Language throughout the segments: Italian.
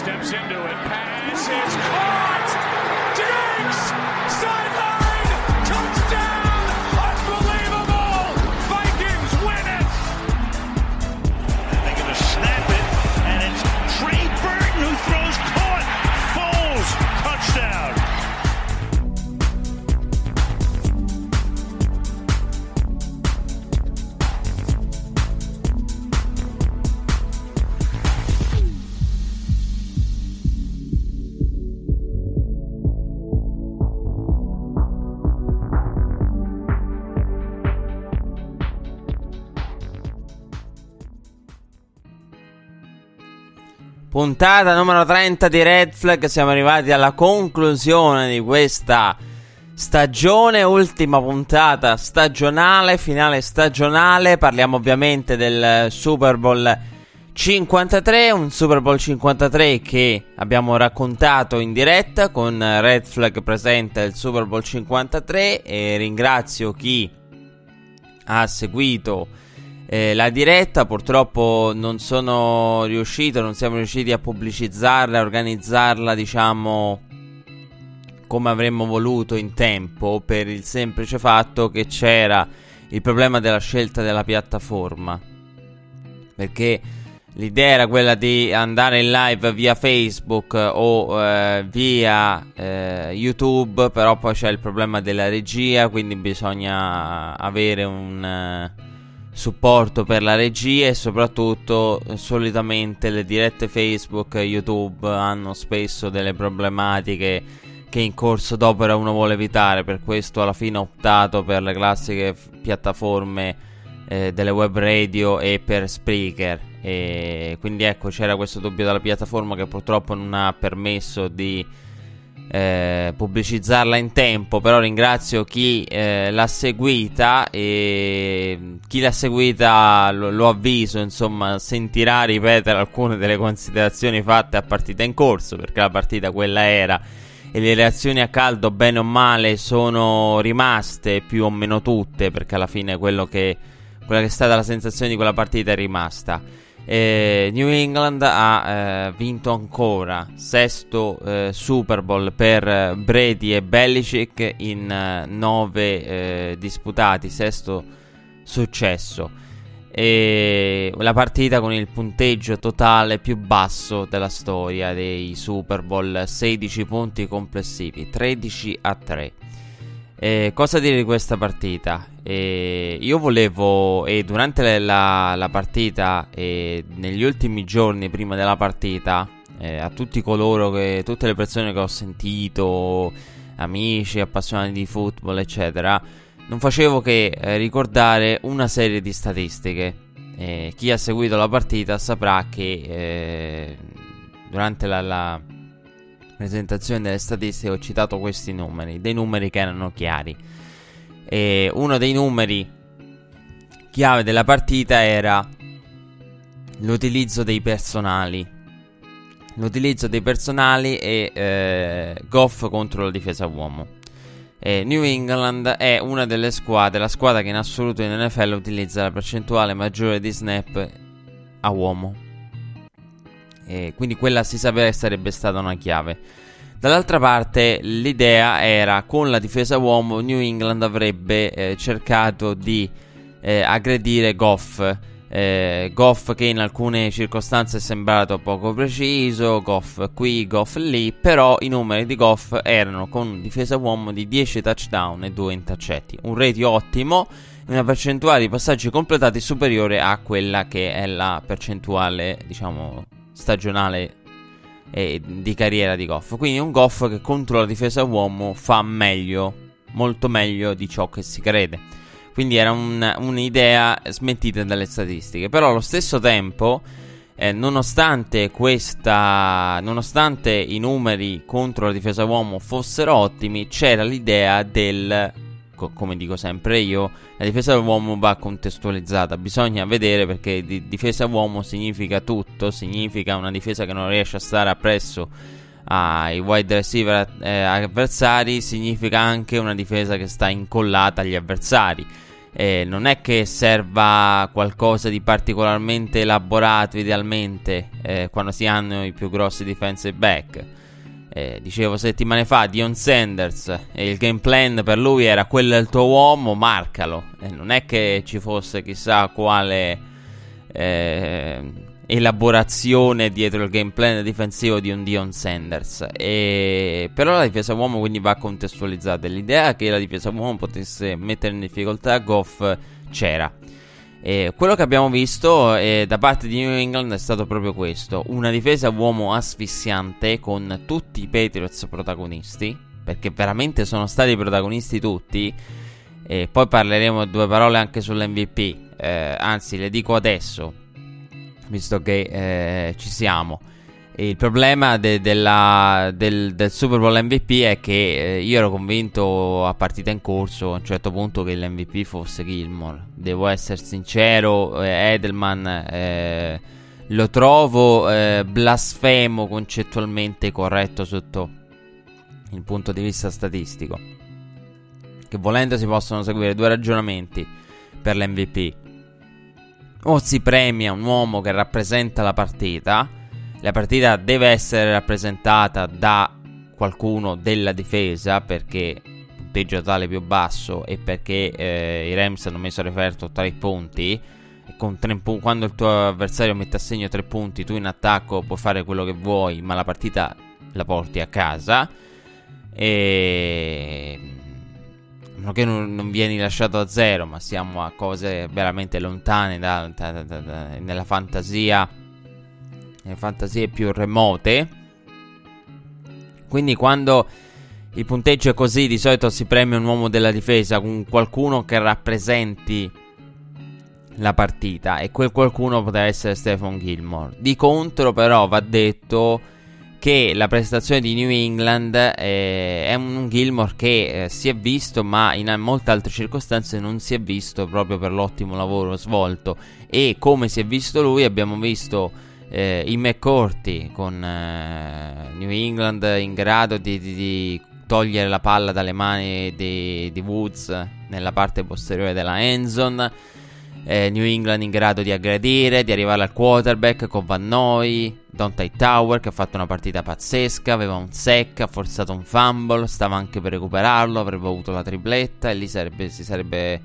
steps into it. Pass is caught. Puntata numero 30 di Red Flag, siamo arrivati alla conclusione di questa stagione, ultima puntata stagionale, finale stagionale, parliamo ovviamente del Super Bowl 53, un Super Bowl 53 che abbiamo raccontato in diretta con Red Flag presente il Super Bowl 53 e ringrazio chi ha seguito eh, la diretta purtroppo non sono riuscito, non siamo riusciti a pubblicizzarla, a organizzarla, diciamo, come avremmo voluto in tempo, per il semplice fatto che c'era il problema della scelta della piattaforma. Perché l'idea era quella di andare in live via Facebook o eh, via eh, YouTube, però poi c'è il problema della regia, quindi bisogna avere un... Supporto per la regia e soprattutto eh, solitamente le dirette Facebook e YouTube hanno spesso delle problematiche che in corso d'opera uno vuole evitare, per questo alla fine ho optato per le classiche piattaforme eh, delle web radio e per Spreaker. E quindi ecco c'era questo dubbio dalla piattaforma che purtroppo non ha permesso di eh, pubblicizzarla in tempo, però ringrazio chi eh, l'ha seguita e chi l'ha seguita lo, lo, avviso, insomma, sentirà ripetere alcune delle considerazioni fatte a partita in corso, perché la partita quella era e le reazioni a caldo bene o male sono rimaste più o meno tutte, perché alla fine quello che quella che è stata la sensazione di quella partita è rimasta. Eh, New England ha eh, vinto ancora sesto eh, Super Bowl per Brady e Belichick in eh, nove eh, disputati, sesto successo. E la partita con il punteggio totale più basso della storia dei Super Bowl, 16 punti complessivi, 13 a 3. Eh, cosa dire di questa partita? Eh, io volevo, e durante la, la partita, e negli ultimi giorni prima della partita, eh, a tutti coloro che, tutte le persone che ho sentito, amici, appassionati di football, eccetera, non facevo che eh, ricordare una serie di statistiche. Eh, chi ha seguito la partita saprà che eh, durante la, la presentazione delle statistiche ho citato questi numeri, dei numeri che erano chiari. E uno dei numeri chiave della partita era l'utilizzo dei personali. L'utilizzo dei personali e eh, Goff contro la difesa uomo. E New England è una delle squadre, la squadra che in assoluto in NFL utilizza la percentuale maggiore di snap a uomo e quindi quella si sapeva sarebbe stata una chiave. Dall'altra parte l'idea era con la difesa uomo New England avrebbe eh, cercato di eh, aggredire Goff. Eh, Goff che in alcune circostanze è sembrato poco preciso, Goff qui, Goff lì, però i numeri di Goff erano con difesa uomo di 10 touchdown e 2 intercetti, un ratio ottimo una percentuale di passaggi completati superiore a quella che è la percentuale, diciamo, stagionale e di carriera di Goff. Quindi un Goff che contro la difesa uomo fa meglio, molto meglio di ciò che si crede. Quindi era un, un'idea smentita dalle statistiche. Però allo stesso tempo, eh, nonostante questa, nonostante i numeri contro la difesa uomo fossero ottimi, c'era l'idea del co- come dico sempre io, la difesa dell'uomo va contestualizzata. Bisogna vedere perché di- difesa uomo significa tutto, significa una difesa che non riesce a stare appresso ai wide receiver eh, avversari, significa anche una difesa che sta incollata agli avversari. Eh, non è che serva qualcosa di particolarmente elaborato idealmente eh, quando si hanno i più grossi defensive back. Eh, dicevo settimane fa, Dion Sanders e il game plan per lui era quello del tuo uomo, marcalo. non è che ci fosse chissà quale eh, elaborazione dietro il game plan difensivo di un Dion Sanders. E... Però la difesa uomo quindi va contestualizzata. L'idea che la difesa uomo potesse mettere in difficoltà Goff c'era. E quello che abbiamo visto eh, da parte di New England è stato proprio questo: una difesa uomo asfissiante con tutti i Patriots protagonisti, perché veramente sono stati protagonisti tutti. E poi parleremo due parole anche sull'MVP. Eh, anzi, le dico adesso visto che eh, ci siamo. Il problema de- della, del, del, Super Bowl MVP è che eh, io ero convinto a partita in corso a un certo punto che l'MVP fosse Gilmore. Devo essere sincero, eh, Edelman eh, lo trovo eh, blasfemo concettualmente corretto sotto il punto di vista statistico. Che volendo si possono seguire due ragionamenti per l'MVP o si premia un uomo che rappresenta la partita, la partita deve essere rappresentata da qualcuno della difesa perché punteggio totale più basso e perché eh, i Rams hanno messo a referto 3 punti. Con 3 pu- quando il tuo avversario mette a segno 3 punti tu in attacco puoi fare quello che vuoi ma la partita la porti a casa. E meno che non, non, vieni lasciato a zero, ma siamo a cose veramente lontane da, da, da, nella fantasia, fantasie più remote. Quindi quando il punteggio è così, di solito si premia un uomo della difesa con qualcuno che rappresenti la partita e quel qualcuno poteva essere Stephen Gilmore. Di contro però va detto che la prestazione di New England eh, è un Gilmore che eh, si è visto ma in molte altre circostanze non si è visto proprio per l'ottimo lavoro svolto e come si è visto lui abbiamo visto eh, i McCourty con eh, New England in grado di, di, di, togliere la palla dalle mani di, di Woods nella parte posteriore della endzone eh, New England in grado di aggredire, di arrivare al quarterback con Van Noy, Dante Tower che ha fatto una partita pazzesca, aveva un sec, ha forzato un fumble, stava anche per recuperarlo, avrebbe avuto la tripletta e lì sarebbe, si sarebbe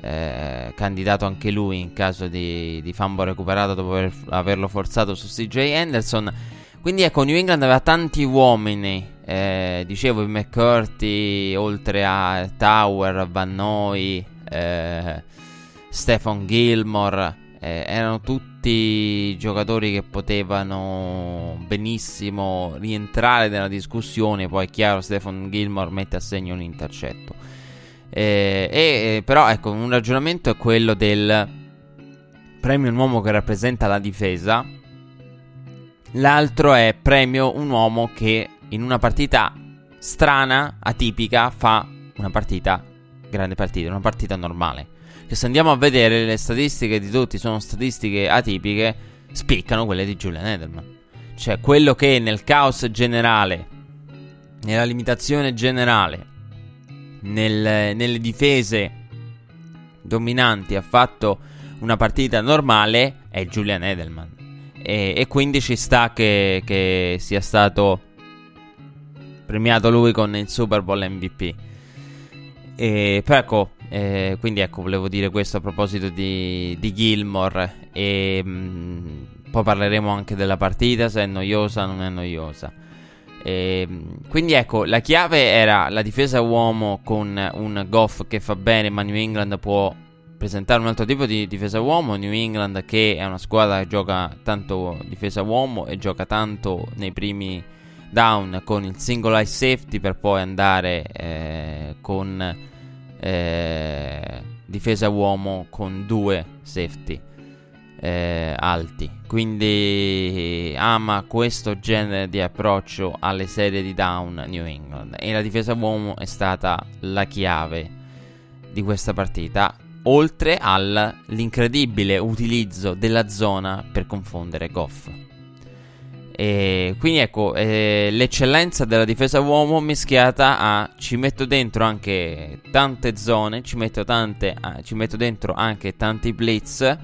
eh, candidato anche lui in caso di, di fumble recuperato dopo aver, averlo forzato su CJ Anderson. Quindi ecco, New England aveva tanti uomini, eh, dicevo i McCurty, oltre a Tower, Van Noy, eh, Stephen Gilmore, eh, erano tutti giocatori che potevano benissimo rientrare nella discussione. Poi è chiaro, Stephen Gilmore mette a segno un intercetto. Eh, e, però ecco, un ragionamento è quello del premio un uomo che rappresenta la difesa. L'altro è premio un uomo che in una partita strana, atipica, fa una partita, grande partita, una partita normale che se andiamo a vedere le statistiche di tutti sono statistiche atipiche, spiccano quelle di Julian Edelman. Cioè quello che nel caos generale, nella limitazione generale, nel, nelle difese dominanti ha fatto una partita normale è Julian Edelman. E, e quindi ci sta che, che sia stato premiato lui con il Super Bowl MVP. E, però ecco, eh, quindi ecco, volevo dire questo a proposito di, di Gilmore. E mh, mm, poi parleremo anche della partita, se è noiosa o non è noiosa. E, quindi ecco, la chiave era la difesa uomo con un Goff che fa bene, ma New England può presentare un altro tipo di difesa uomo. New England che è una squadra che gioca tanto difesa uomo e gioca tanto nei primi down con il single eye safety per poi andare eh, con eh, difesa uomo con due safety eh, alti. Quindi ama questo genere di approccio alle serie di down New England. E la difesa uomo è stata la chiave di questa partita. Oltre all'incredibile utilizzo della zona per confondere Goff. E quindi ecco, eh, l'eccellenza della difesa uomo mischiata a ci metto dentro anche tante zone, ci metto, tante, ah, ci metto dentro anche tanti blitz,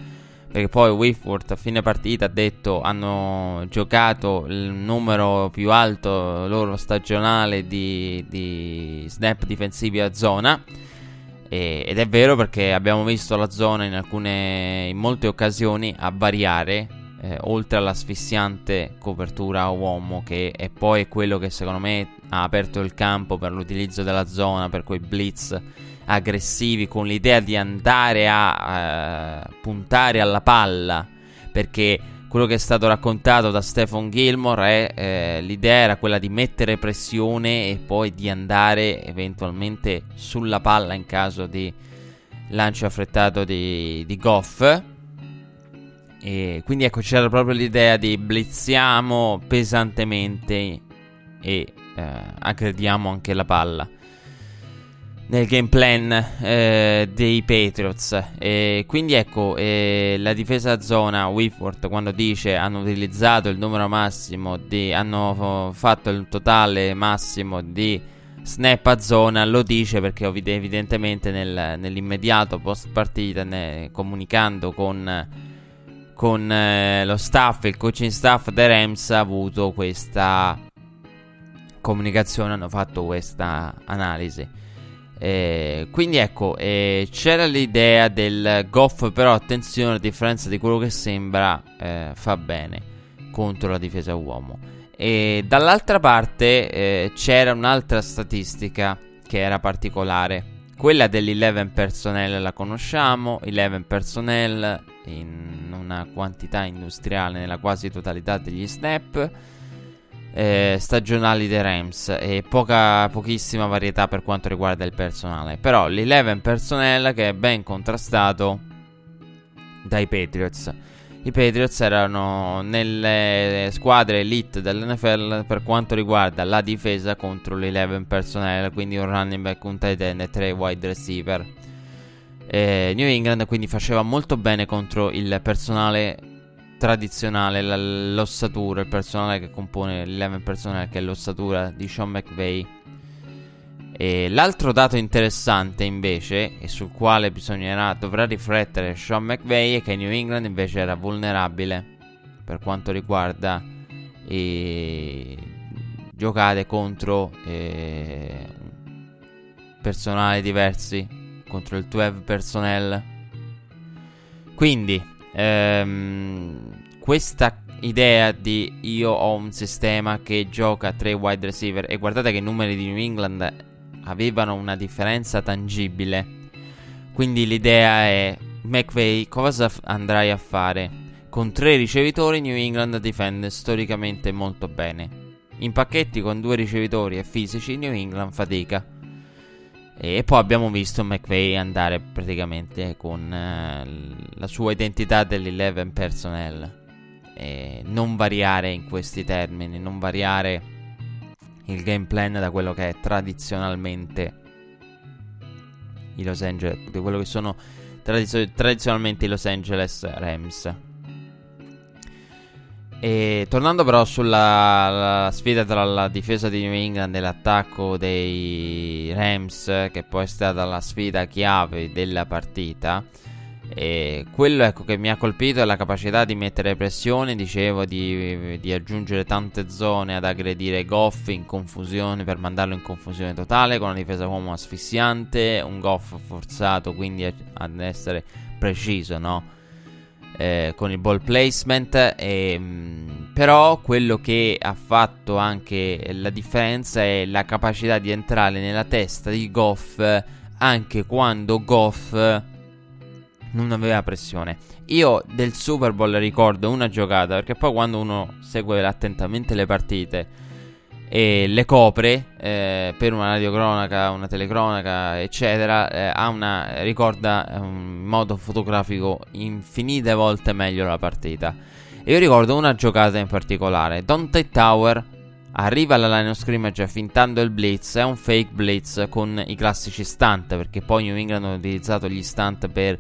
perché poi Whitworth a fine partita ha detto hanno giocato il numero più alto loro stagionale di, di snap difensivi a zona. E, ed è vero perché abbiamo visto la zona in, alcune, in molte occasioni a variare eh, oltre all'asfissiante copertura a uomo, che è poi quello che secondo me ha aperto il campo per l'utilizzo della zona, per quei blitz aggressivi, con l'idea di andare a eh, puntare alla palla, perché quello che è stato raccontato da Stephen Gilmore è eh, l'idea era quella di mettere pressione e poi di andare eventualmente sulla palla in caso di lancio affrettato di, di Goff. E quindi ecco c'era proprio l'idea di blizziamo pesantemente e eh, aggrediamo anche la palla nel game plan eh, dei Patriots. E quindi ecco eh, la difesa zona Whitworth quando dice hanno utilizzato il numero massimo di hanno fatto il totale massimo di snap a zona lo dice perché evidentemente nel, nell'immediato post partita comunicando con con eh, lo staff, il coaching staff dei Rams ha avuto questa comunicazione, hanno fatto questa analisi. Eh, quindi ecco, eh, c'era l'idea del Goff, però attenzione, a differenza di quello che sembra, eh, fa bene contro la difesa uomo. E dall'altra parte eh, c'era un'altra statistica che era particolare. Quella dell'11 personnel la conosciamo, 11 personnel in una quantità industriale nella quasi totalità degli snap eh, stagionali dei Rams e poca, pochissima varietà per quanto riguarda il personale. Però l'11 personnel che è ben contrastato dai Patriots. I Patriots erano nelle squadre elite dell'NFL per quanto riguarda la difesa contro l'11 personnel, quindi un running back, un tight end e tre wide receiver. Eh, New England quindi faceva molto bene contro il personale tradizionale, l'ossatura, il personale che compone l'11 personale che è l'ossatura di Sean McVay. E l'altro dato interessante invece, e sul quale bisognerà, dovrà riflettere Sean McVay, è che New England invece era vulnerabile per quanto riguarda eh, giocate contro eh, personali diversi contro il 12 personnel. Quindi, ehm, questa idea di io ho un sistema che gioca tre wide receiver e guardate che i numeri di New England avevano una differenza tangibile. Quindi l'idea è McVay cosa f- andrai a fare? Con tre ricevitori New England difende storicamente molto bene. In pacchetti con due ricevitori e fisici New England fatica. E poi abbiamo visto McVay andare praticamente con uh, la sua identità dell'11 personnel. E non variare in questi termini, non variare il game plan da quello che è tradizionalmente i Los Angeles, di quello che sono tradizio- tradizionalmente i Los Angeles Rams. E tornando però sulla sfida tra la difesa di New England e l'attacco dei Rams, che poi è stata la sfida chiave della partita, e quello ecco, che mi ha colpito è la capacità di mettere pressione, dicevo, di, di, aggiungere tante zone ad aggredire Goff in confusione per mandarlo in confusione totale, con una difesa uomo asfissiante, un Goff forzato quindi ad essere preciso, no? Eh, con il ball placement. E, mh, però quello che ha fatto anche la differenza è la capacità di entrare nella testa di Goff anche quando Goff non aveva pressione. Io del Super Bowl ricordo una giocata perché poi quando uno segue attentamente le partite e le copre eh, per una radiocronaca, una telecronaca, eccetera, eh, ha una, ricorda in um, modo fotografico infinite volte meglio la partita. E io ricordo una giocata in particolare, Dante Tower arriva alla line of scrimmage fintando il blitz, è un fake blitz con i classici stunt, perché poi New England hanno utilizzato gli stunt per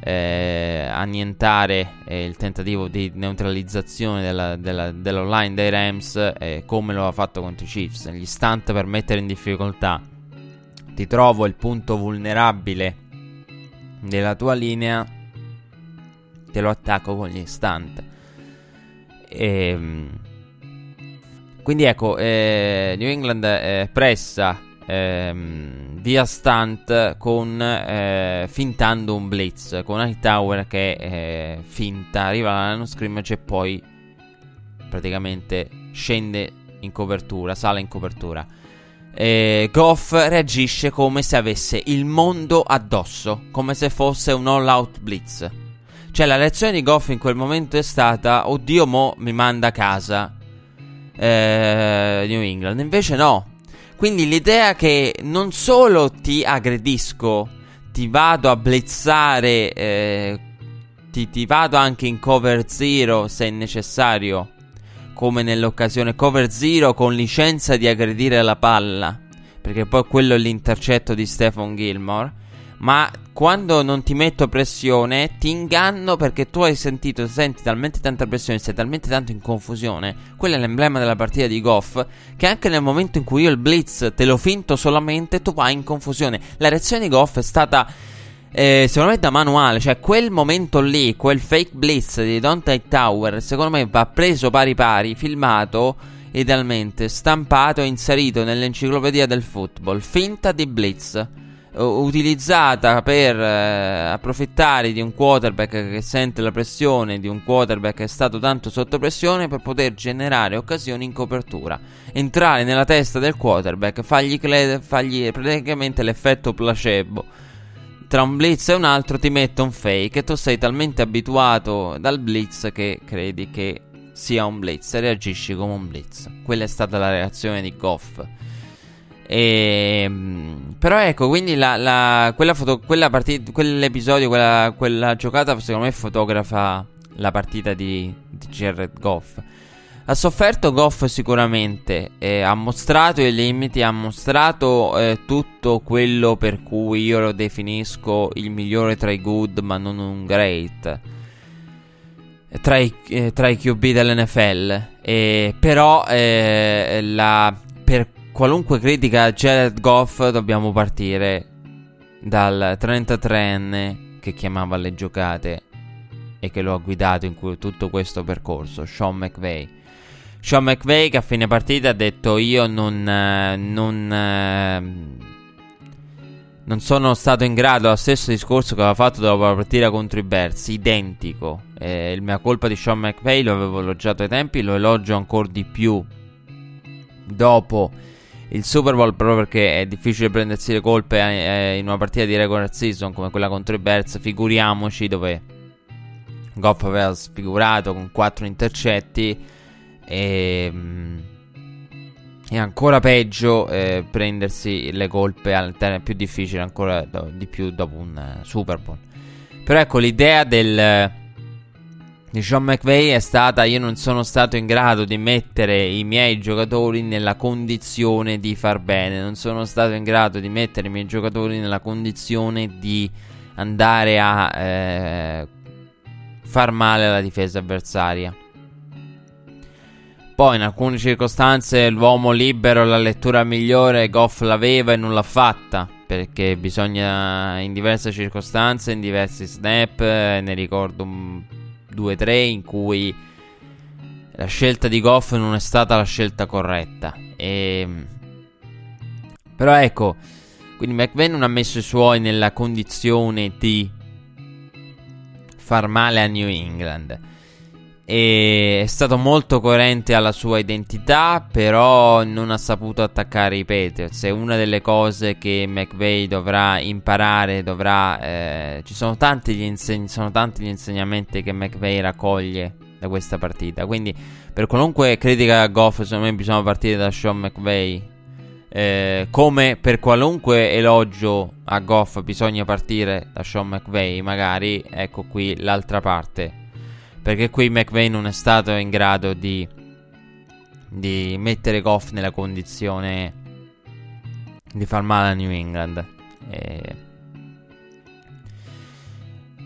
eh, annientare eh, il tentativo di neutralizzazione della, della, dell'online dei Rams eh, come lo ha fatto contro i Chiefs. Gli stunt per mettere in difficoltà. Ti trovo il punto vulnerabile della tua linea, te lo attacco con gli stunt. E, ehm, quindi ecco, eh, New England eh, pressa ehm, via stunt con eh, fintando un blitz con Hightower che eh, finta, arriva alla scrimmage e poi praticamente scende in copertura, sale in copertura. E Goff reagisce come se avesse il mondo addosso, come se fosse un all out blitz. Cioè la reazione di Goff in quel momento è stata, oddio mo mi manda a casa eh, New England. Invece no, quindi l'idea che non solo ti aggredisco, ti vado a blizzare, eh, ti, ti vado anche in cover zero se necessario, come nell'occasione cover zero con licenza di aggredire la palla, perché poi quello è l'intercetto di Stephen Gilmore ma quando non ti metto pressione ti inganno perché tu hai sentito, senti talmente tanta pressione, sei talmente tanto in confusione. Quello è l'emblema della partita di Goff. Che anche nel momento in cui io il blitz te lo finto solamente, tu vai in confusione. La reazione di Goff è stata. Eh, secondo me da manuale, cioè quel momento lì, quel fake blitz di Dante Tower, secondo me va preso pari pari, filmato, idealmente, stampato e inserito nell'enciclopedia del football, finta di blitz utilizzata per eh, approfittare di un quarterback che sente la pressione, di un quarterback che è stato tanto sotto pressione per poter generare occasioni in copertura, entrare nella testa del quarterback, fargli, cle- fargli praticamente l'effetto placebo. Tra un blitz e un altro ti mette un fake e tu sei talmente abituato dal blitz che credi che sia un blitz e reagisci come un blitz. Quella è stata la reazione di Goff. E, ehm, però ecco, quindi la, la, quella, foto, quella partita, quell'episodio, quella, quella, giocata secondo me fotografa la partita di, di Jared Goff. Ha sofferto Goff sicuramente, eh, ha mostrato i limiti, ha mostrato eh, tutto quello per cui io lo definisco il migliore tra i good ma non un great. Tra i, eh, tra i QB dell'NFL, però eh, la, per qualunque critica a Jared Goff dobbiamo partire dal 33enne che chiamava le giocate e che lo ha guidato in tutto questo percorso, Sean McVay. Sean McVay che a fine partita ha detto io non, non, non sono stato in grado, lo stesso discorso che aveva fatto dopo la partita contro i Bears, identico. Eh, il mia colpa di Sean McVay lo avevo elogiato ai tempi, lo elogio ancora di più dopo il Super Bowl proprio perché è difficile prendersi le colpe eh, eh, in una partita di regular season come quella contro i Bears, figuriamoci dove Goff aveva sfigurato con 4 intercetti e, mm, è ancora peggio eh, prendersi le colpe all'interno è più difficile ancora do, di più dopo un uh, Super Bowl. Però ecco l'idea del di Sean McVay è stata io non sono stato in grado di mettere i miei giocatori nella condizione di far bene, non sono stato in grado di mettere i miei giocatori nella condizione di andare a eh, far male alla difesa avversaria. Poi in alcune circostanze l'uomo libero, la lettura migliore, Goff l'aveva e non l'ha fatta. Perché bisogna in diverse circostanze, in diversi snap, eh, ne ricordo un 2-3 in cui la scelta di Goff non è stata la scelta corretta. E... Ehm, però ecco, quindi McVeigh non ha messo i suoi nella condizione di far male a New England. E è stato molto coerente alla sua identità, però non ha saputo attaccare i Patriots. È una delle cose che McVeigh dovrà imparare. Dovrà, eh, ci sono tanti, inseg- sono tanti gli insegnamenti che McVeigh raccoglie da questa partita. Quindi, per qualunque critica a Goff, secondo me bisogna partire da Sean McVeigh. Eh, come per qualunque elogio a Goff bisogna partire da Sean McVeigh, magari ecco qui l'altra parte perché qui McVeigh non è stato in grado di, di mettere Goff nella condizione di far male a New England. E...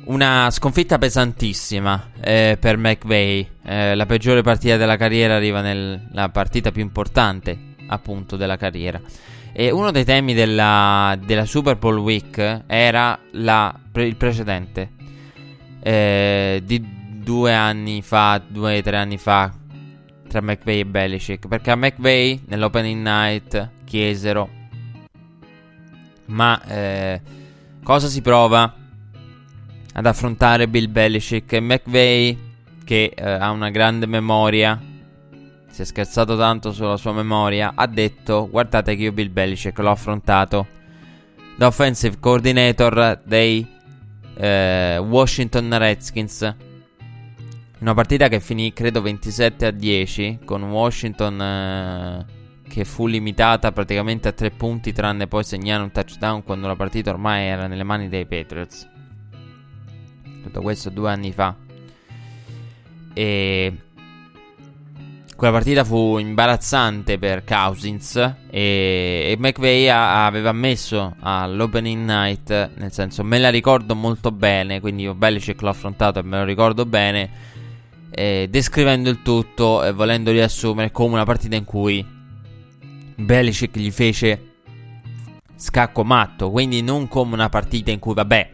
una sconfitta pesantissima eh, per McVay. Eh, la peggiore partita della carriera arriva nella partita più importante, appunto, della carriera. E uno dei temi della, della Super Bowl Week era la, il precedente. Eh, di due anni fa, due o tre anni fa, tra McVay e Belichick. Perché a McVay, nell'opening night, chiesero: Ma eh, cosa si prova ad affrontare Bill Belichick e McVay, che eh, ha una grande memoria? Si è scherzato tanto sulla sua memoria. Ha detto: Guardate che io Bill Belichick l'ho affrontato da offensive coordinator dei eh, Washington Redskins una partita che finì credo 27 a 10 con Washington eh, che fu limitata praticamente a 3 punti tranne poi segnare un touchdown quando la partita ormai era nelle mani dei Patriots. Tutto questo due anni fa. E quella partita fu imbarazzante per Cousins e, e McVeigh aveva ammesso all'opening night, nel senso me la ricordo molto bene, quindi Belichick l'ho affrontato e me lo ricordo bene eh, descrivendo il tutto e volendo riassumere come una partita in cui Belichick gli fece scacco matto, quindi non come una partita in cui vabbè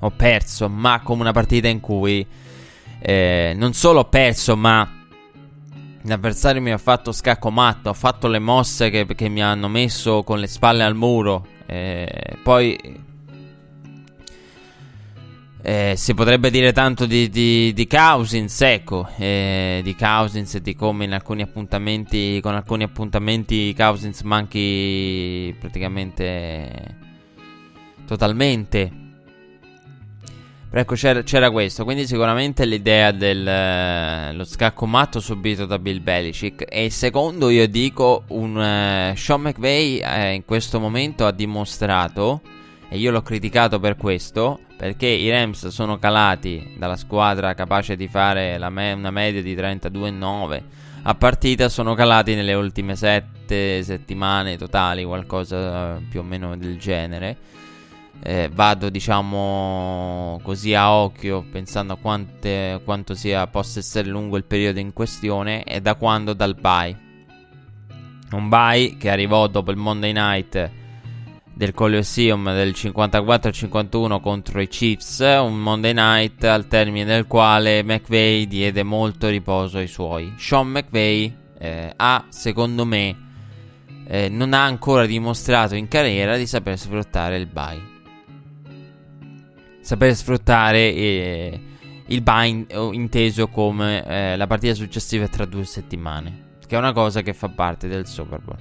ho perso, ma come una partita in cui eh, non solo ho perso, ma l'avversario mi ha fatto scacco matto, ha fatto le mosse che, che mi hanno messo con le spalle al muro. Eh, poi eh, si potrebbe dire tanto di, di, di Cousins, ecco, eh, di Cousins e di come in alcuni appuntamenti, con alcuni appuntamenti Cousins manchi praticamente totalmente. Però ecco, c'era, c'era, questo, quindi sicuramente l'idea dello eh, scacco matto subito da Bill Belichick. E secondo, io dico, un uh, Sean McVay eh, in questo momento ha dimostrato, e io l'ho criticato per questo, perché i Rams sono calati dalla squadra capace di fare me- una media di 32-9 a partita, sono calati nelle ultime 7 settimane totali, qualcosa più o meno del genere. Eh, vado diciamo così a occhio pensando a quante, quanto sia, possa essere lungo il periodo in questione e da quando dal bye un bye che arrivò dopo il Monday Night del Colosseum del 54-51 contro i Chiefs, un Monday Night al termine del quale McVay diede molto riposo ai suoi. Sean McVay eh, ha, secondo me, eh, non ha ancora dimostrato in carriera di saper sfruttare il bye. Saper sfruttare eh, il bye in, inteso come eh, la partita successiva tra due settimane, che è una cosa che fa parte del Super Bowl.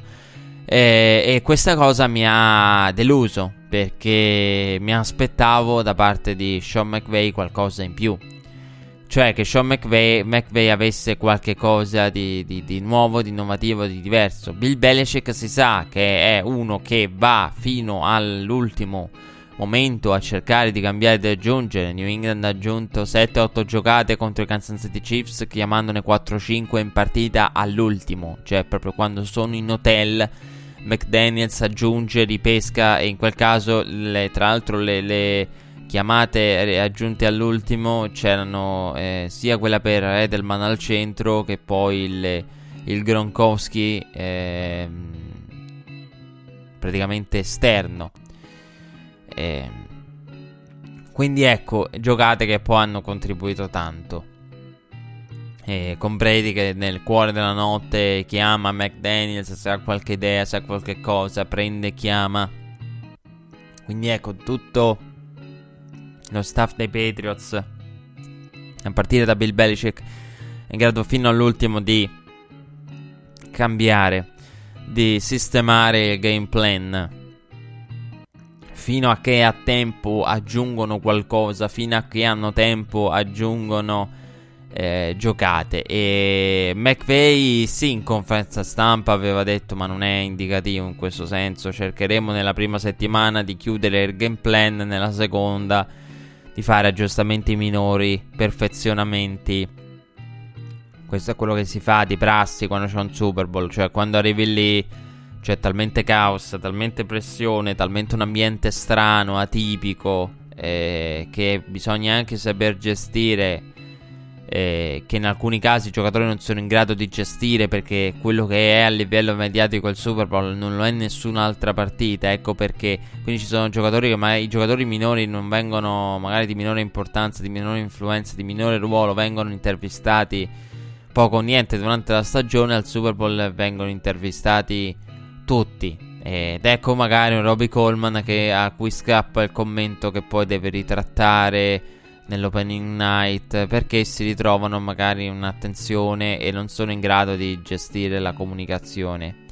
E, e questa cosa mi ha deluso perché mi aspettavo da parte di Sean McVay qualcosa in più. Cioè che Sean McVay, McVay avesse qualche cosa di, di, di, nuovo, di innovativo, di diverso. Bill Belichick si sa che è uno che va fino all'ultimo momento a cercare di cambiare e di aggiungere. New England ha aggiunto 7-8 giocate contro i Kansas City Chiefs, chiamandone 4-5 in partita all'ultimo. Cioè proprio quando sono in hotel McDaniels aggiunge, ripesca e in quel caso le, tra l'altro le, le, chiamate aggiunte all'ultimo c'erano eh, sia quella per Edelman al centro che poi il, il Gronkowski eh, praticamente esterno. Eh, quindi ecco, giocate che poi hanno contribuito tanto. E con Brady che nel cuore della notte chiama McDaniels se ha qualche idea, se ha qualche cosa, prende e chiama. Quindi ecco, tutto lo staff dei Patriots, a partire da Bill Belichick, è in grado fino all'ultimo di cambiare, di sistemare il game plan. Fino a che a tempo aggiungono qualcosa, fino a che hanno tempo aggiungono eh, giocate. E McVeigh, sì, in conferenza stampa aveva detto, ma non è indicativo in questo senso. Cercheremo nella prima settimana di chiudere il game plan, nella seconda di fare aggiustamenti minori, perfezionamenti. Questo è quello che si fa di prassi quando c'è un Super Bowl, cioè quando arrivi lì c'è talmente caos, talmente pressione, talmente un ambiente strano, atipico eh, che bisogna anche saper gestire eh, che in alcuni casi i giocatori non sono in grado di gestire perché quello che è a livello mediatico il Super Bowl non lo è nessun'altra partita. Ecco perché quindi ci sono giocatori che magari i giocatori minori non vengono, magari di minore importanza, di minore influenza, di minore ruolo, vengono intervistati poco o niente durante la stagione. Al Super Bowl vengono intervistati tutti. Ed ecco magari un Robbie Coleman che, a cui scappa il commento che poi deve ritrattare nell'opening night perché si ritrovano magari in un'attenzione e non sono in grado di gestire la comunicazione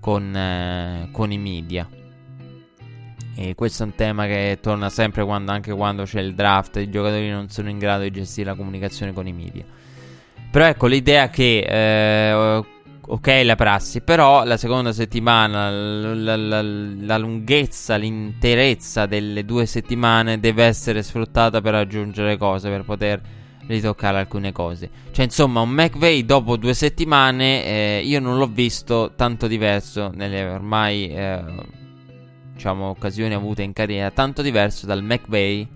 con, eh, con i media. E questo è un tema che torna sempre quando, anche quando c'è il draft, i giocatori non sono in grado di gestire la comunicazione con i media. Però ecco l'idea che eh, ok la prassi, però la seconda settimana, la, la, la, lunghezza, l'interezza delle due settimane deve essere sfruttata per aggiungere cose, per poter ritoccare alcune cose. Cioè, insomma, un McVeigh dopo due settimane eh, io non l'ho visto tanto diverso nelle ormai, eh, diciamo, occasioni avute in carriera, tanto diverso dal McVeigh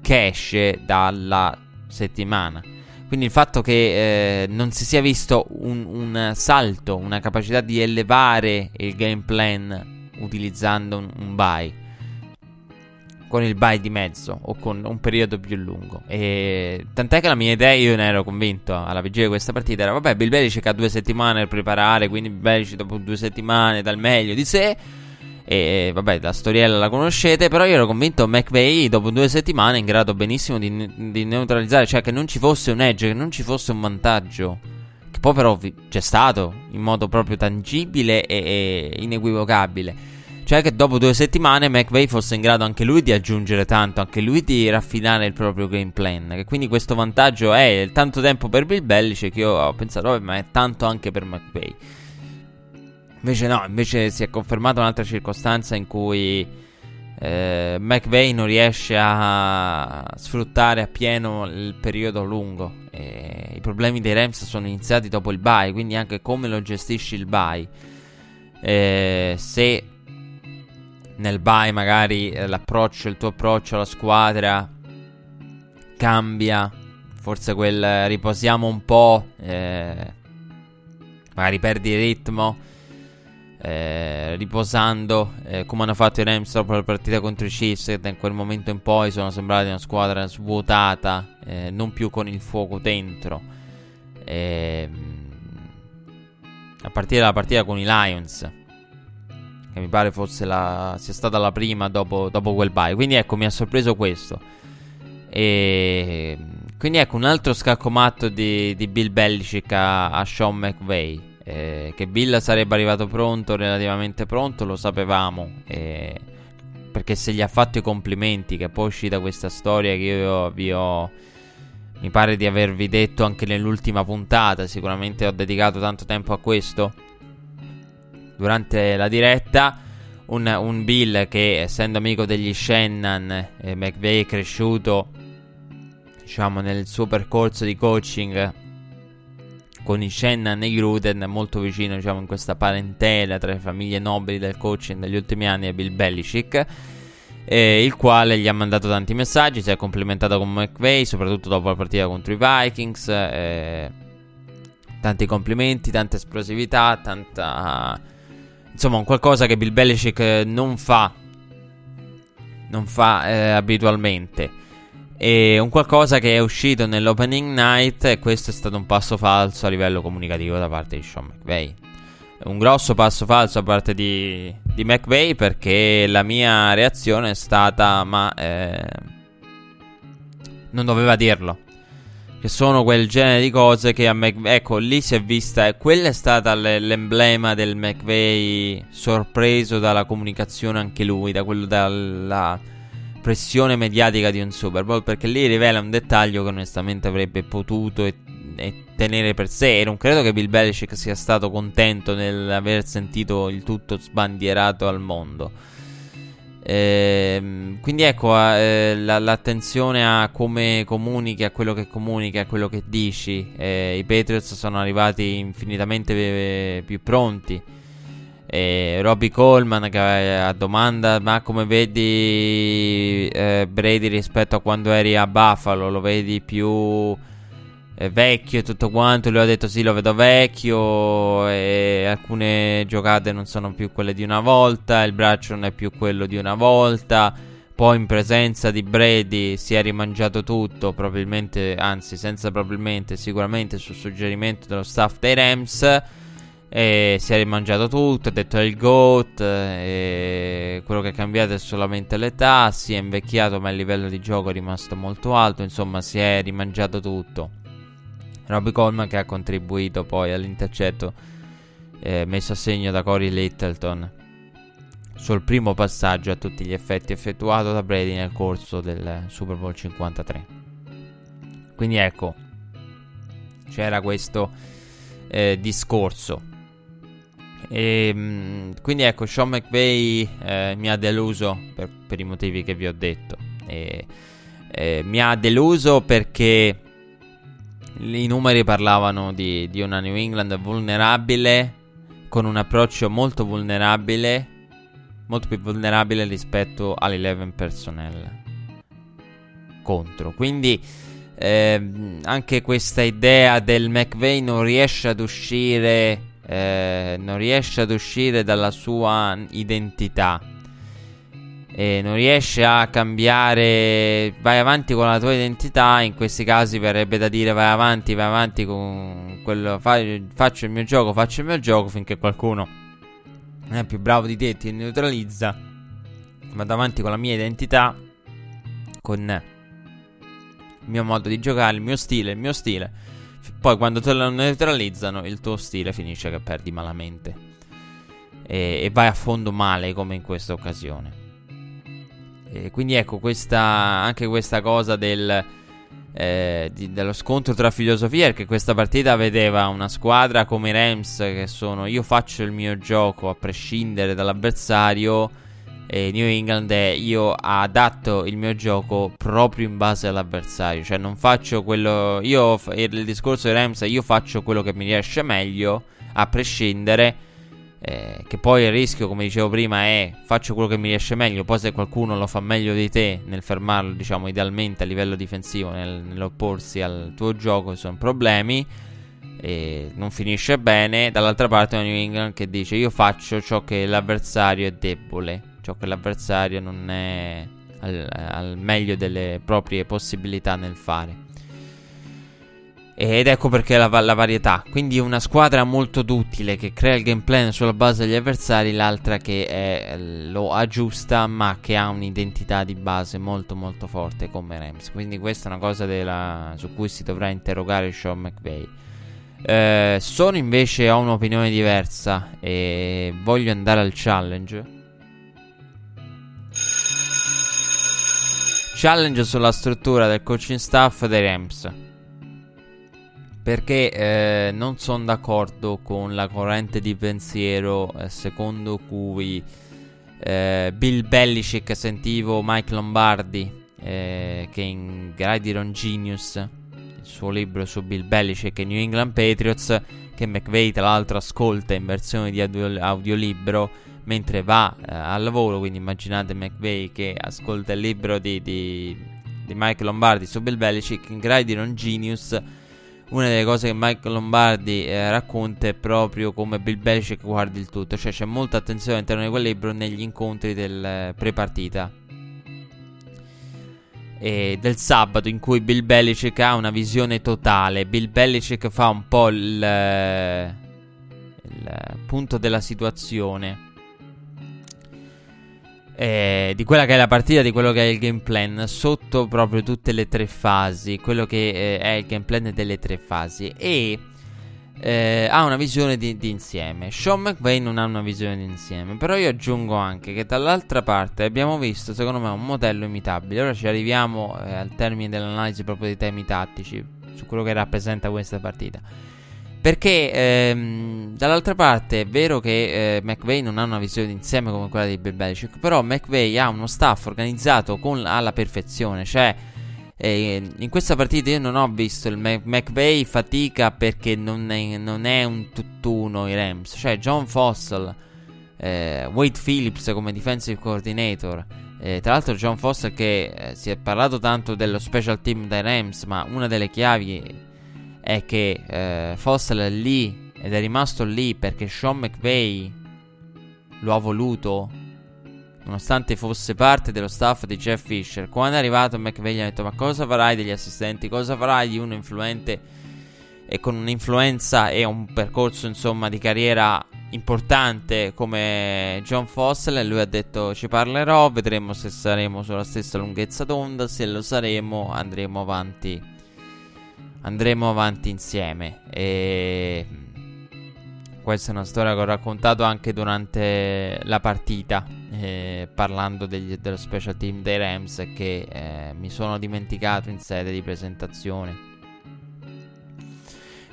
che esce dalla settimana. Quindi il fatto che eh, non si sia visto un, un, salto, una capacità di elevare il game plan utilizzando un, un buy con il buy di mezzo o con un periodo più lungo. E tant'è che la mia idea, io ne ero convinto alla vigilia di questa partita, era vabbè, Bill Belichick ha due settimane per preparare, quindi Bill Belichick dopo due settimane dal meglio di sé e vabbè, la storiella la conoscete. Però io ero convinto McVeigh dopo due settimane in grado benissimo di, di, neutralizzare, cioè che non ci fosse un edge, che non ci fosse un vantaggio. Che poi però c'è stato in modo proprio tangibile e, e inequivocabile. Cioè che dopo due settimane McVeigh fosse in grado anche lui di aggiungere tanto, anche lui di raffinare il proprio game plan. Che quindi questo vantaggio è tanto tempo per Bill Belichick che io ho pensato, vabbè, ma è tanto anche per McVeigh. Invece no, invece si è confermata un'altra circostanza in cui eh, McVeigh non riesce a sfruttare appieno il periodo lungo. E I problemi dei Rams sono iniziati dopo il bye, quindi anche come lo gestisci il bye. Eh, se nel bye magari eh, l'approccio, il tuo approccio alla squadra cambia, forse quel riposiamo un po', eh, magari perdi ritmo eh, riposando eh, come hanno fatto i Rams dopo la partita contro i Chiefs che da quel momento in poi sono sembrati una squadra svuotata eh, non più con il fuoco dentro. Ehm, a partire dalla partita con i Lions che mi pare fosse la, sia stata la prima dopo, dopo quel bye. Quindi ecco mi ha sorpreso questo. E quindi ecco un altro scacco matto di, di Bill Belichick a, a Sean McVay eh, che Bill sarebbe arrivato pronto, relativamente pronto, lo sapevamo. Eh, perché se gli ha fatto i complimenti, che poi uscita questa storia che io vi ho. Mi pare di avervi detto anche nell'ultima puntata. Sicuramente ho dedicato tanto tempo a questo. Durante la diretta. Un, un Bill che, essendo amico degli Shannon, eh, McVeigh è cresciuto, diciamo, nel suo percorso di coaching con i Shannon e Gruden molto vicino diciamo in questa parentela tra le famiglie nobili del coaching degli ultimi anni e Bill Belichick eh, il quale gli ha mandato tanti messaggi si è complimentato con McVeigh soprattutto dopo la partita contro i Vikings eh, tanti complimenti tanta esplosività tanta insomma qualcosa che Bill Belichick non fa non fa eh, abitualmente e un qualcosa che è uscito nell'opening night e questo è stato un passo falso a livello comunicativo da parte di Sean McVay. Un grosso passo falso da parte di, di McVay perché la mia reazione è stata ma eh, non doveva dirlo. Che sono quel genere di cose che a McVay... Ecco, lì si è vista... E quella è stata l'emblema del McVay sorpreso dalla comunicazione anche lui, da quello dalla pressione mediatica di un Super Bowl perché lì rivela un dettaglio che onestamente avrebbe potuto e, e tenere per sé e non credo che Bill Belichick sia stato contento nell'aver sentito il tutto sbandierato al mondo. Eh, quindi ecco eh, la, l'attenzione a come comunichi, a quello che comunichi, a quello che dici. Eh, I Patriots sono arrivati infinitamente più pronti E Robbie Coleman che a domanda ma come vedi eh, Brady rispetto a quando eri a Buffalo? Lo vedi più eh, vecchio e tutto quanto? Lui ha detto sì lo vedo vecchio e alcune giocate non sono più quelle di una volta, il braccio non è più quello di una volta. Poi in presenza di Brady si è rimangiato tutto, probabilmente, anzi senza probabilmente, sicuramente sul suggerimento dello staff dei Rams e si è rimangiato tutto, ha detto è il GOAT, e quello che è cambiato è solamente l'età, si è invecchiato ma il livello di gioco è rimasto molto alto, insomma si è rimangiato tutto. Robbie Coleman che ha contribuito poi all'intercetto eh, messo a segno da Corey Littleton sul primo passaggio a tutti gli effetti effettuato da Brady nel corso del Super Bowl 53. Quindi ecco, c'era questo eh, discorso e, ehm, quindi ecco, Sean McVay eh, mi ha deluso per, per, i motivi che vi ho detto. E, eh, mi ha deluso perché i numeri parlavano di, di, una New England vulnerabile, con un approccio molto vulnerabile, molto più vulnerabile rispetto all'11 personnel contro. Quindi eh, anche questa idea del McVay non riesce ad uscire eh, non riesce ad uscire dalla sua identità. E non riesce a cambiare vai avanti con la tua identità in questi casi verrebbe da dire vai avanti vai avanti con quello fa, faccio il mio gioco faccio il mio gioco finché qualcuno non è più bravo di te ti neutralizza. Vado avanti con la mia identità con il mio modo di giocare il mio stile il mio stile poi quando te lo neutralizzano, il tuo stile finisce che perdi malamente. E, e vai a fondo male come in questa occasione. E quindi ecco, questa, anche questa cosa del, eh, di, dello scontro tra filosofie, perché questa partita vedeva una squadra come i Rams che sono io faccio il mio gioco a prescindere dall'avversario e New England è io adatto il mio gioco proprio in base all'avversario, cioè non faccio quello io il discorso di Rams io faccio quello che mi riesce meglio a prescindere eh, che poi il rischio, come dicevo prima, è faccio quello che mi riesce meglio. Poi, se qualcuno lo fa meglio di te nel fermarlo, diciamo idealmente a livello difensivo, nel, nell'opporsi al tuo gioco, sono problemi. E non finisce bene. Dall'altra parte, New England che dice: Io faccio ciò che l'avversario è debole ciò che l'avversario non è al, al meglio delle proprie possibilità nel fare. Ed ecco perché la, la, varietà. Quindi una squadra molto duttile che crea il game plan sulla base degli avversari, l'altra che è, lo aggiusta ma che ha un'identità di base molto molto forte come Rams. Quindi questa è una cosa della, su cui si dovrà interrogare Sean McVay. Eh, sono invece ho un'opinione diversa e voglio andare al challenge. Challenge sulla struttura del coaching staff dei Rams. Perché eh, non sono d'accordo con la corrente di pensiero eh, secondo cui eh, Bill Belichick sentivo Mike Lombardi eh, che in Gridiron Genius, il suo libro su Bill Belichick e New England Patriots, che McVeigh tra l'altro ascolta in versione di audio- audiolibro mentre va eh, al lavoro. Quindi immaginate McVeigh che ascolta il libro di, di, di Mike Lombardi su Bill Belichick in Grinding Genius. Una delle cose che Mike Lombardi eh, racconta è proprio come Bill Belichick guardi il tutto, cioè c'è molta attenzione all'interno di quel libro negli incontri del eh, pre-partita e del sabato in cui Bill Belichick ha una visione totale. Bill Belichick fa un po' il, eh, il punto della situazione eh, di quella che è la partita, di quello che è il game plan, sotto proprio tutte le tre fasi, quello che eh, è il game plan delle tre fasi e eh, ha una visione di, di, insieme. Sean McVay non ha una visione di insieme, però io aggiungo anche che dall'altra parte abbiamo visto, secondo me, un modello imitabile. Ora ci arriviamo eh, al termine dell'analisi proprio dei temi tattici, su quello che rappresenta questa partita. Perché ehm, dall'altra parte è vero che eh, McVeigh non ha una visione d'insieme come quella di Bill Belichick, però McVeigh ha uno staff organizzato con, alla perfezione, cioè eh, in questa partita io non ho visto il Mac- McVeigh fatica perché non è, non è, un tutt'uno i Rams, cioè John Fossil eh, Wade Phillips come defensive coordinator. Eh, tra l'altro John Foster che eh, si è parlato tanto dello special team dei Rams, ma una delle chiavi è che eh, Foster è lì ed è rimasto lì perché Sean McVay lo ha voluto nonostante fosse parte dello staff di Jeff Fisher. Quando è arrivato McVay gli ha detto ma cosa farai degli assistenti, cosa farai di uno influente e con un'influenza e un percorso insomma di carriera importante come John Fossel e lui ha detto ci parlerò, vedremo se saremo sulla stessa lunghezza d'onda, se lo saremo andremo avanti andremo avanti insieme e questa è una storia che ho raccontato anche durante la partita eh, parlando degli, dello special team dei Rams che eh, mi sono dimenticato in sede di presentazione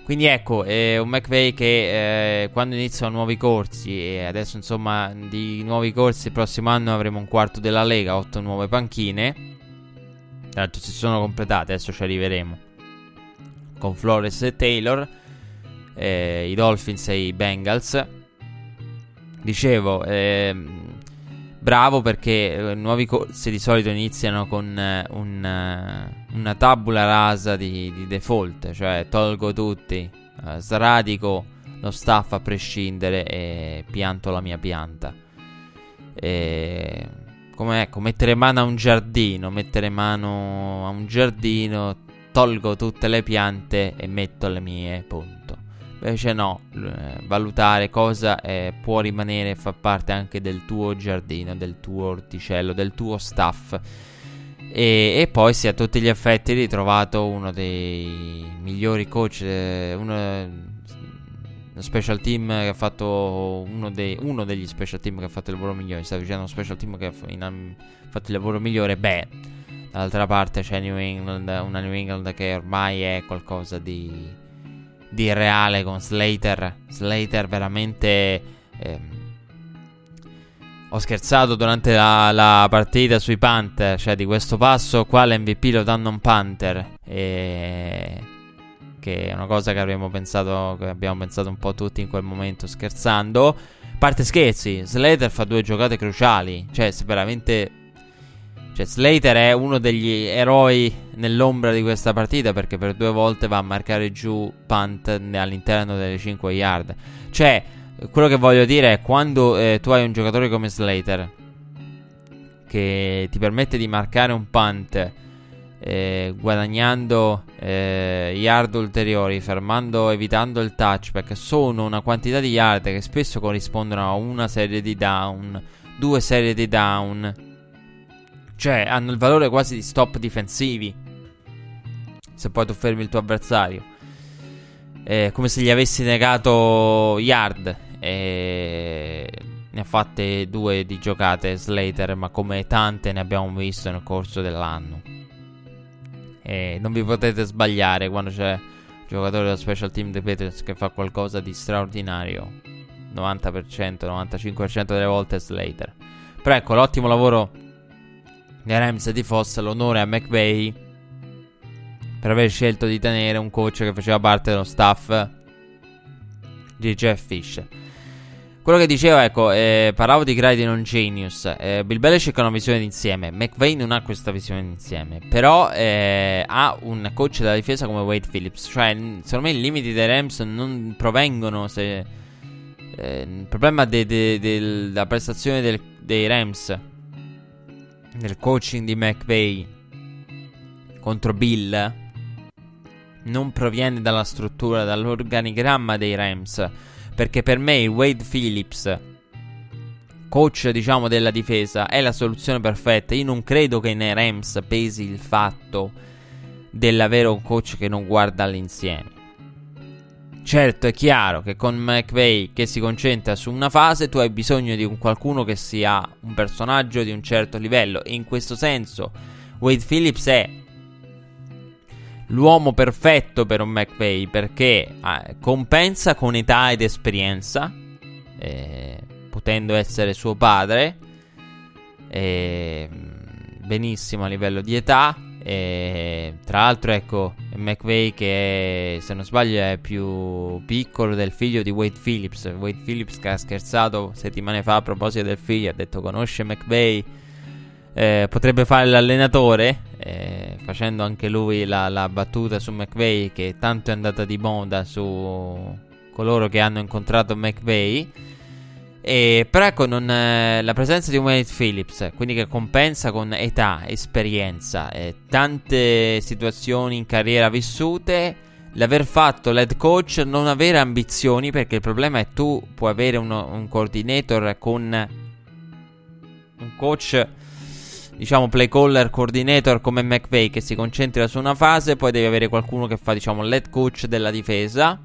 quindi ecco, è un McVay che eh, quando iniziano nuovi corsi, e adesso insomma di nuovi corsi il prossimo anno avremo un quarto della Lega, otto nuove panchine. L'altro si sono completate, adesso ci arriveremo. Con Flores e Taylor, eh, i Dolphins e i Bengals. Dicevo, ehm, bravo perché eh, nuovi corsi di solito iniziano con eh, un, uh, una tabula rasa di, di, default, cioè tolgo tutti, sradico lo staff a prescindere e pianto la mia pianta. E, come ecco, mettere mano a un giardino, mettere mano a un giardino, tolgo tutte le piante e metto le mie, punto. Invece no, eh, valutare cosa eh, può rimanere e fa parte anche del tuo giardino, del tuo orticello, del tuo staff. E, e, poi si a tutti gli effetti ritrovato uno dei migliori coach, eh, uno, special team che ha fatto uno, dei, uno, degli special team che ha fatto il lavoro migliore. Stavo dicendo uno special team che ha fatto il lavoro migliore. Beh, dall'altra parte c'è New England, una New England che ormai è qualcosa di di reale con Slater. Slater veramente... Eh, ho scherzato durante la, la, partita sui Panther, cioè di questo passo qua l'MVP lo danno un Panther. E... Che è una cosa che avremmo pensato, che abbiamo pensato un po' tutti in quel momento scherzando. Parte scherzi, Slater fa due giocate cruciali, cioè se veramente cioè, Slater è uno degli eroi nell'ombra di questa partita perché per due volte va a marcare giù punt all'interno delle 5 yard. Cioè, quello che voglio dire è quando eh, tu hai un giocatore come Slater che ti permette di marcare un punt eh, guadagnando eh, yard ulteriori, fermando, evitando il touchback, sono una quantità di yard che spesso corrispondono a una serie di down, due serie di down cioè, hanno il valore quasi di stop difensivi. Se poi tu fermi il tuo avversario. È come se gli avessi negato yard. E ne ha fatte due di giocate Slater, ma come tante ne abbiamo visto nel corso dell'anno. E non vi potete sbagliare quando c'è un giocatore della special team dei Patriots che fa qualcosa di straordinario. 90%, 95% delle volte Slater. Però ecco, l'ottimo lavoro nei Rams di Foss l'onore a McVay per aver scelto di tenere un coach che faceva parte dello staff di Jeff Fish. Quello che dicevo, ecco, eh, parlavo di gradi non genius. Eh, Bill Belichick ha una visione d'insieme. McVay non ha questa visione d'insieme. Però eh, ha un coach della difesa come Wade Phillips. Cioè, secondo me i limiti dei Rams non provengono. Se, eh, il problema de, de, de, della prestazione del, dei Rams nel coaching di McVeigh contro Bill non proviene dalla struttura, dall'organigramma dei Rams. Perché per me Wade Phillips, coach diciamo della difesa, è la soluzione perfetta. Io non credo che nei Rams pesi il fatto dell'avere un coach che non guarda all'insieme. Certo, è chiaro che con McVeigh che si concentra su una fase, tu hai bisogno di un qualcuno che sia un personaggio di un certo livello. E in questo senso, Wade Phillips è l'uomo perfetto per un McVeigh perché eh, compensa con età ed esperienza, eh, potendo essere suo padre, eh, benissimo a livello di età E, tra l'altro, ecco, McVeigh che se non sbaglio è più piccolo del figlio di Wade Phillips. Wade Phillips che ha scherzato settimane fa a proposito del figlio, ha detto conosce McVeigh, eh, potrebbe fare l'allenatore, eh, facendo anche lui la, la battuta su McVeigh che tanto è andata di moda su coloro che hanno incontrato McVeigh. E, però ecco, non, eh, la presenza di Wade Phillips, quindi che compensa con età, esperienza, e tante situazioni in carriera vissute, l'aver fatto l'head coach, non avere ambizioni, perché il problema è tu puoi avere uno, un coordinator con un coach, diciamo play caller coordinator come McVeigh che si concentra su una fase, poi devi avere qualcuno che fa diciamo l'head coach della difesa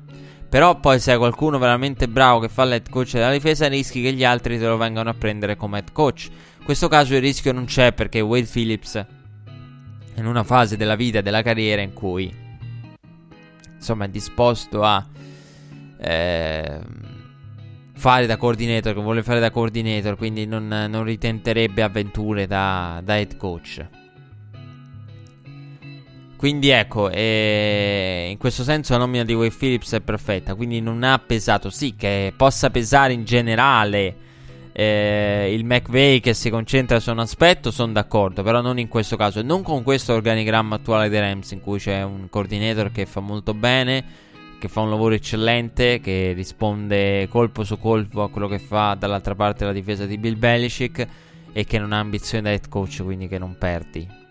però poi se hai qualcuno veramente bravo che fa l'head coach della difesa rischi che gli altri te lo vengano a prendere come head coach. In questo caso il rischio non c'è perché Wade Phillips è in una fase della vita e della carriera in cui insomma è disposto a eh, fare da coordinator, che vuole fare da coordinator, quindi non, non ritenterebbe avventure da, da head coach. Quindi ecco, eh, in questo senso la nomina di Wade Phillips è perfetta. Quindi non ha pesato. Sì, che possa pesare in generale eh, il McVeigh che si concentra su un aspetto, sono d'accordo. Però non in questo caso. Non con questo organigramma attuale dei Rams, in cui c'è un coordinator che fa molto bene, che fa un lavoro eccellente, che risponde colpo su colpo a quello che fa dall'altra parte la difesa di Bill Belichick. E che non ha ambizione da head coach, quindi che non perdi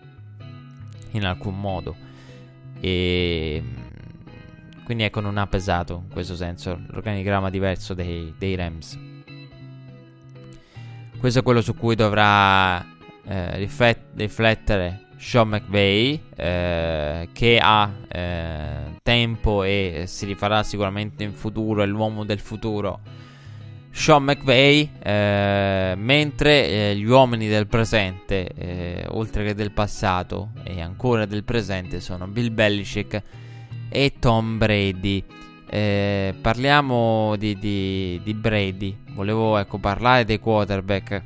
in alcun modo. E quindi ecco, non ha pesato in questo senso l'organigramma diverso dei, dei Rams. Questo è quello su cui dovrà eh, riflet- riflettere Sean McVay, eh, che ha eh, tempo e si rifarà sicuramente in futuro, è l'uomo del futuro Sean McVay, eh, mentre eh, gli uomini del presente, eh, oltre che del passato e ancora del presente, sono Bill Belichick e Tom Brady. Eh, parliamo di, di, di, Brady. Volevo ecco, parlare dei quarterback.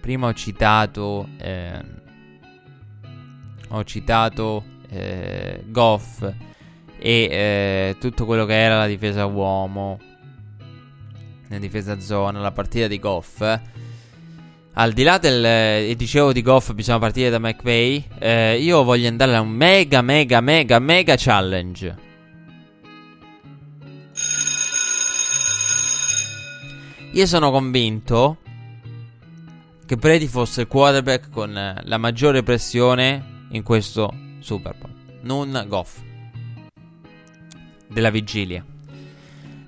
Prima ho citato, ehm, ho citato eh, Goff e eh, tutto quello che era la difesa uomo in difesa zona, la partita di Goff. Al di là del, eh, dicevo di Goff, bisogna partire da McVay. Eh, io voglio andare a un mega, mega, mega, mega challenge. Io sono convinto che Brady fosse il quarterback con eh, la maggiore pressione in questo Super Bowl, non Goff. Della vigilia.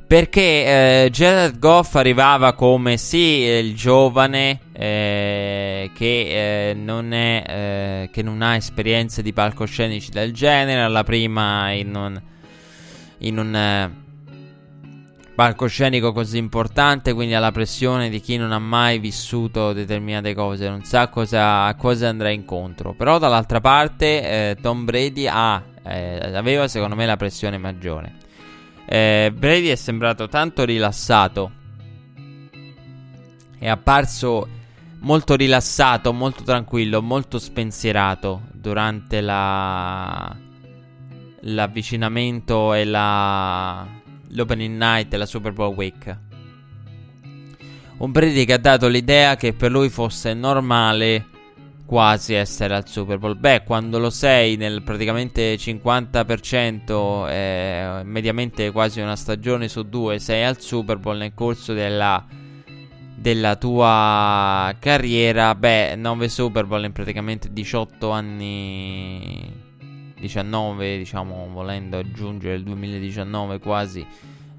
Perché eh, Jared Goff arrivava come sì, il giovane eh, che, eh, non è, eh, che non ha esperienze di palcoscenici del genere, alla prima in un, in un eh, palcoscenico così importante, quindi alla pressione di chi non ha mai vissuto determinate cose, non sa cosa, a cosa andrà incontro. Però dall'altra parte eh, Tom Brady ha, aveva secondo me la pressione maggiore. Eh, Brady è sembrato tanto rilassato. È apparso molto rilassato, molto tranquillo, molto spensierato durante la... l'avvicinamento e la... l'opening night e la Super Bowl week. Un Brady che ha dato l'idea che per lui fosse normale quasi essere al Super Bowl. Beh, quando lo sei nel praticamente 50%, eh, mediamente quasi una stagione su due, sei al Super Bowl nel corso della, della tua carriera. Beh, 9 Super Bowl in praticamente 18 anni. 19, diciamo, volendo aggiungere il 2019 quasi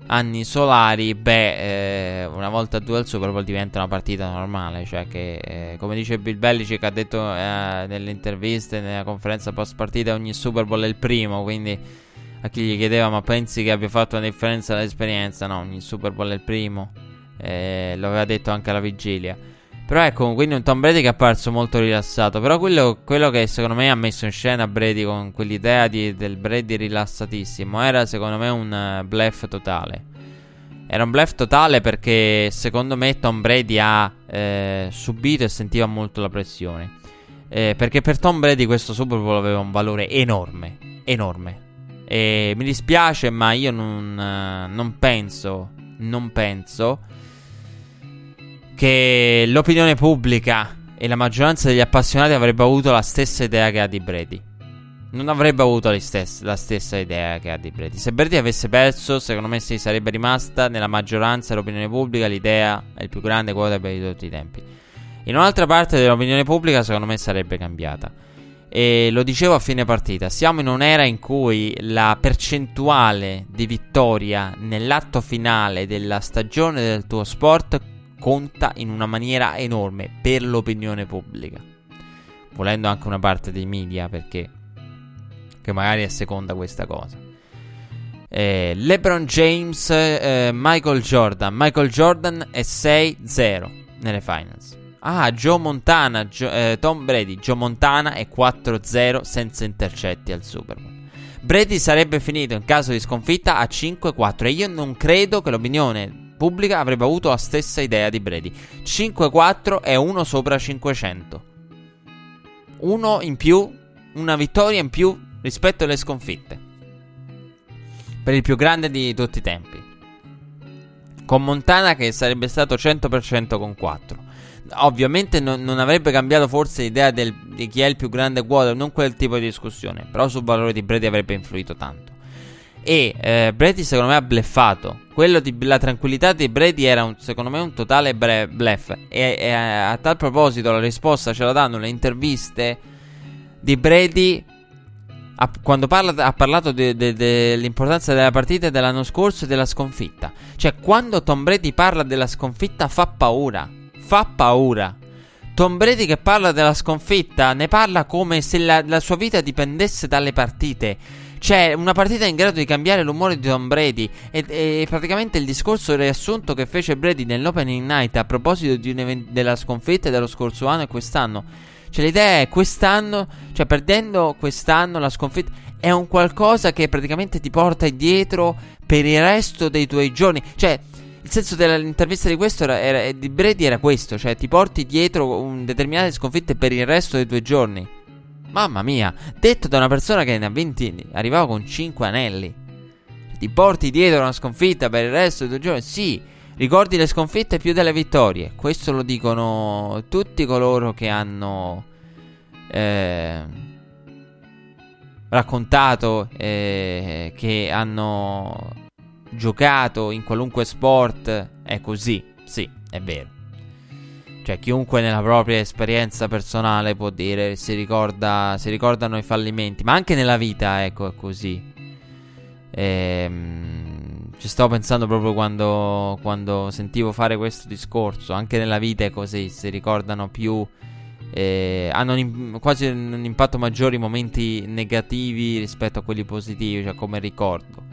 anni solari, beh, eh, una volta due al Super Bowl diventa una partita normale. Cioè, che eh, come dice Bill Belichick, ha detto eh, nelle interviste, nella conferenza post partita, ogni Super Bowl è il primo. Quindi a chi gli chiedeva, ma pensi che abbia fatto una differenza l'esperienza? No, ogni Super Bowl è il primo. Eh, lo aveva detto anche alla vigilia. Però ecco, quindi un Tom Brady che è apparso molto rilassato. Però quello, quello, che secondo me ha messo in scena Brady con quell'idea di, del Brady rilassatissimo era secondo me un uh, bluff totale. Era un bluff totale perché secondo me Tom Brady ha eh, subito e sentiva molto la pressione. Eh, perché per Tom Brady questo Super Bowl aveva un valore enorme, enorme. E mi dispiace, ma io non, eh, non penso, non penso che l'opinione pubblica e la maggioranza degli appassionati avrebbe avuto la stessa idea che ha di Brady. Non avrebbe avuto stesse, la stessa idea che ha di Brady. Se Brady avesse perso, secondo me si sarebbe rimasta nella maggioranza dell'opinione pubblica l'idea è il più grande quarterback di tutti i tempi. In un'altra parte dell'opinione pubblica, secondo me, sarebbe cambiata. E lo dicevo a fine partita, siamo in un'era in cui la percentuale di vittoria nell'atto finale della stagione del tuo sport conta in una maniera enorme per l'opinione pubblica. Volendo anche una parte dei media, perché che magari è seconda questa cosa. Eh, LeBron James, eh, Michael Jordan. Michael Jordan è 6-0 nelle finals. Ah, Joe Montana, Gio, eh, Tom Brady, Joe Montana è 4-0 senza intercetti al Super Bowl. Brady sarebbe finito in caso di sconfitta a 5-4 e io non credo che l'opinione pubblica avrebbe avuto la stessa idea di Brady. 5-4 è uno sopra 500. Uno in più, una vittoria in più rispetto alle sconfitte. Per il più grande di tutti i tempi. Con Montana che sarebbe stato 100% con 4 ovviamente non, non, avrebbe cambiato forse l'idea del, di chi è il più grande quarter, non quel tipo di discussione, però sul valore di Brady avrebbe influito tanto. E eh, Brady secondo me ha bleffato. Quello di la tranquillità di Brady era un, secondo me un totale bre- bluff. E, e a, tal proposito la risposta ce la danno le interviste di Brady ha, quando parla, ha parlato de, de, dell'importanza della partita dell'anno scorso e della sconfitta. Cioè, quando Tom Brady parla della sconfitta fa paura fa paura. Tom Brady che parla della sconfitta ne parla come se la, la sua vita dipendesse dalle partite. Cioè, una partita in grado di cambiare l'umore di Tom Brady. E, e praticamente il discorso riassunto che fece Brady nell'opening night a proposito event- della sconfitta dello scorso anno e quest'anno. Cioè, l'idea è quest'anno, cioè, perdendo quest'anno la sconfitta, è un qualcosa che praticamente ti porta dietro per il resto dei tuoi giorni. Cioè, il senso dell'intervista di questo era, era, di Brady era questo, cioè ti porti dietro un determinate sconfitte per il resto dei tuoi giorni. Mamma mia, detto da una persona che ne ha 20, arrivava con 5 anelli. Ti porti dietro una sconfitta per il resto dei tuoi? Sì, ricordi le sconfitte più delle vittorie. Questo lo dicono tutti coloro che hanno eh, raccontato, eh, che hanno giocato in qualunque sport è così. Sì, è vero. Cioè, chiunque nella propria esperienza personale può dire si, ricorda, si ricordano i fallimenti, ma anche nella vita, ecco, è così. Ehm, ci stavo pensando proprio quando, quando sentivo fare questo discorso. Anche nella vita è così, si ricordano più. Eh, hanno un, quasi un impatto maggiore i momenti negativi rispetto a quelli positivi, cioè come ricordo.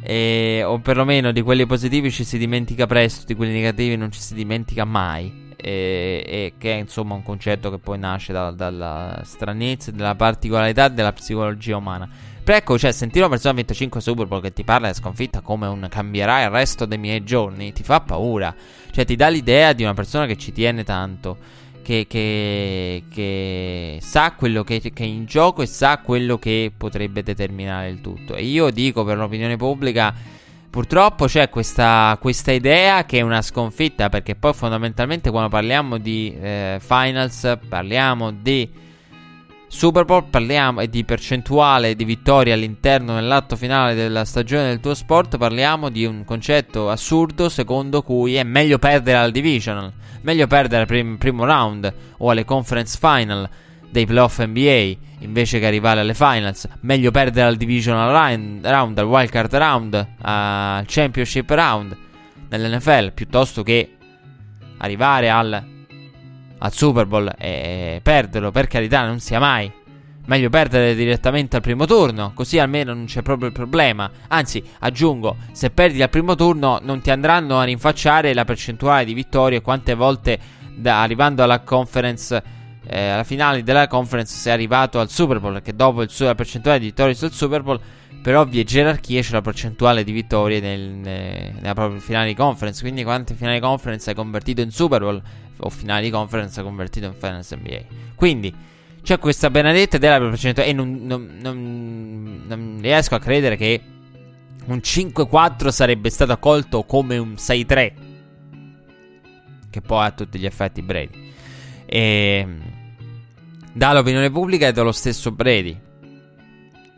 E, o perlomeno di quelli positivi ci si dimentica presto, di quelli negativi non ci si dimentica mai. E, e che è insomma un concetto che poi nasce da, dalla stranezza, dalla particolarità della psicologia umana. Però ecco, cioè, sentire una persona 25 Super Bowl che ti parla di sconfitta come un cambierà il resto dei miei giorni, ti fa paura. Cioè, ti dà l'idea di una persona che ci tiene tanto che, che, che sa quello che, che, è in gioco e sa quello che potrebbe determinare il tutto. E io dico per l'opinione pubblica, purtroppo c'è questa, questa idea che è una sconfitta, perché poi fondamentalmente quando parliamo di eh, finals parliamo di Super Bowl, parliamo di percentuale di vittorie all'interno dell'atto finale della stagione del tuo sport, parliamo di un concetto assurdo secondo cui è meglio perdere al divisional Meglio perdere al prim- primo round o alle conference final dei playoff NBA invece che arrivare alle finals. Meglio perdere al divisional round, al wildcard round, al championship round nell'NFL piuttosto che arrivare al, al Super Bowl e perderlo. Per carità, non sia mai. Meglio perdere direttamente al primo turno, così almeno non c'è proprio il problema. Anzi, aggiungo, se perdi al primo turno non ti andranno a rinfacciare la percentuale di vittorie quante volte da, arrivando alla conference eh, alla finale della conference sei arrivato al Super Bowl, perché dopo il, la percentuale di vittorie sul Super Bowl per ovvie gerarchie c'è la percentuale di vittorie nel, nella propria finale di conference. Quindi, quante finali di conference hai convertito in Super Bowl o finali di conference hai convertito in Finals NBA. Quindi c'è questa benedetta della percentuale. E non, non, non, non riesco a credere che un 5-4 sarebbe stato accolto come un 6-3. Che poi ha tutti gli effetti Brady. E dall'opinione pubblica è dello stesso Brady.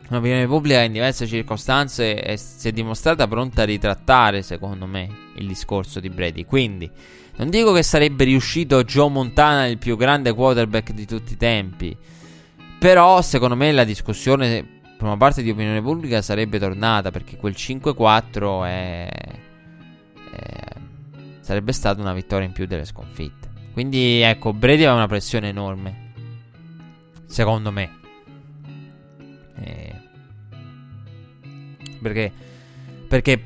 L'opinione pubblica in diverse circostanze è, si è dimostrata pronta a ritrattare, secondo me, il discorso di Brady. Quindi, non dico che sarebbe riuscito Joe Montana, il più grande quarterback di tutti i tempi. Però, secondo me, la discussione, per una parte di opinione pubblica, sarebbe tornata perché quel 5-4 è, è, sarebbe stata una vittoria in più delle sconfitte. Quindi, ecco, Brady aveva una pressione enorme. Secondo me. Eh, perché, perché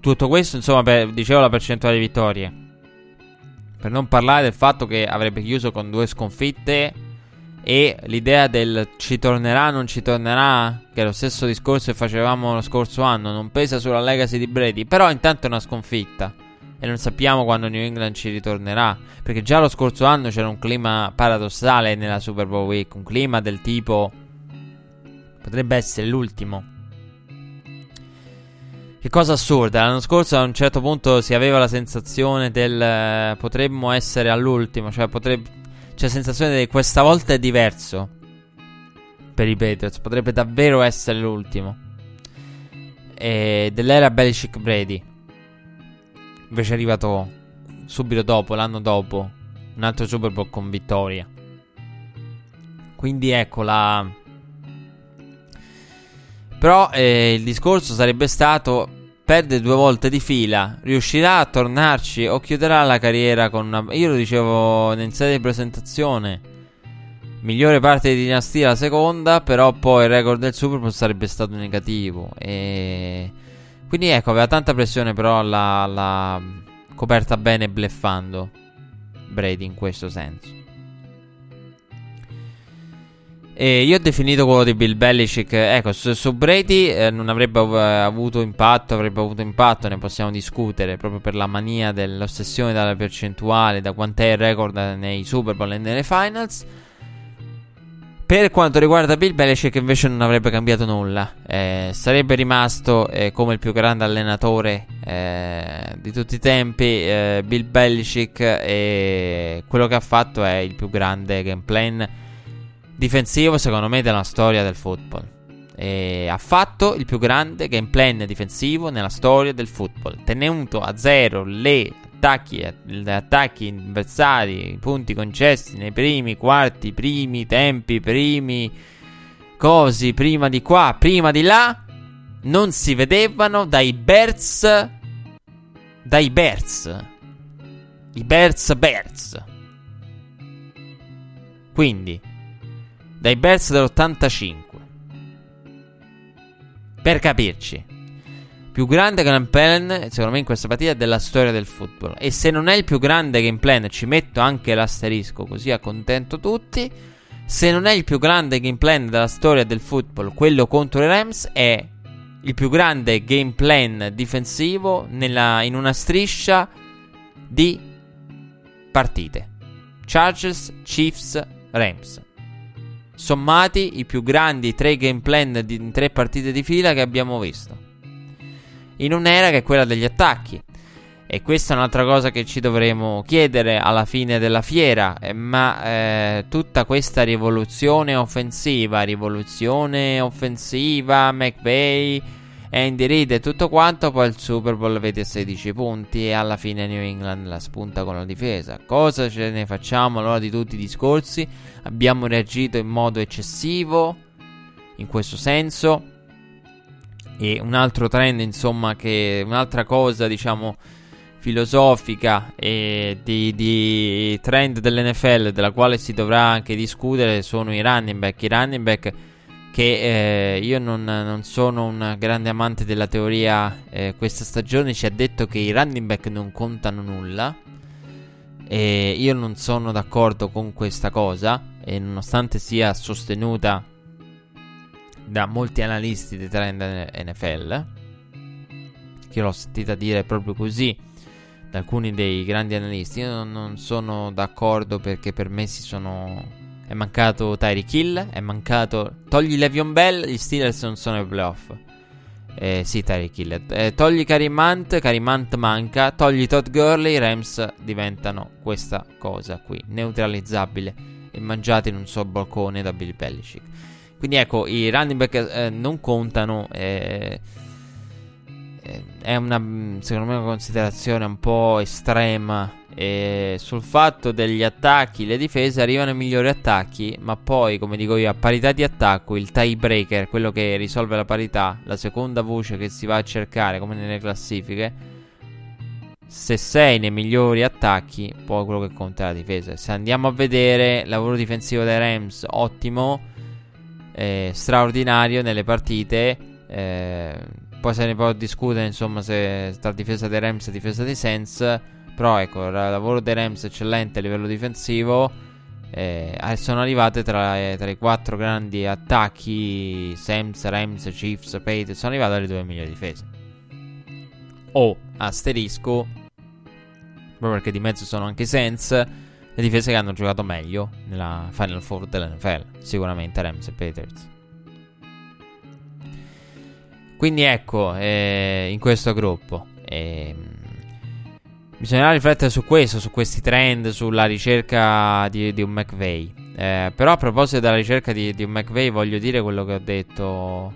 tutto questo, insomma, per, dicevo la percentuale di vittorie. Per non parlare del fatto che avrebbe chiuso con due sconfitte e l'idea del ci tornerà, non ci tornerà, che è lo stesso discorso che facevamo lo scorso anno, non pesa sulla legacy di Brady, però intanto è una sconfitta e non sappiamo quando New England ci ritornerà, perché già lo scorso anno c'era un clima paradossale nella Super Bowl Week, un clima del tipo potrebbe essere l'ultimo. Che cosa assurda, l'anno scorso a un certo punto si aveva la sensazione del eh, potremmo essere all'ultimo, cioè potrebbe c'è la sensazione che questa volta è diverso per i Patriots, potrebbe davvero essere l'ultimo. E dell'era Belichick Brady. Invece è arrivato subito dopo, l'anno dopo, un altro Super Bowl con vittoria. Quindi ecco la però eh, il discorso sarebbe stato perde due volte di fila, riuscirà a tornarci o chiuderà la carriera con una... Io lo dicevo in sede di presentazione, migliore parte di dinastia la seconda, però poi il record del Super Bowl sarebbe stato negativo. E... Quindi ecco, aveva tanta pressione, però l'ha coperta bene bleffando Brady in questo senso. E io ho definito quello di Bill Belichick. Ecco, su, su Brady eh, non avrebbe av- avuto impatto, avrebbe avuto impatto, ne possiamo discutere proprio per la mania dell'ossessione dalla percentuale, da quant'è il record nei Super Bowl e nelle finals. Per quanto riguarda Bill Belichick, invece, non avrebbe cambiato nulla. Eh, sarebbe rimasto eh, come il più grande allenatore eh, di tutti i tempi. Eh, Bill Belichick, e quello che ha fatto è il più grande game plan difensivo, secondo me, della storia del football. E ha fatto il più grande game plan difensivo nella storia del football, tenuto a zero le attacchi, attacchi avversari, i punti concessi nei primi quarti, primi tempi, primi cosi, prima di qua, prima di là, non si vedevano dai Bears, dai Bears, i Bears Bears. Quindi, dai Bears dell'85. Per capirci, più grande game plan, secondo me in questa partita, della storia del football. E se non è il più grande game plan, ci metto anche l'asterisco così accontento tutti. Se non è il più grande game plan della storia del football, quello contro i Rams, è il più grande game plan difensivo nella, in una striscia di partite. Chargers, Chiefs, Rams sommati i più grandi tre game plan di tre partite di fila che abbiamo visto. In un'era che è quella degli attacchi. E questa è un'altra cosa che ci dovremo chiedere alla fine della fiera. Eh, ma eh, tutta questa rivoluzione offensiva, rivoluzione offensiva, McVay Andy Reid e tutto quanto, poi il Super Bowl vede 16 punti e alla fine New England la spunta con la difesa. Cosa ce ne facciamo allora di tutti i discorsi? Abbiamo reagito in modo eccessivo in questo senso. E un altro trend, insomma, che un'altra cosa, diciamo, filosofica e di, di trend dell'NFL, della quale si dovrà anche discutere, sono i running back. I running back che eh, io non, non, sono un grande amante della teoria. Eh, questa stagione ci ha detto che i running back non contano nulla. E io non sono d'accordo con questa cosa. E nonostante sia sostenuta da molti analisti dei trend NFL, che l'ho sentita dire proprio così da alcuni dei grandi analisti. Io non sono d'accordo perché per me si sono. È mancato Tyreek Hill, è mancato. Togli Levion Bell, gli Steelers non sono ai playoff. Eh, sì, Tyreek Hill. Eh, togli Karimant, Karimant manca. Togli Todd Gurley, i Rams diventano questa cosa qui, neutralizzabile e mangiati in un sol balcone da Bill Belichick. Quindi ecco, i running back eh, non contano. Eh, è una, secondo me, una considerazione un po' estrema. E sul fatto degli attacchi, le difese arrivano i migliori attacchi, ma poi, come dico io, a parità di attacco, il tiebreaker, quello che risolve la parità, la seconda voce che si va a cercare, come nelle classifiche, se sei nei migliori attacchi, poi quello che conta è la difesa. Se andiamo a vedere lavoro difensivo dei Rams, ottimo, eh, straordinario nelle partite. Eh, poi se ne può discutere, insomma, se tra difesa dei Rams e difesa dei Saints. Però ecco, il lavoro dei Rams eccellente a livello difensivo. Eh, sono arrivate tra, tra, i quattro grandi attacchi Sams, Rams, Chiefs, Patriots. Sono arrivate le due migliori difese. O asterisco, proprio perché di mezzo sono anche i Saints. Le difese che hanno giocato meglio nella Final Four dell'NFL. Sicuramente Rams e Patriots. Quindi ecco, eh, in questo gruppo. Eh, bisognerà riflettere su questo, su questi trend, sulla ricerca di, di un McVeigh. Eh, però a proposito della ricerca di, di un McVeigh voglio dire quello che ho detto.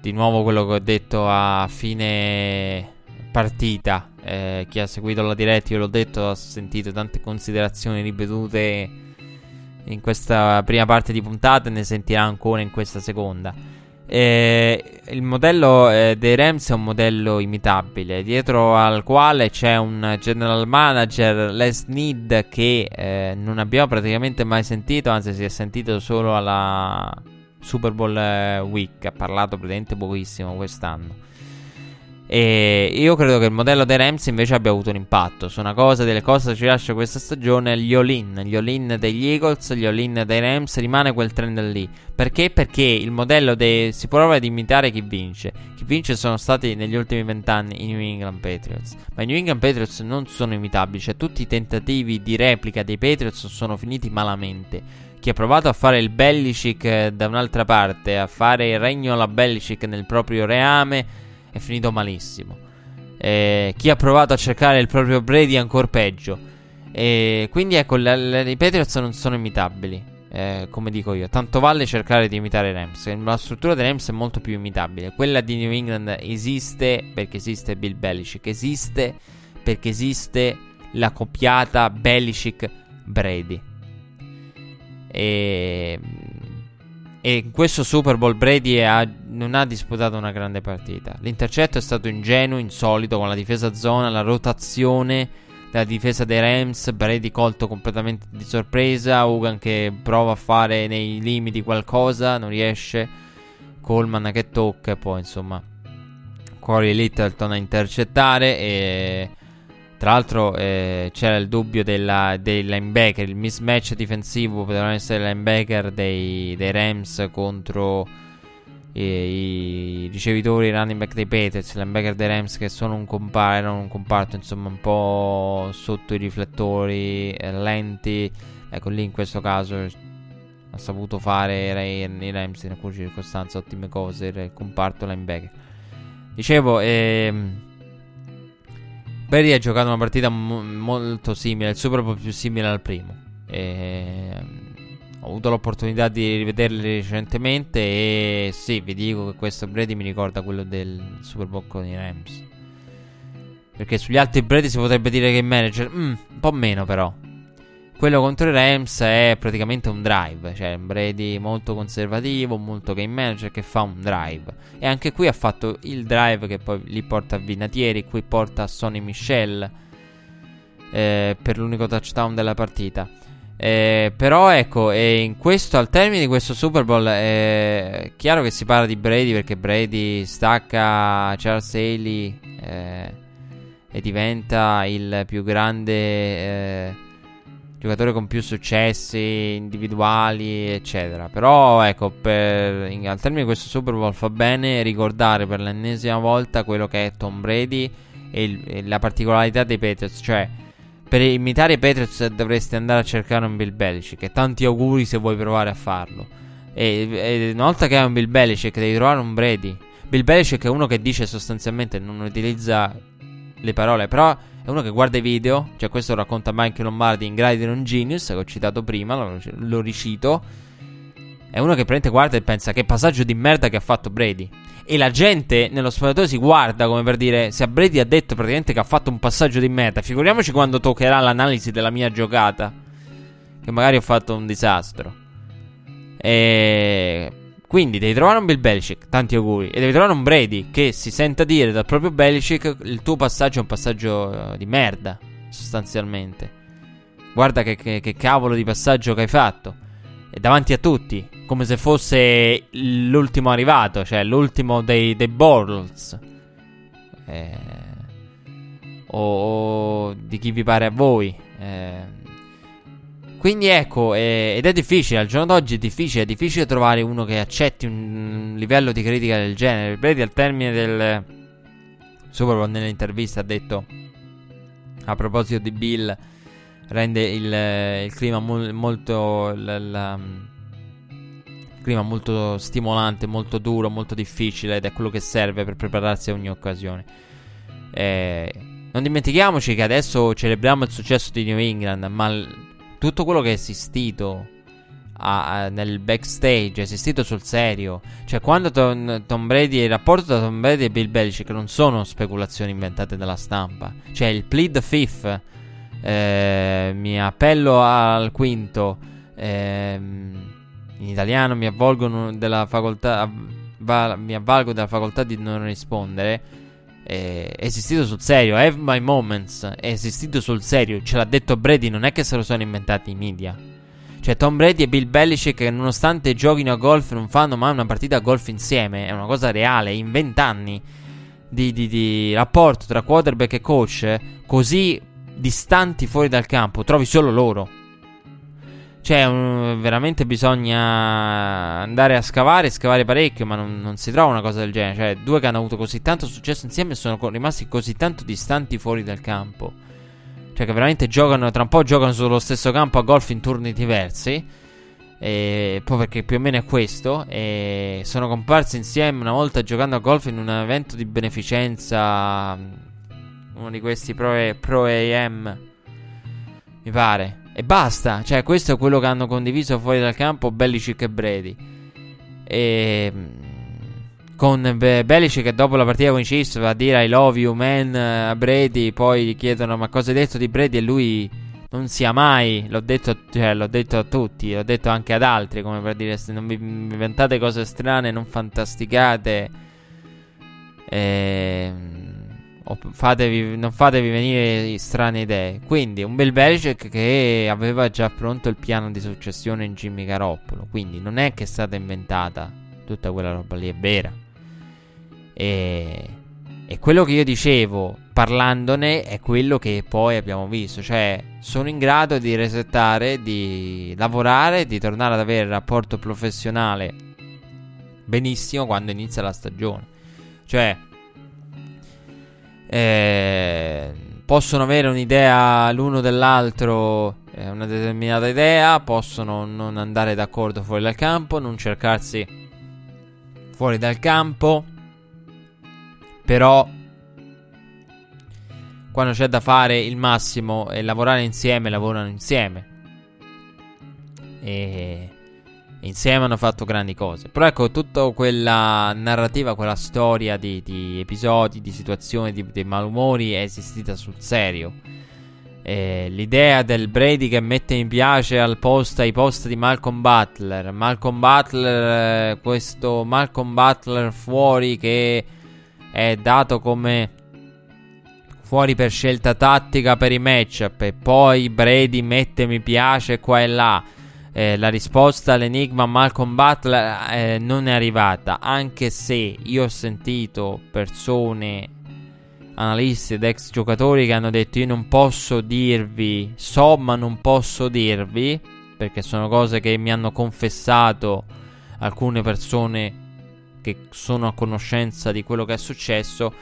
Di nuovo quello che ho detto a fine partita. Eh, chi ha seguito la diretta, io l'ho detto, ha sentito tante considerazioni ripetute in questa prima parte di puntata e ne sentirà ancora in questa seconda. Eh, il modello eh, dei Rams è un modello imitabile, dietro al quale c'è un general manager, Les Need, che eh, non abbiamo praticamente mai sentito, anzi si è sentito solo alla Super Bowl eh, Week, ha parlato praticamente pochissimo quest'anno. E io credo che il modello dei Rams invece abbia avuto un impatto su una cosa delle cose che ci lascia questa stagione. Gli all-in, gli all-in degli Eagles, gli all-in dei Rams, rimane quel trend lì. Perché? Perché il modello dei, si prova ad imitare chi vince. Chi vince sono stati negli ultimi vent'anni i New England Patriots. Ma i New England Patriots non sono imitabili, cioè tutti i tentativi di replica dei Patriots sono finiti malamente. Chi ha provato a fare il Belichick eh, da un'altra parte, a fare il regno alla Belichick nel proprio reame è finito malissimo. Eh, chi ha provato a cercare il proprio Brady è ancora peggio. E quindi ecco, le, le, i Patriots non sono imitabili. Eh, come dico io, tanto vale cercare di imitare Rams. La struttura dei Rams è molto più imitabile. Quella di New England esiste perché esiste Bill Belichick. Esiste perché esiste la coppiata Belichick-Brady. E e in questo Super Bowl Brady ha, non ha disputato una grande partita. L'intercetto è stato ingenuo, insolito con la difesa zona, la rotazione della difesa dei Rams. Brady colto completamente di sorpresa. Hogan che prova a fare nei limiti qualcosa, non riesce. Coleman che tocca e poi insomma Corey Littleton a intercettare e tra l'altro eh, c'era il dubbio della, dei linebacker, il mismatch difensivo potevano essere linebacker dei, dei Rams contro i, i ricevitori running back dei Patriots, linebacker dei Rams che sono un comparto, erano un comparto insomma un po' sotto i riflettori, eh, lenti. Ecco lì in questo caso ha saputo fare i Rams in alcune circostanze ottime cose, il comparto linebacker. Dicevo, ehm Brady ha giocato una partita mo- molto simile, il Super Bowl più simile al primo. E... Ho avuto l'opportunità di rivederli recentemente e sì, vi dico che questo Brady mi ricorda quello del Super Bowl con i Rams. Perché sugli altri Brady si potrebbe dire che il manager, mm, un po' meno però. Quello contro i Rams è praticamente un drive, cioè un Brady molto conservativo, molto game manager che fa un drive. E anche qui ha fatto il drive che poi li porta a Vinatieri, qui porta a Sonny Michel eh, per l'unico touchdown della partita. Eh, però ecco, questo, al termine di questo Super Bowl è chiaro che si parla di Brady perché Brady stacca Charles Haley eh, e diventa il più grande eh, giocatore con più successi individuali, eccetera. Però, ecco, per, in, al termine di questo Super Bowl fa bene ricordare per l'ennesima volta quello che è Tom Brady e, il, e la particolarità dei Patriots. Cioè, per imitare i Patriots dovresti andare a cercare un Bill Belichick. E tanti auguri se vuoi provare a farlo. E, e una volta che hai un Bill Belichick, devi trovare un Brady. Bill Belichick è uno che dice sostanzialmente non utilizza le parole, però è uno che guarda i video, cioè questo racconta Mike Lombardi in Gradi Non Genius, che ho citato prima, lo, lo ricito. È uno che prende guarda e pensa che passaggio di merda che ha fatto Brady. E la gente nello spogliatoio si guarda come per dire: Se a Brady ha detto praticamente che ha fatto un passaggio di merda, figuriamoci quando toccherà l'analisi della mia giocata. Che magari ho fatto un disastro. E quindi devi trovare un Bill Belichick, tanti auguri, e devi trovare un Brady che si senta dire dal proprio Belichick il tuo passaggio è un passaggio uh, di merda, sostanzialmente. Guarda che, che, che, cavolo di passaggio che hai fatto. E davanti a tutti, come se fosse l'ultimo arrivato, cioè l'ultimo dei, dei Bortles. Eh, o, o, di chi vi pare a voi. Eh, quindi ecco, eh, ed è difficile, al giorno d'oggi è difficile, è difficile trovare uno che accetti un livello di critica del genere. Vedi, al termine del Super Bowl nell'intervista ha detto, a proposito di Bill, rende il, il clima mo- molto... La, la, il clima molto stimolante, molto duro, molto difficile ed è quello che serve per prepararsi a ogni occasione. Eh, non dimentichiamoci che adesso celebriamo il successo di New England, ma tutto quello che è esistito a, a, nel backstage, è esistito sul serio. Cioè, quando Tom, Tom, Brady, il rapporto tra Tom Brady e Bill Belichick non sono speculazioni inventate dalla stampa. Cioè, il plead fifth, eh, mi appello al quinto, eh, in italiano mi avvolgono della facoltà, mi avvalgo della facoltà di non rispondere è esistito sul serio. Have My Moments è esistito sul serio. Ce l'ha detto Brady, non è che se lo sono inventati i media. Cioè, Tom Brady e Bill Belichick, nonostante giochino a golf, non fanno mai una partita a golf insieme. È una cosa reale. In vent'anni di, di, di rapporto tra quarterback e coach, così distanti fuori dal campo, trovi solo loro. Cioè, un, veramente bisogna andare a scavare, scavare parecchio, ma non, non, si trova una cosa del genere. Cioè, due che hanno avuto così tanto successo insieme e sono rimasti così tanto distanti fuori dal campo. Cioè, che veramente giocano, tra un po' giocano sullo stesso campo a golf in turni diversi. E poi perché più o meno è questo. E sono comparsi insieme una volta giocando a golf in un evento di beneficenza. Uno di questi pro, pro AM. Mi pare. E basta, cioè questo è quello che hanno condiviso fuori dal campo Belichick e Brady. E mm, con Belichick che dopo la partita con i Chiefs va a dire I love you man a Brady, poi gli chiedono ma cosa hai detto di Brady e lui non sia mai, l'ho detto, cioè, l'ho detto a tutti, l'ho detto anche ad altri, come per dire non vi inventate cose strane, non fantasticate. Ehm Fatevi, non fatevi venire strane idee. Quindi un bel Belichick che aveva già pronto il piano di successione in Jimmy Garoppolo. Quindi non è che è stata inventata tutta quella roba lì, è vera. E, e quello che io dicevo parlandone è quello che poi abbiamo visto. Cioè, sono in grado di resettare, di lavorare, di tornare ad avere il rapporto professionale benissimo quando inizia la stagione. Cioè, eh, possono avere un'idea l'uno dell'altro, eh, una determinata idea, possono non andare d'accordo fuori dal campo, non cercarsi fuori dal campo, però quando c'è da fare il massimo e lavorare insieme, lavorano insieme. E Insieme hanno fatto grandi cose. Però ecco, tutta quella narrativa, quella storia di, di episodi, di situazioni, di, di, malumori è esistita sul serio. Eh, l'idea del Brady che mette mi piace al post, ai post di Malcolm Butler. Malcolm Butler, eh, questo Malcolm Butler fuori che è dato come fuori per scelta tattica per i matchup. E poi Brady mette mi piace qua e là eh, la risposta all'enigma Malcolm Butler eh, non è arrivata, anche se io ho sentito persone analisti ed ex giocatori che hanno detto io non posso dirvi, so ma non posso dirvi, perché sono cose che mi hanno confessato alcune persone che sono a conoscenza di quello che è successo.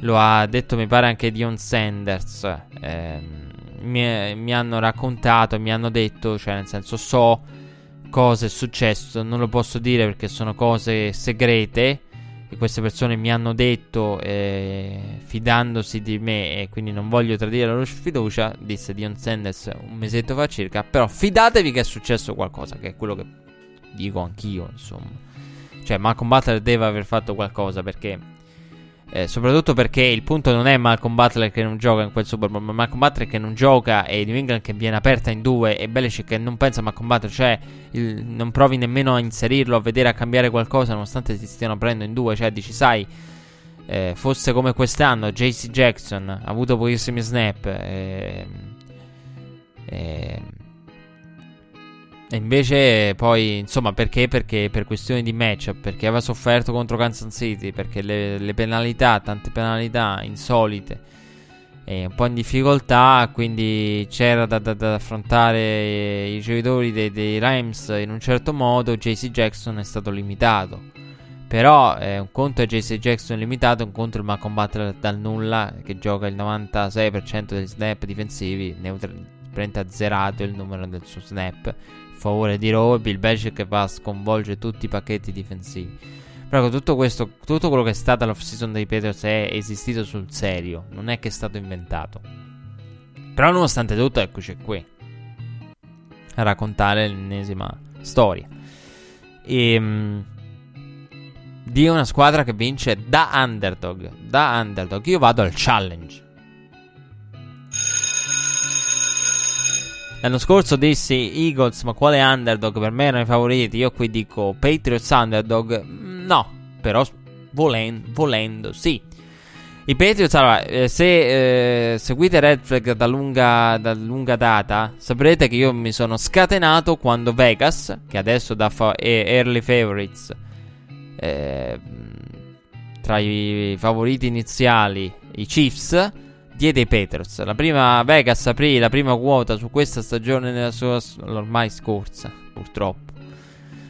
Lo ha detto mi pare anche Dion Sanders. Eh, mi, mi hanno raccontato, mi hanno detto, cioè nel senso so cosa è successo, non lo posso dire perché sono cose segrete che queste persone mi hanno detto eh, fidandosi di me e quindi non voglio tradire la loro fiducia, disse Dion Sanders un mesetto fa circa, però fidatevi che è successo qualcosa, che è quello che dico anch'io, insomma. Cioè Malcolm Butler deve aver fatto qualcosa perché eh, soprattutto perché il punto non è Malcolm Butler che non gioca in quel Super Bowl, ma Malcolm Butler che non gioca e New England che viene aperta in due e Belichick che non pensa a Malcolm Butler, cioè il, non provi nemmeno a inserirlo, a vedere, a cambiare qualcosa nonostante si stiano prendendo in due, cioè dici sai, eh, fosse come quest'anno JC Jackson ha avuto pochissimi snap e, e e invece poi, insomma, perché? Perché per questioni di matchup, perché aveva sofferto contro Kansas City, perché le, le penalità, tante penalità insolite, e un po' in difficoltà, quindi c'era da, da, da affrontare i giocatori dei, dei, Rams in un certo modo, JC Jackson è stato limitato. Però eh, un conto è JC Jackson limitato, un conto è il Malcolm Butler dal nulla, che gioca il 96% degli snap difensivi, neutral, azzerato il numero del suo snap favore di Rowe, Bill Belichick va a sconvolgere tutti i pacchetti difensivi. Però tutto questo, tutto quello che è stata l'off season dei Patriots è esistito sul serio, non è che è stato inventato. Però nonostante tutto, eccoci qui a raccontare l'ennesima storia. E, ehm, di una squadra che vince da underdog. Da underdog. Io vado al challenge. L'anno scorso dissi Eagles, ma quale underdog? Per me erano i favoriti. Io qui dico Patriots underdog. No, però volendo, volendo sì. I Patriots, allora, eh, se eh, seguite Red Flag da lunga, da lunga, data, saprete che io mi sono scatenato quando Vegas, che adesso dà fa- early favorites, eh, tra i favoriti iniziali, i Chiefs, diede i Patriots. La prima Vegas aprì la prima quota su questa stagione nella sua ormai scorsa, purtroppo.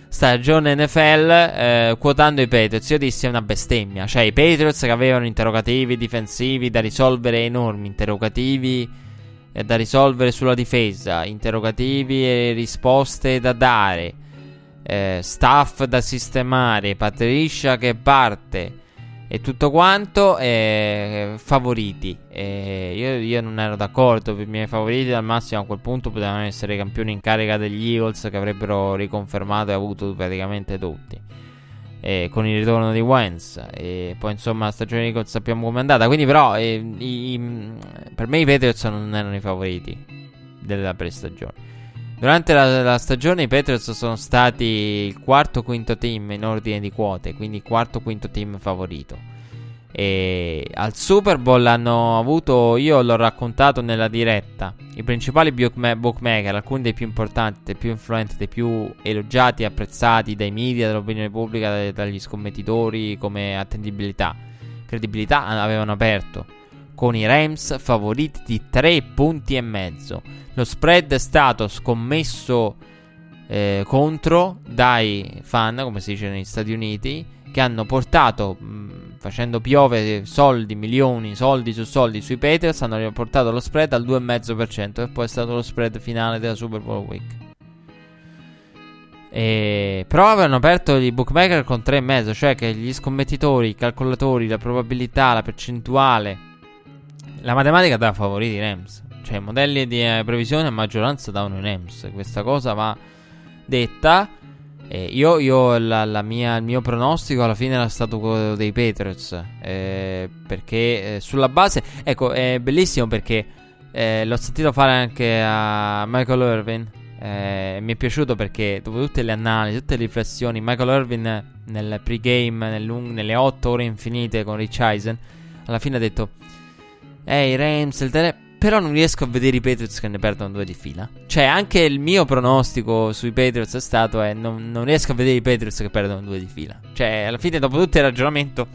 Stagione NFL eh, quotando i Patriots. Io dissi è una bestemmia. Cioè, i Patriots che avevano interrogativi difensivi da risolvere enormi, interrogativi eh, da risolvere sulla difesa, interrogativi e risposte da dare, eh, staff da sistemare, Patricia che parte e tutto quanto eh, favoriti. Eh, io, io, non ero d'accordo i miei favoriti al massimo a quel punto potevano essere campioni in carica degli Eagles che avrebbero riconfermato e avuto praticamente tutti. Eh, con il ritorno di Wentz e poi insomma la stagione di Eagles sappiamo com'è andata. Quindi però eh, i, i, per me i Patriots non erano i favoriti della prestagione Durante la, la, stagione i Patriots sono stati il quarto quinto team in ordine di quote, quindi quarto quinto team favorito. E al Super Bowl hanno avuto, io l'ho raccontato nella diretta, i principali bookmaker, alcuni dei più importanti, dei più influenti, dei più elogiati e apprezzati dai media, dall'opinione pubblica, dagli scommettitori come attendibilità, credibilità, avevano aperto con i Rams favoriti di 3 punti e mezzo. Lo spread è stato scommesso eh, contro dai fan, come si dice negli Stati Uniti, che hanno portato, mh, facendo piovere soldi, milioni, soldi su soldi sui Patriots, hanno portato lo spread al 2,5% e poi è stato lo spread finale della Super Bowl Week. E... Però avevano aperto i bookmaker con 3,5, cioè che gli scommettitori, i calcolatori, la probabilità, la percentuale la matematica dà favoriti Rams. Cioè, i modelli di eh, previsione a maggioranza davano i Rams. Questa cosa va detta. Eh, io, io la, la mia, il mio pronostico alla fine era stato quello dei Patriots. Eh, perché eh, sulla base, ecco, è bellissimo perché eh, l'ho sentito fare anche a Michael Irvin. Eh, mi è piaciuto perché dopo tutte le analisi, tutte le riflessioni, Michael Irvin nel pregame, nel lung- nelle 8 ore infinite con Rich Eisen, alla fine ha detto eh, i Rams, il tele... Però non riesco a vedere i Patriots che ne perdono due di fila. Cioè, anche il mio pronostico sui Patriots è stato: eh, non, non riesco a vedere i Patriots che perdono due di fila. Cioè, alla fine, dopo tutto il ragionamento,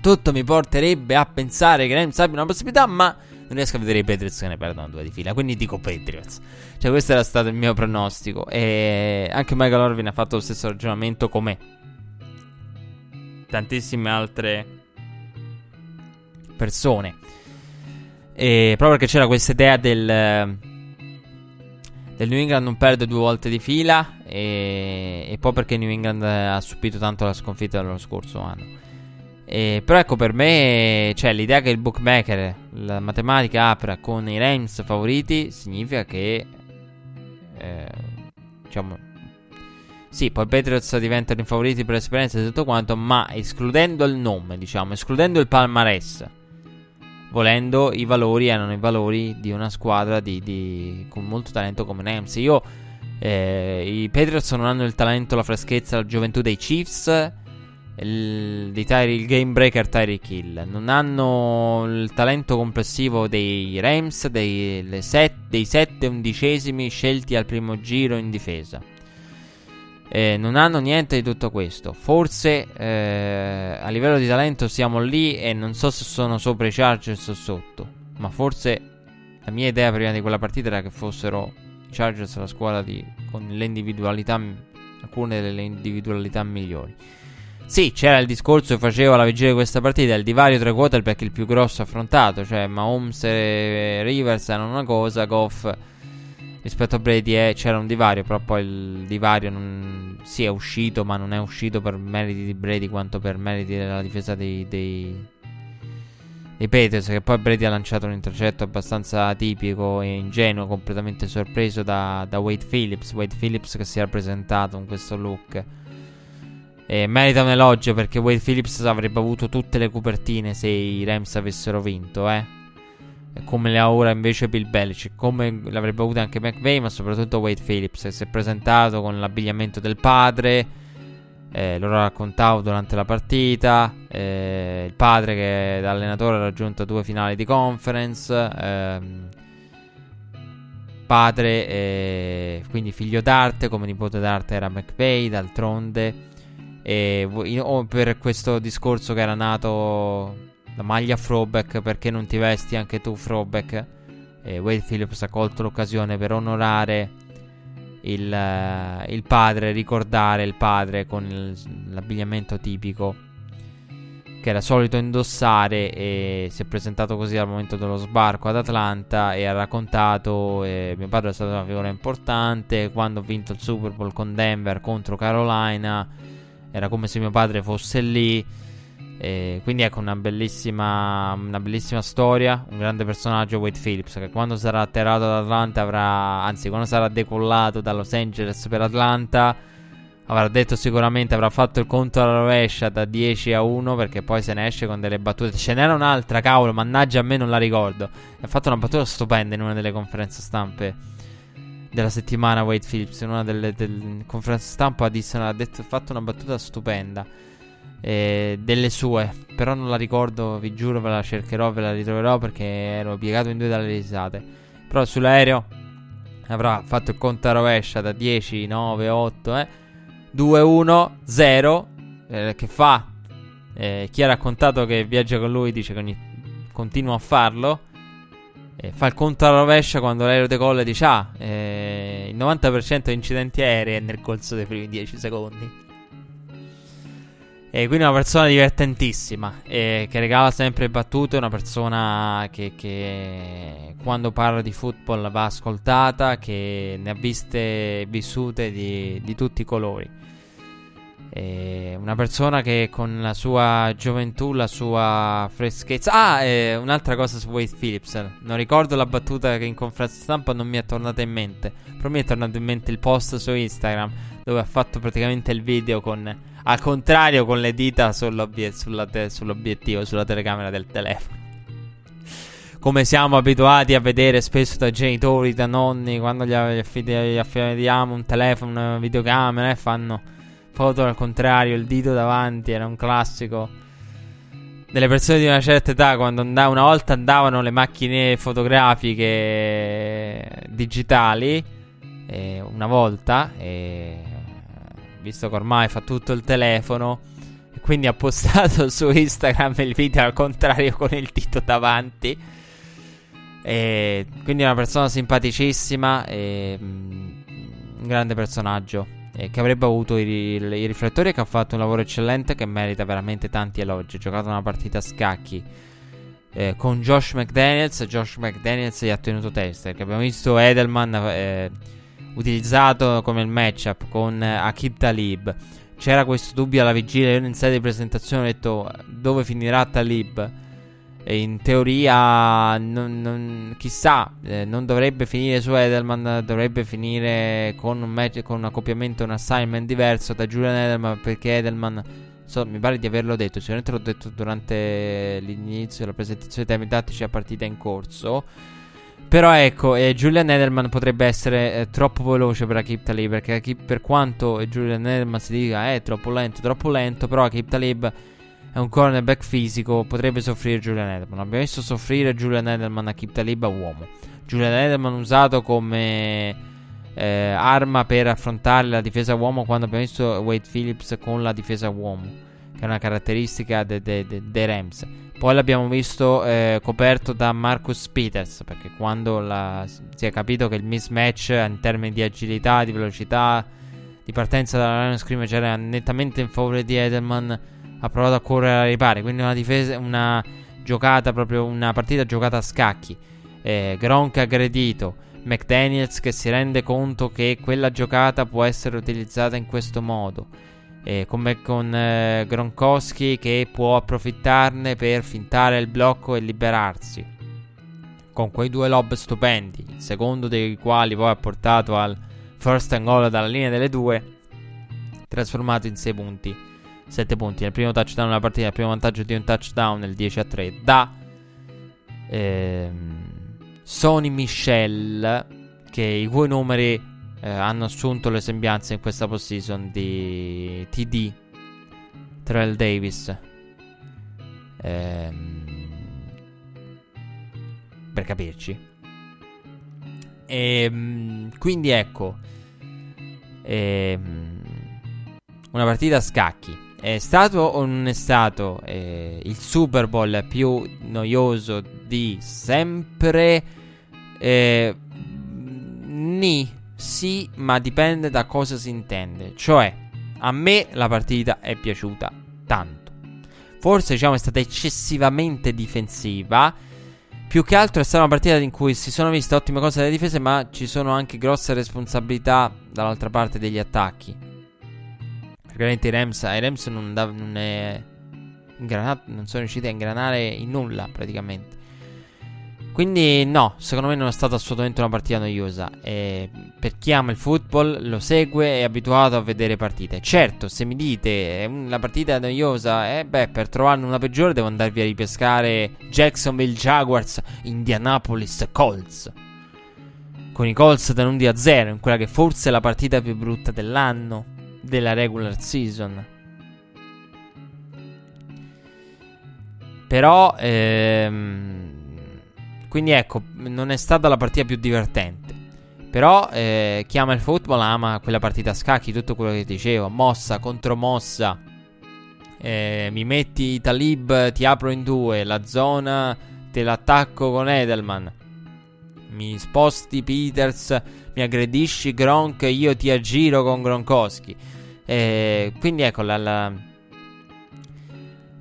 tutto mi porterebbe a pensare che Rams abbiano una possibilità, ma non riesco a vedere i Patriots che ne perdono due di fila. Quindi dico Patriots. Cioè, questo era stato il mio pronostico. E anche Michael Orvin ha fatto lo stesso ragionamento come tantissime altre persone. E proprio perché c'era questa idea del, del New England non perde due volte di fila. E, e poi perché New England ha subito tanto la sconfitta dello scorso anno. E, però ecco per me cioè, l'idea che il bookmaker, la matematica apra con i Rams favoriti significa che eh, diciamo sì, poi i Patriots diventano i favoriti per esperienza e tutto quanto, ma escludendo il nome, diciamo, escludendo il palmarès, volendo i valori erano i valori di una squadra di, di, con molto talento come Rams. Io eh, i Patriots non hanno il talento, la freschezza, la gioventù dei Chiefs il, di Tyre, il game breaker Tyreek Hill. Non hanno il talento complessivo dei Rams, dei, set, dei 7 undicesimi scelti al primo giro in difesa. Eh, non hanno niente di tutto questo. Forse eh, a livello di talento siamo lì e non so se sono sopra i Chargers o sotto. Ma forse la mia idea prima di quella partita era che fossero i Chargers la squadra di, con le individualità, alcune delle individualità migliori. Sì, c'era il discorso che facevo alla vigilia di questa partita, il divario tra quarterback il più grosso affrontato, cioè Mahomes e Rivers erano una cosa, Goff rispetto a Brady eh, c'era un divario, però poi il divario non sì, è uscito, ma non è uscito per meriti di Brady quanto per meriti della difesa dei, dei, dei Patriots, che poi Brady ha lanciato un intercetto abbastanza tipico e ingenuo, completamente sorpreso da, da Wade Phillips, Wade Phillips che si è presentato con questo look eh, merita un elogio perché Wade Phillips avrebbe avuto tutte le copertine se i Rams avessero vinto, eh. Come le ha ora invece Bill Belichick, come l'avrebbe avuto anche McVay, ma soprattutto Wade Phillips, che si è presentato con l'abbigliamento del padre. Eh, lo raccontavo durante la partita. Eh, il padre, che da allenatore ha raggiunto due finali di conference. Ehm, padre, eh, quindi figlio d'arte, come nipote d'arte era McVay, d'altronde. E per questo discorso che era nato la maglia throwback, perché non ti vesti anche tu throwback? E Wade Phillips ha colto l'occasione per onorare il, uh, il padre, ricordare il padre con il, l'abbigliamento tipico che era solito indossare e si è presentato così al momento dello sbarco ad Atlanta e ha raccontato eh, mio padre è stato una figura importante quando ho vinto il Super Bowl con Denver contro Carolina era come se mio padre fosse lì. E quindi ecco una bellissima, una bellissima storia, un grande personaggio Wade Phillips che quando sarà atterrato ad Atlanta avrà, anzi quando sarà decollato da Los Angeles per Atlanta avrà detto sicuramente, avrà fatto il conto alla rovescia da 10 a 1 perché poi se ne esce con delle battute. Ce n'era un'altra, cavolo, mannaggia a me non la ricordo. Ha fatto una battuta stupenda in una delle conferenze stampe della settimana Wade Phillips in una delle, delle conferenze stampa disse, ha, detto, ha fatto una battuta stupenda eh, delle sue. Però non la ricordo vi giuro ve la cercherò ve la ritroverò perché ero piegato in due dalle risate. Però sull'aereo avrà fatto il conto a rovescia da 10 9 8 eh, 2 1 0 eh, che fa? Eh, chi ha raccontato che viaggia con lui dice che ogni, continua a farlo. Eh, fa il conto alla rovescia quando l'aereo decolla e dice ah, eh, il 90% di incidenti aerei è nel corso dei primi 10 secondi. E quindi una persona divertentissima, eh, che regala sempre battute, una persona che, che, quando parla di football va ascoltata, che ne ha viste vissute di, di tutti i colori. Eh, una persona che con la sua gioventù, la sua freschezza. Ah, eh, un'altra cosa su Wade Phillips. Non ricordo la battuta che in conferenza stampa non mi è tornata in mente. Però mi è tornato in mente il post su Instagram dove ha fatto praticamente il video con. Al contrario, con le dita te- sull'obiettivo, sulla telecamera del telefono. Come siamo abituati a vedere spesso da genitori, da nonni, quando gli, affidiamo un telefono, una videocamera e fanno Foto al contrario, il dito davanti era un classico. Delle persone di una certa età, quando andava, una volta andavano le macchine fotografiche digitali, eh, una volta, eh, visto che ormai fa tutto il telefono, quindi ha postato su Instagram il video al contrario con il dito davanti. E quindi è una persona simpaticissima e mm, un grande personaggio eh, che avrebbe avuto i, i, riflettori e che ha fatto un lavoro eccellente che merita veramente tanti elogi. Ha giocato una partita a scacchi eh, con Josh McDaniels. Josh McDaniels gli ha tenuto testa perché abbiamo visto Edelman eh, utilizzato come il matchup con eh, Akib Talib. C'era questo dubbio alla vigilia. Io in sede di presentazione ho detto dove finirà Talib. E in teoria, non, non, chissà, eh, non dovrebbe finire su Edelman. Dovrebbe finire con un, match, con un accoppiamento, un assignment diverso da Julian Edelman. Perché Edelman, so, mi pare di averlo detto. Sicuramente l'ho detto durante l'inizio della presentazione dei temi tattici a partita in corso. Però ecco, eh, Julian Edelman potrebbe essere eh, troppo veloce per Akib Talib. Perché Akib, per quanto Julian Edelman si dica è eh, troppo lento, troppo lento, però Akib Talib è un cornerback fisico, potrebbe soffrire Julian Edelman. Abbiamo visto soffrire Julian Edelman a Akib Talib a uomo. Julian Edelman usato come eh, arma per affrontare la difesa uomo quando abbiamo visto Wade Phillips con la difesa uomo, che è una caratteristica dei de, de, de Rams. Poi l'abbiamo visto eh, coperto da Marcus Peters, perché quando la, si è capito che il mismatch in termini di agilità, di velocità, di partenza dalla line scrimmage era nettamente in favore di Edelman, ha provato a correre ai ripari. Quindi una difesa, una giocata proprio, una partita giocata a scacchi. Eh, Gronk aggredito. McDaniels che si rende conto che quella giocata può essere utilizzata in questo modo eh, come con eh, Gronkowski che può approfittarne per fintare il blocco e liberarsi. Con quei due lob stupendi, il secondo dei quali poi ha portato al first and goal dalla linea delle due, trasformato in 6 punti. 7 punti nel primo touchdown della partita, il primo vantaggio di un touchdown nel 10 a 3 da ehm, Sony Michel che i cui numeri eh, hanno assunto le sembianze in questa postseason di TD Trell Davis. Ehm, per capirci. E, ehm, quindi ecco. Ehm, una partita a scacchi. È stato o non è stato eh, il Super Bowl più noioso di sempre? Eh, ni sì, ma dipende da cosa si intende. Cioè, a me la partita è piaciuta tanto. Forse, diciamo, è stata eccessivamente difensiva. Più che altro è stata una partita in cui si sono viste ottime cose dalle difese, ma ci sono anche grosse responsabilità dall'altra parte degli attacchi. Praticamente i Rams, i Rams non, da, non, è ingranato, non sono riusciti a ingranare in nulla praticamente. Quindi no, secondo me non è stata assolutamente una partita noiosa. E per chi ama il football, lo segue, è abituato a vedere partite. Certo, se mi dite la partita è noiosa, eh beh, per trovarne una peggiore devo andarvi a ripescare Jacksonville Jaguars, Indianapolis Colts. Con i Colts da un a 0, in quella che forse è la partita più brutta dell'anno, della regular season. Però, ehm quindi ecco, non è stata la partita più divertente. Però eh, chi ama il football ama quella partita a scacchi, tutto quello che dicevo. Mossa contro mossa. Eh, mi metti Talib, ti apro in due. La zona te l'attacco con Edelman. Mi sposti Peters, mi aggredisci Gronk, io ti aggiro con Gronkowski. Eh, quindi ecco la, la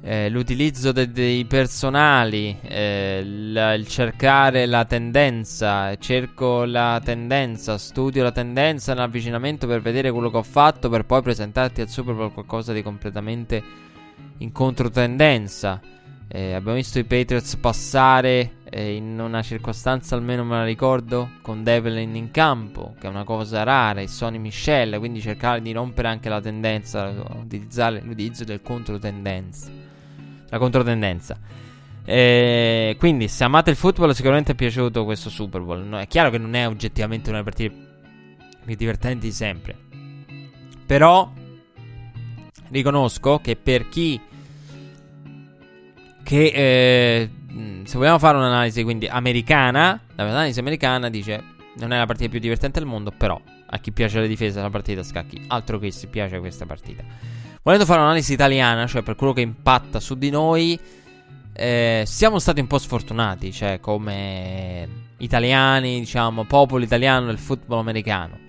eh, l'utilizzo de- dei personali, eh, l- il cercare la tendenza, cerco la tendenza, studio la tendenza nell'avvicinamento per vedere quello che ho fatto, per poi presentarti al Super Bowl qualcosa di completamente in controtendenza. Eh, abbiamo visto i Patriots passare eh, in una circostanza, almeno me la ricordo, con Devlin in campo, che è una cosa rara, e Sonny Michel, quindi cercare di rompere anche la tendenza, utilizzare l'utilizzo del controtendenza la controtendenza. Eh, quindi, se amate il football, sicuramente è piaciuto questo Super Bowl. No, è chiaro che non è oggettivamente una delle partite più divertenti di sempre. Però, riconosco che per chi. Che eh, se vogliamo fare un'analisi quindi americana, l'analisi americana dice non è la partita più divertente del mondo, però a chi piace la difesa la partita scacchi, altro che si piace questa partita. Volendo fare un'analisi italiana, cioè per quello che impatta su di noi, eh, siamo stati un po' sfortunati, cioè come italiani, diciamo, popolo italiano del football americano.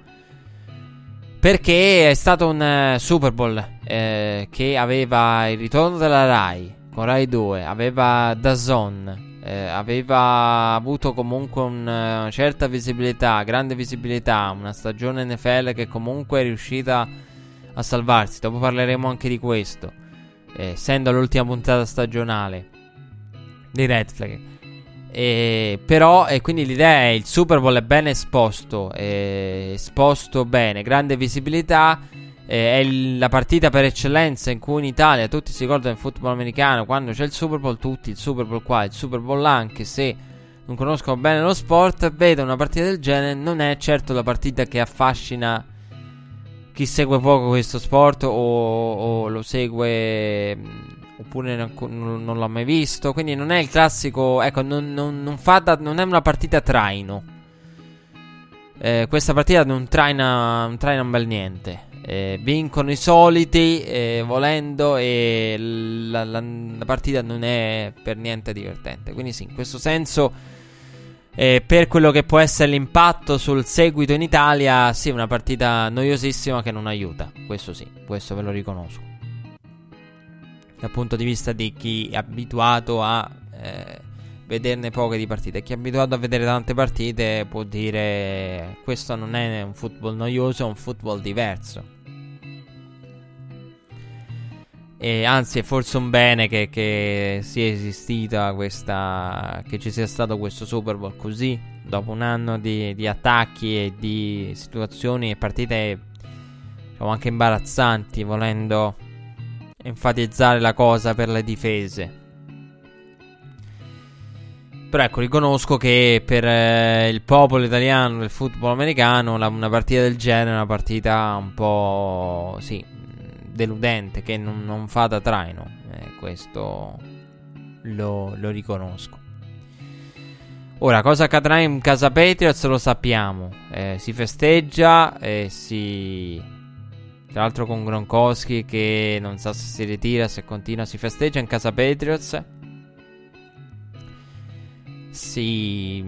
Perché è stato un uh, Super Bowl eh, che aveva il ritorno della Rai con Rai 2, aveva Dazon, eh, aveva avuto comunque un, una certa visibilità, grande visibilità, una stagione NFL che comunque è riuscita a salvarsi. Dopo parleremo anche di questo, eh, essendo l'ultima puntata stagionale di Red Flag. E, però, e quindi l'idea è il Super Bowl è ben esposto, esposto bene, grande visibilità. è la partita per eccellenza in cui in Italia tutti si ricordano il football americano. Quando c'è il Super Bowl, tutti il Super Bowl qua, il Super Bowl là, anche se non conoscono bene lo sport, vedono una partita del genere. Non è certo la partita che affascina chi segue poco questo sport o, o lo segue oppure non, non, l'ha mai visto. Quindi non è il classico. Ecco, non, non, non, da, è una partita traino. Eh, questa partita non traina, non traina un bel niente. Eh, vincono i soliti, eh, volendo, e la, la, la, partita non è per niente divertente. Quindi, sì, in questo senso. Eh, per quello che può essere l'impatto sul seguito in Italia, sì, una partita noiosissima che non aiuta. Questo sì, questo ve lo riconosco dal punto di vista di chi è abituato a eh, vederne poche di partite. Chi è abituato a vedere tante partite può dire questo non è un football noioso, è un football diverso. E anzi, è forse un bene che, che sia esistita questa. che ci sia stato questo Super Bowl così. Dopo un anno di, di attacchi e di situazioni e partite diciamo, anche imbarazzanti, volendo enfatizzare la cosa per le difese. Però ecco, riconosco che per eh, il popolo italiano del football americano la, una partita del genere è una partita un po' sì, deludente, che non, non fa da traino. Eh, questo lo, lo riconosco. Ora, cosa accadrà in casa Patriots lo sappiamo. Eh, si festeggia e si tra l'altro con Gronkowski che non sa se si ritira, se continua, si festeggia in casa Patriots. Si...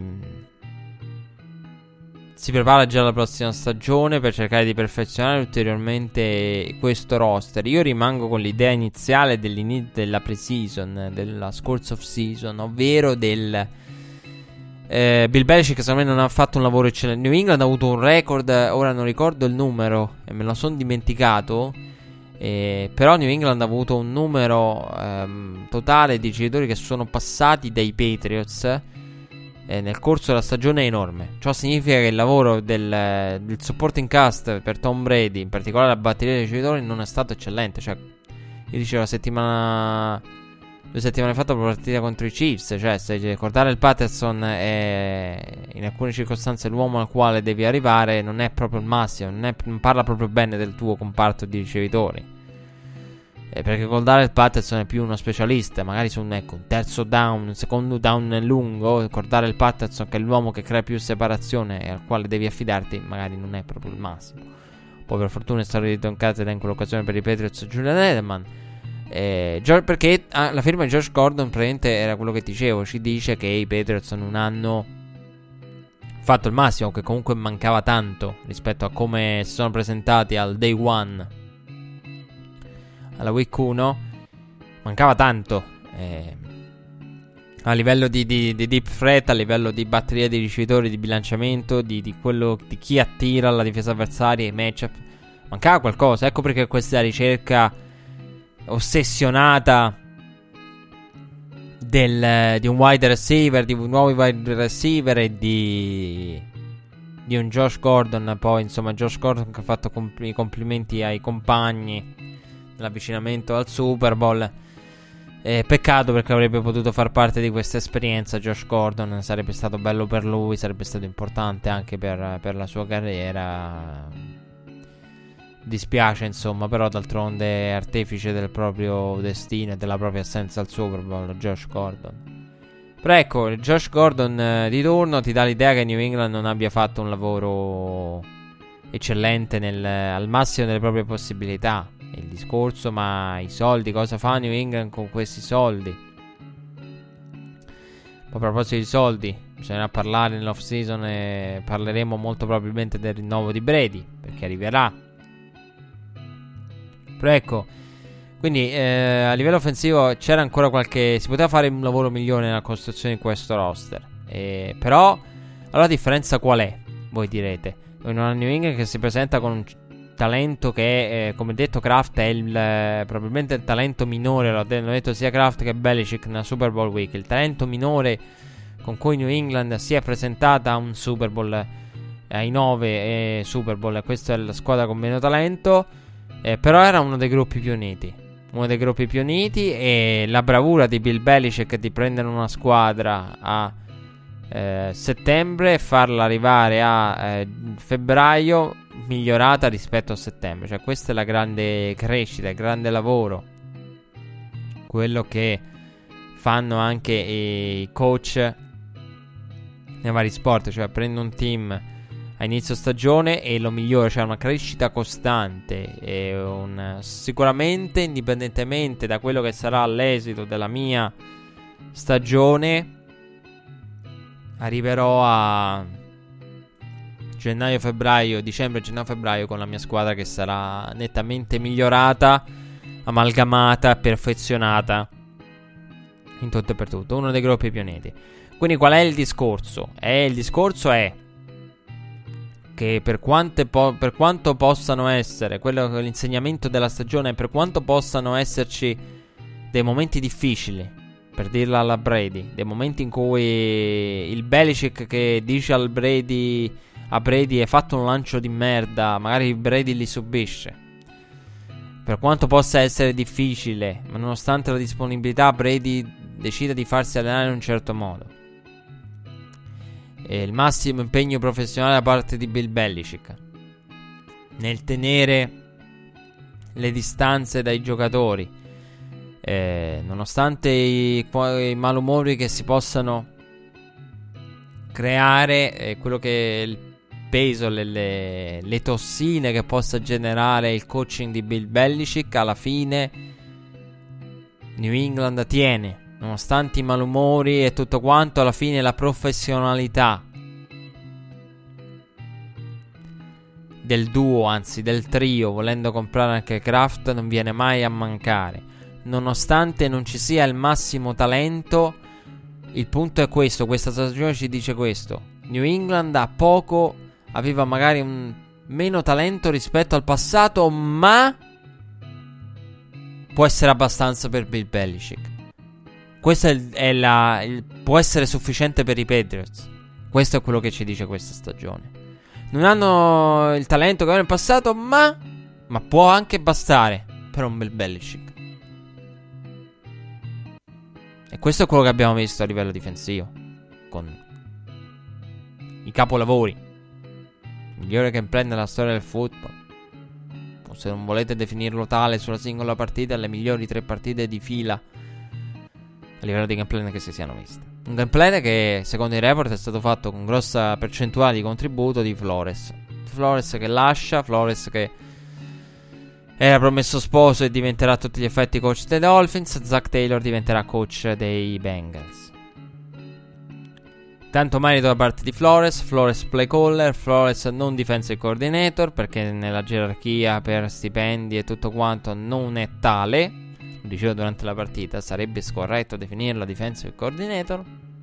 Si prepara già la prossima stagione per cercare di perfezionare ulteriormente questo roster. Io rimango con l'idea iniziale della pre-season, della scorsa off season, ovvero del eh, Bill Belichick secondo me non ha fatto un lavoro eccellente. New England ha avuto un record, ora non ricordo il numero e me lo sono dimenticato. Eh, però New England ha avuto un numero ehm, totale di giocatori che sono passati dai Patriots eh, nel corso della stagione enorme. Ciò significa che il lavoro del, del supporting cast per Tom Brady, in particolare la batteria dei giocatori, non è stato eccellente. Cioè, io dicevo la settimana due settimane fa dopo la partita contro i Chiefs. Cioè, se ricordare il Patterson è in alcune circostanze l'uomo al quale devi arrivare, non è proprio il massimo. Non, è, non parla proprio bene del tuo comparto di ricevitori. Eh, perché dare il Patterson è più uno specialista. Magari su un, ecco, un terzo down, un secondo down lungo. Ricordare il Patterson che è l'uomo che crea più separazione e al quale devi affidarti, magari non è proprio il massimo. Poi per fortuna è stato ridoncato in quell'occasione per i Patriots Julian Edelman. Eh, perché ah, la firma di George Gordon praticamente era quello che dicevo. Ci dice che i Patriots non hanno fatto il massimo, che comunque mancava tanto rispetto a come si sono presentati al day one, alla week 1. Mancava tanto eh, a livello di, di, di, deep threat, a livello di batteria di ricevitori, di bilanciamento, di, di, quello, di chi attira la difesa avversaria, i matchup. Mancava qualcosa. Ecco perché questa ricerca ossessionata del, di un wide receiver, di nuovi wide receiver e di, di un Josh Gordon. Poi, insomma, Josh Gordon che ha fatto compl- i complimenti ai compagni nell'avvicinamento al Super Bowl. Eh, peccato perché avrebbe potuto far parte di questa esperienza. Josh Gordon sarebbe stato bello per lui, sarebbe stato importante anche per, per la sua carriera dispiace insomma, però d'altronde è artefice del proprio destino e della propria assenza al Super Bowl, Josh Gordon. Però ecco, Josh Gordon eh, di turno ti dà l'idea che New England non abbia fatto un lavoro eccellente nel, al massimo delle proprie possibilità. Il discorso, ma i soldi, cosa fa New England con questi soldi? A proposito di soldi, bisognerà parlare nell'off season e parleremo molto probabilmente del rinnovo di Brady, perché arriverà. Però ecco, quindi eh, a livello offensivo c'era ancora qualche... si poteva fare un lavoro migliore nella costruzione di questo roster. Eh, però, allora la differenza qual è? Voi direte. Una New England che si presenta con un talento che, eh, come detto, Kraft è il, eh, probabilmente il talento minore. L'ho, de- l'ho, detto sia Kraft che Belichick nella Super Bowl Week. Il talento minore con cui New England si è presentata a un Super Bowl eh, ai 9 Super Bowl. Questa è la squadra con meno talento. Eh, però era uno dei gruppi più uniti. Uno dei gruppi più uniti. E la bravura di Bill Belichick di prendere una squadra a eh, settembre e farla arrivare a eh, febbraio migliorata rispetto a settembre. Cioè, questa è la grande crescita, il grande lavoro. Quello che fanno anche i coach nei vari sport. Cioè, prendo un team a inizio stagione e lo migliora. Cioè, una crescita costante. Un, sicuramente, indipendentemente da quello che sarà l'esito della mia stagione, arriverò a gennaio, febbraio, dicembre, gennaio, febbraio con la mia squadra che sarà nettamente migliorata, amalgamata, perfezionata in tutto e per tutto. Uno dei gruppi pianeti. Quindi qual è il discorso? Eh, il discorso è che per, po- per quanto possano essere, quello che l'insegnamento della stagione, per quanto possano esserci dei momenti difficili, per dirla alla Brady, dei momenti in cui il Belichick che dice al Brady a Brady hai fatto un lancio di merda, magari Brady li subisce. Per quanto possa essere difficile, ma nonostante la disponibilità, Brady decide di farsi allenare in un certo modo. E il massimo impegno professionale da parte di Bill Belichick nel tenere le distanze dai giocatori, eh, nonostante i, i malumori che si possano creare, eh, quello che il peso, le, le, le, tossine che possa generare il coaching di Bill Belichick, alla fine New England tiene, nonostante i malumori e tutto quanto, alla fine la professionalità del duo, anzi del trio, volendo comprare anche Kraft, non viene mai a mancare. Nonostante non ci sia il massimo talento, il punto è questo, questa stagione ci dice questo. New England ha poco aveva magari un meno talento rispetto al passato, ma può essere abbastanza per Bill Belichick. Questo è, è la, il, può essere sufficiente per i Patriots. Questo è quello che ci dice questa stagione. Non hanno il talento che avevano in passato, ma, ma può anche bastare per un Bill Belichick. E questo è quello che abbiamo visto a livello difensivo. Con i capolavori migliore gameplay nella storia del football. O se non volete definirlo tale sulla singola partita, le migliori tre partite di fila a livello di gameplay che si siano viste. Un gameplay che, secondo i report, è stato fatto con grossa percentuale di contributo di Flores. Flores che lascia, Flores che era promesso sposo e diventerà a tutti gli effetti coach dei Dolphins. Zach Taylor diventerà coach dei Bengals. Tanto merito da parte di Flores, Flores play caller, Flores non defensive coordinator perché nella gerarchia per stipendi e tutto quanto non è tale. Lo dicevo durante la partita, sarebbe scorretto definirlo defensive coordinator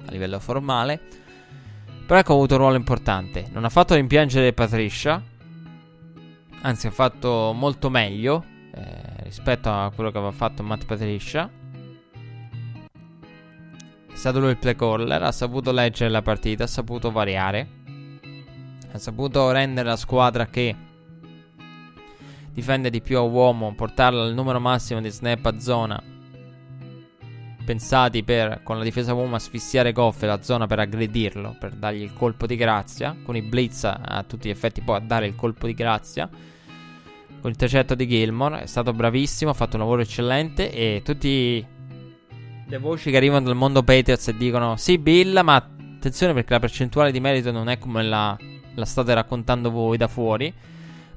a livello formale. Però ecco ha avuto un ruolo importante. Non ha fatto rimpiangere Patricia, anzi ha fatto molto meglio eh, rispetto a quello che aveva fatto Matt Patricia. Stato lui il play caller, ha saputo leggere la partita, ha saputo variare, ha saputo rendere la squadra che difende di più a uomo, portarla al numero massimo di snap a zona pensati per con la difesa uomo asfissiare Goff e la zona per aggredirlo, per dargli il colpo di grazia, con i blitz a tutti gli effetti può dare il colpo di grazia. Con il intercetto di Gilmore è stato bravissimo, ha fatto un lavoro eccellente e tutti le voci che arrivano dal mondo Patriots e dicono sì Bill, ma attenzione perché la percentuale di merito non è come la, la state raccontando voi da fuori.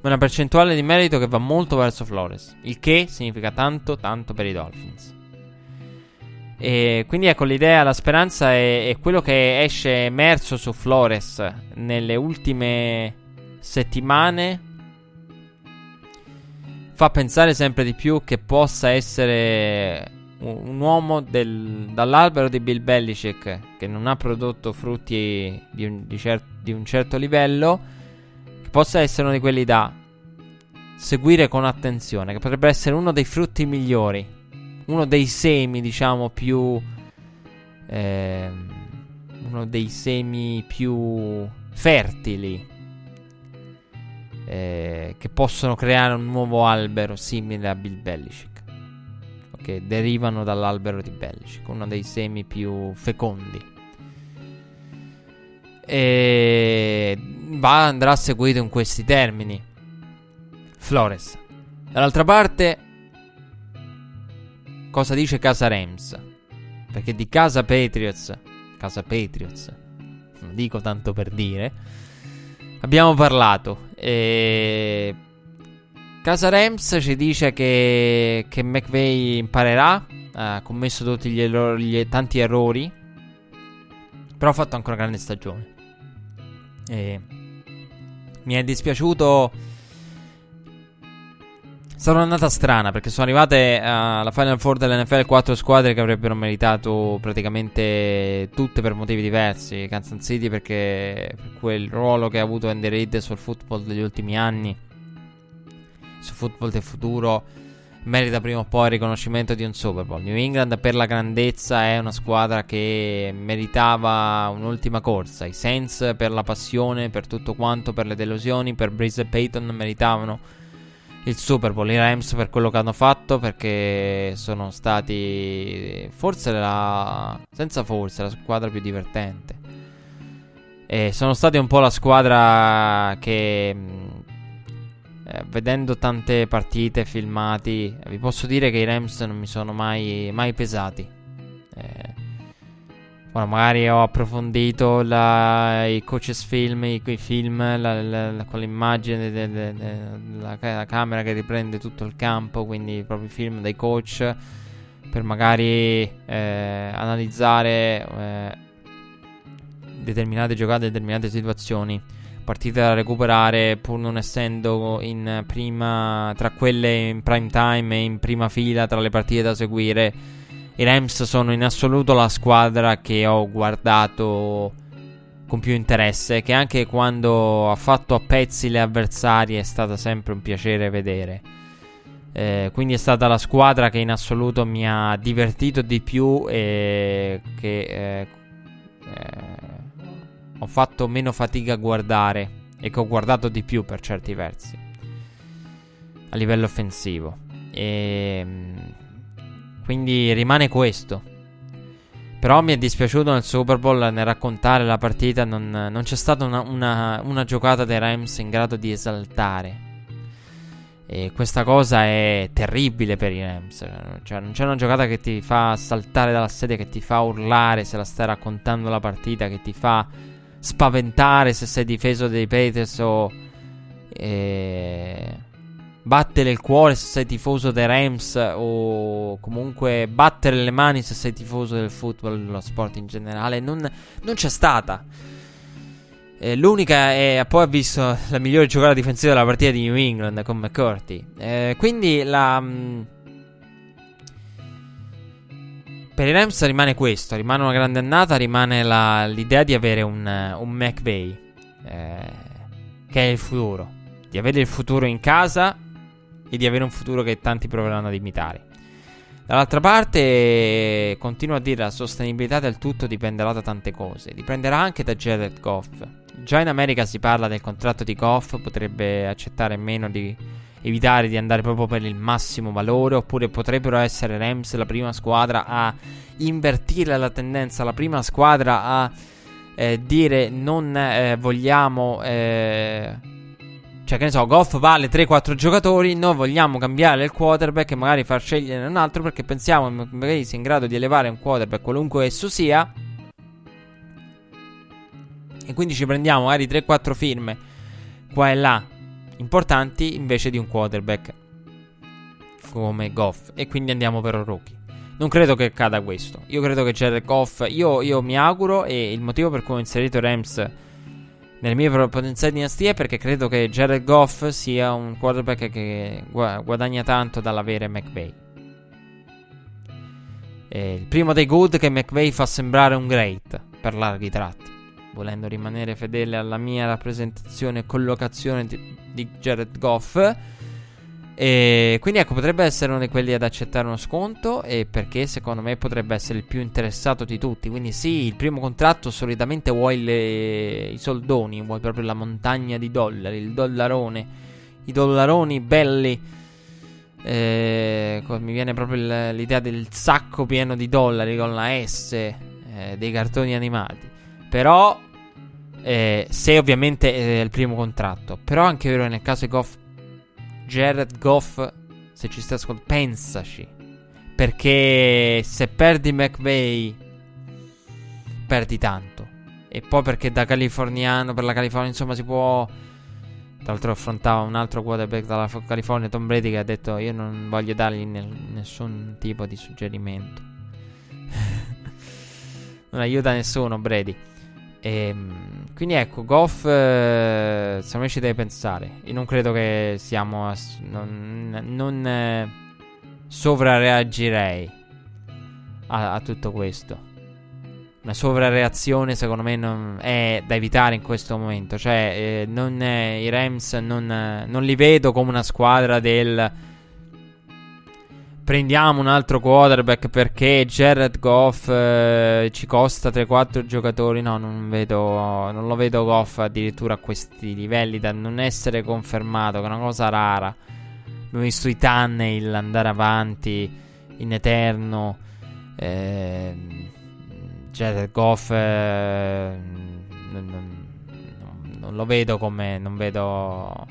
Ma una percentuale di merito che va molto verso Flores, il che significa tanto, tanto per i Dolphins. E quindi ecco l'idea, la speranza è, è quello che esce emerso su Flores nelle ultime settimane. Fa pensare sempre di più che possa essere un, uomo del, dall'albero di Bill Belichick che non ha prodotto frutti di un, di cer- di un certo livello possa essere uno di quelli da seguire con attenzione, che potrebbe essere uno dei frutti migliori, uno dei semi, diciamo, più... Eh, uno dei semi più fertili eh, che possono creare un nuovo albero simile a Bill Belichick che derivano dall'albero di Belichick uno dei semi più fecondi e va, andrà seguito in questi termini. Flores. Dall'altra parte, cosa dice Casa Rams? Perché di Casa Patriots, Casa Patriots, non dico tanto per dire, abbiamo parlato. E Casa Rams ci dice che, che McVeigh imparerà, ha commesso tutti gli errori, gli, tanti errori, però ha fatto ancora una grande stagione. E mi è dispiaciuto. È stata un'annata strana perché sono arrivate alla Final Four dell'NFL quattro squadre che avrebbero meritato praticamente tutte per motivi diversi. Kansas City perché per quel ruolo che ha avuto Andy Reid sul football degli ultimi anni, sul football del futuro merita prima o poi il riconoscimento di un Super Bowl. New England per la grandezza è una squadra che meritava un'ultima corsa. I Saints per la passione, per tutto quanto, per le delusioni, per Breeze e Payton meritavano il Super Bowl. I Rams per quello che hanno fatto perché sono stati forse la senza forse la squadra più divertente. E sono stati un po' la squadra che eh, vedendo tante partite, filmati, vi posso dire che i Rams non mi sono mai, mai pesati. Eh, bueno, magari ho approfondito la, i coaches film, i, i film la, la, con l'immagine della camera che riprende tutto il campo, quindi proprio i film dei coach per magari eh, analizzare eh, determinate giocate, determinate situazioni partite da recuperare pur non essendo in prima tra quelle in prime time e in prima fila tra le partite da seguire. I Rams sono in assoluto la squadra che ho guardato con più interesse, che anche quando ha fatto a pezzi le avversarie è stata sempre un piacere vedere. Eh, quindi è stata la squadra che in assoluto mi ha divertito di più e che eh, eh, ho fatto meno fatica a guardare e che ho guardato di più per certi versi a livello offensivo. E ehm, quindi rimane questo. Però mi è dispiaciuto nel Super Bowl nel raccontare la partita. Non, non c'è stata una, una, una, giocata dei Rams in grado di esaltare. E questa cosa è terribile per i Rams. Cioè, non c'è una giocata che ti fa saltare dalla sedia, che ti fa urlare se la stai raccontando la partita, che ti fa spaventare se sei difeso dei Patriots o eh, battere il cuore se sei tifoso dei Rams o comunque battere le mani se sei tifoso del football, dello sport in generale, non, non c'è stata. Eh, l'unica è poi ha visto la migliore giocata difensiva della partita di New England con McCurdy. Eh, quindi la... Mh, Per i Rams rimane questo, rimane una grande annata, rimane la, l'idea di avere un, un McVay, eh, che è il futuro, di avere il futuro in casa e di avere un futuro che tanti proveranno ad imitare. Dall'altra parte, continuo a dire, la sostenibilità del tutto dipenderà da tante cose. Dipenderà anche da Jared Goff. Già in America si parla del contratto di Goff, potrebbe accettare meno di evitare di andare proprio per il massimo valore, oppure potrebbero essere Rams la prima squadra a invertire la tendenza, la prima squadra a eh, dire non eh, vogliamo... Eh, cioè, che ne so, Goff vale 3-4 giocatori. Noi vogliamo cambiare il quarterback e magari far scegliere un altro perché pensiamo che magari sia in grado di elevare un quarterback qualunque esso sia. E quindi ci prendiamo magari 3-4 firme qua e là importanti invece di un quarterback come Goff. E quindi andiamo per un rookie. Non credo che accada questo. Io credo che Jared Goff. Io, io mi auguro, e il motivo per cui ho inserito Rams nelle mie potenziali dinastie è perché credo che Jared Goff sia un quarterback che guadagna tanto dall'avere McVay. È il primo dei good che McVay fa sembrare un great per larghi tratti. Volendo rimanere fedele alla mia rappresentazione e collocazione di, di Jared Goff e quindi ecco, potrebbe essere uno di quelli ad accettare uno sconto e perché secondo me potrebbe essere il più interessato di tutti. Quindi sì, il primo contratto solitamente vuoi le, i soldoni, vuoi proprio la montagna di dollari, il dollarone, i dollaroni belli. Eh, mi viene proprio l'idea del sacco pieno di dollari con la S eh, dei cartoni animati. Però, eh, se ovviamente è il primo contratto, però anche vero nel caso di Goff Jared Goff, se ci stai ascoltando, pensaci. Perché se perdi McVay, perdi tanto. E poi perché da californiano, per la California, insomma, si può... Tra l'altro affrontava un altro quarterback dalla California, Tom Brady, che ha detto io non voglio dargli ne- nessun tipo di suggerimento. non aiuta nessuno, Brady. Ehm, quindi ecco, Goff, eh, secondo me ci deve pensare. Io non credo che siamo. Ass- non, non eh, sovrareagirei a, a, tutto questo. Una sovrareazione, secondo me, non, è da evitare in questo momento. Cioè, eh, non, eh, i Rams non, non li vedo come una squadra del prendiamo un altro quarterback perché Jared Goff eh, ci costa 3-4 giocatori. No, non vedo. Non lo vedo Goff addirittura a questi livelli da non essere confermato, che è una cosa rara. Abbiamo visto i Tunnel andare avanti in eterno. Eh, Jared Goff eh, non, non, non, lo vedo come. Non vedo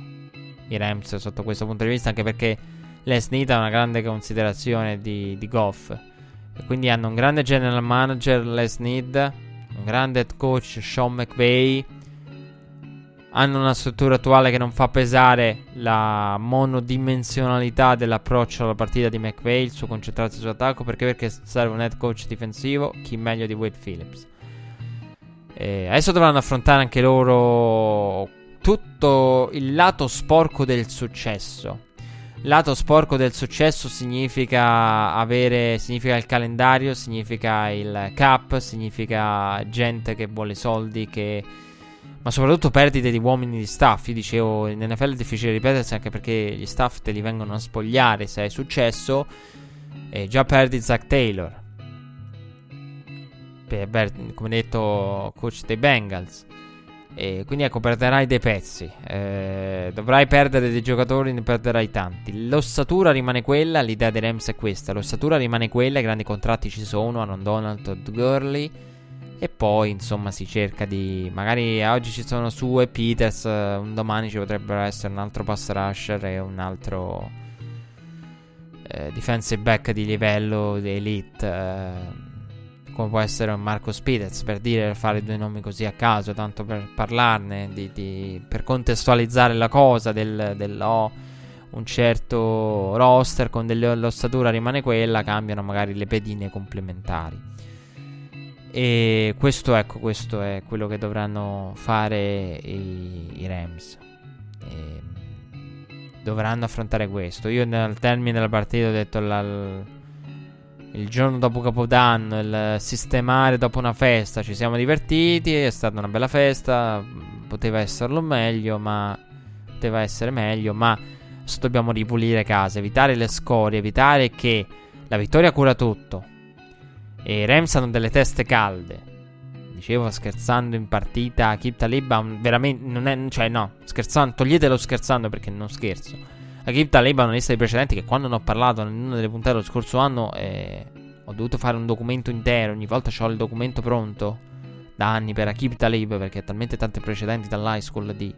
i Rams sotto questo punto di vista, anche perché Les Snead ha una grande considerazione di, di Goff. E quindi hanno un grande general manager, Les Snead, un grande head coach, Sean McVay. Hanno una struttura attuale che non fa pesare la monodimensionalità dell'approccio alla partita di McVay, il suo concentrarsi sull'attacco, perché? Perché serve un head coach difensivo, chi meglio di Wade Phillips. E adesso dovranno affrontare anche loro tutto il lato sporco del successo lato sporco del successo significa avere significa il calendario, significa il cap, significa gente che vuole soldi che ma soprattutto perdite di uomini di staff. Io dicevo, in NFL è difficile ripetersi anche perché gli staff te li vengono a spogliare se è successo. E già perdi Zach Taylor. Per, come detto, coach dei Bengals. E quindi ecco, perderai dei pezzi. Eh, dovrai perdere dei giocatori, ne perderai tanti. L'ossatura rimane quella. L'idea dei Rams è questa: l'ossatura rimane quella. I grandi contratti ci sono. Aaron Donald, Todd Gurley. E poi, insomma, si cerca di. Magari oggi ci sono su e Peters. Un domani ci potrebbero essere un altro pass rusher e un altro. Eh, defensive back di livello di elite. Eh, come può essere un Marco Spitez, per dire, fare due nomi così a caso, tanto per parlarne, di, di, per contestualizzare la cosa del, del oh, un certo roster con delle l'ossatura rimane quella, cambiano magari le pedine complementari. E questo, ecco, questo è quello che dovranno fare i, i Rams. E dovranno affrontare questo. Io nel termine della partita ho detto la, il giorno dopo Capodanno, il sistemare dopo una festa, ci siamo divertiti, è stata una bella festa, poteva esserlo meglio, ma poteva essere meglio, ma adesso dobbiamo ripulire casa, evitare le scorie, evitare che la vittoria cura tutto. E i Rams hanno delle teste calde. Dicevo scherzando in partita, Kip Talib veramente non è, cioè no, scherzando, toglietelo scherzando perché non scherzo. È una lista di precedenti che quando ne ho parlato in una delle puntate dello scorso anno eh, ho dovuto fare un documento intero, ogni volta ho il documento pronto da anni per Akib Talib perché ha talmente tante precedenti dall'high school di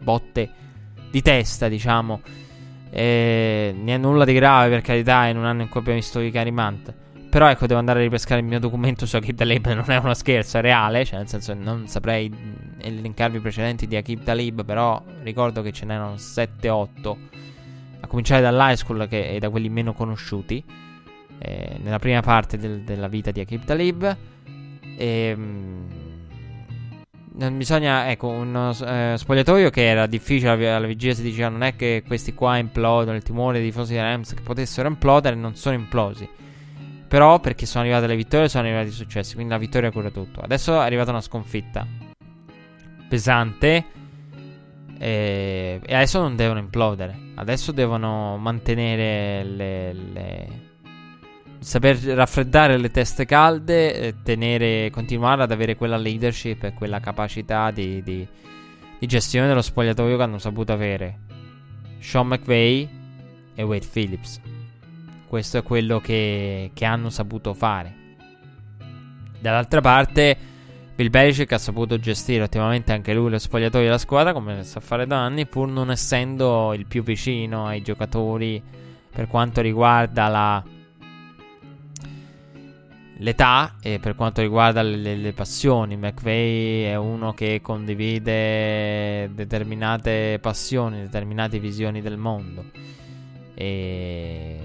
botte di testa, diciamo. E, non è nulla di grave per carità, in un anno in cui abbiamo visto i Carimant. Però ecco, devo andare a ripescare il mio documento su Akib Talib. Non è uno scherzo, è reale. Cioè, nel senso, non saprei elencarvi i precedenti di Akib Talib. Però ricordo che ce n'erano 7-8. Cominciare dall'high school che, e da quelli meno conosciuti. Eh, nella prima parte del, della vita di Akib Talib. E. Ehm, non bisogna, ecco, uno eh, spogliatoio che era difficile alla vigilia si diceva non è che questi qua implodono, il timore dei tifosi Rams che potessero implodere, non sono implosi. Però perché sono arrivate le vittorie sono arrivati i successi. Quindi la vittoria cura tutto. Adesso è arrivata una sconfitta pesante. E, e adesso non devono implodere. Adesso devono mantenere le, le saper raffreddare le teste calde, tenere, continuare ad avere quella leadership e quella capacità di, di, di, gestione dello spogliatoio che hanno saputo avere Sean McVay e Wade Phillips. Questo è quello che, che hanno saputo fare. Dall'altra parte, Bill Belichick ha saputo gestire ottimamente anche lui lo spogliatoio della squadra, come sa fare da anni, pur non essendo il più vicino ai giocatori per quanto riguarda la, l'età e per quanto riguarda le, le, le, passioni. McVeigh è uno che condivide determinate passioni, determinate visioni del mondo. E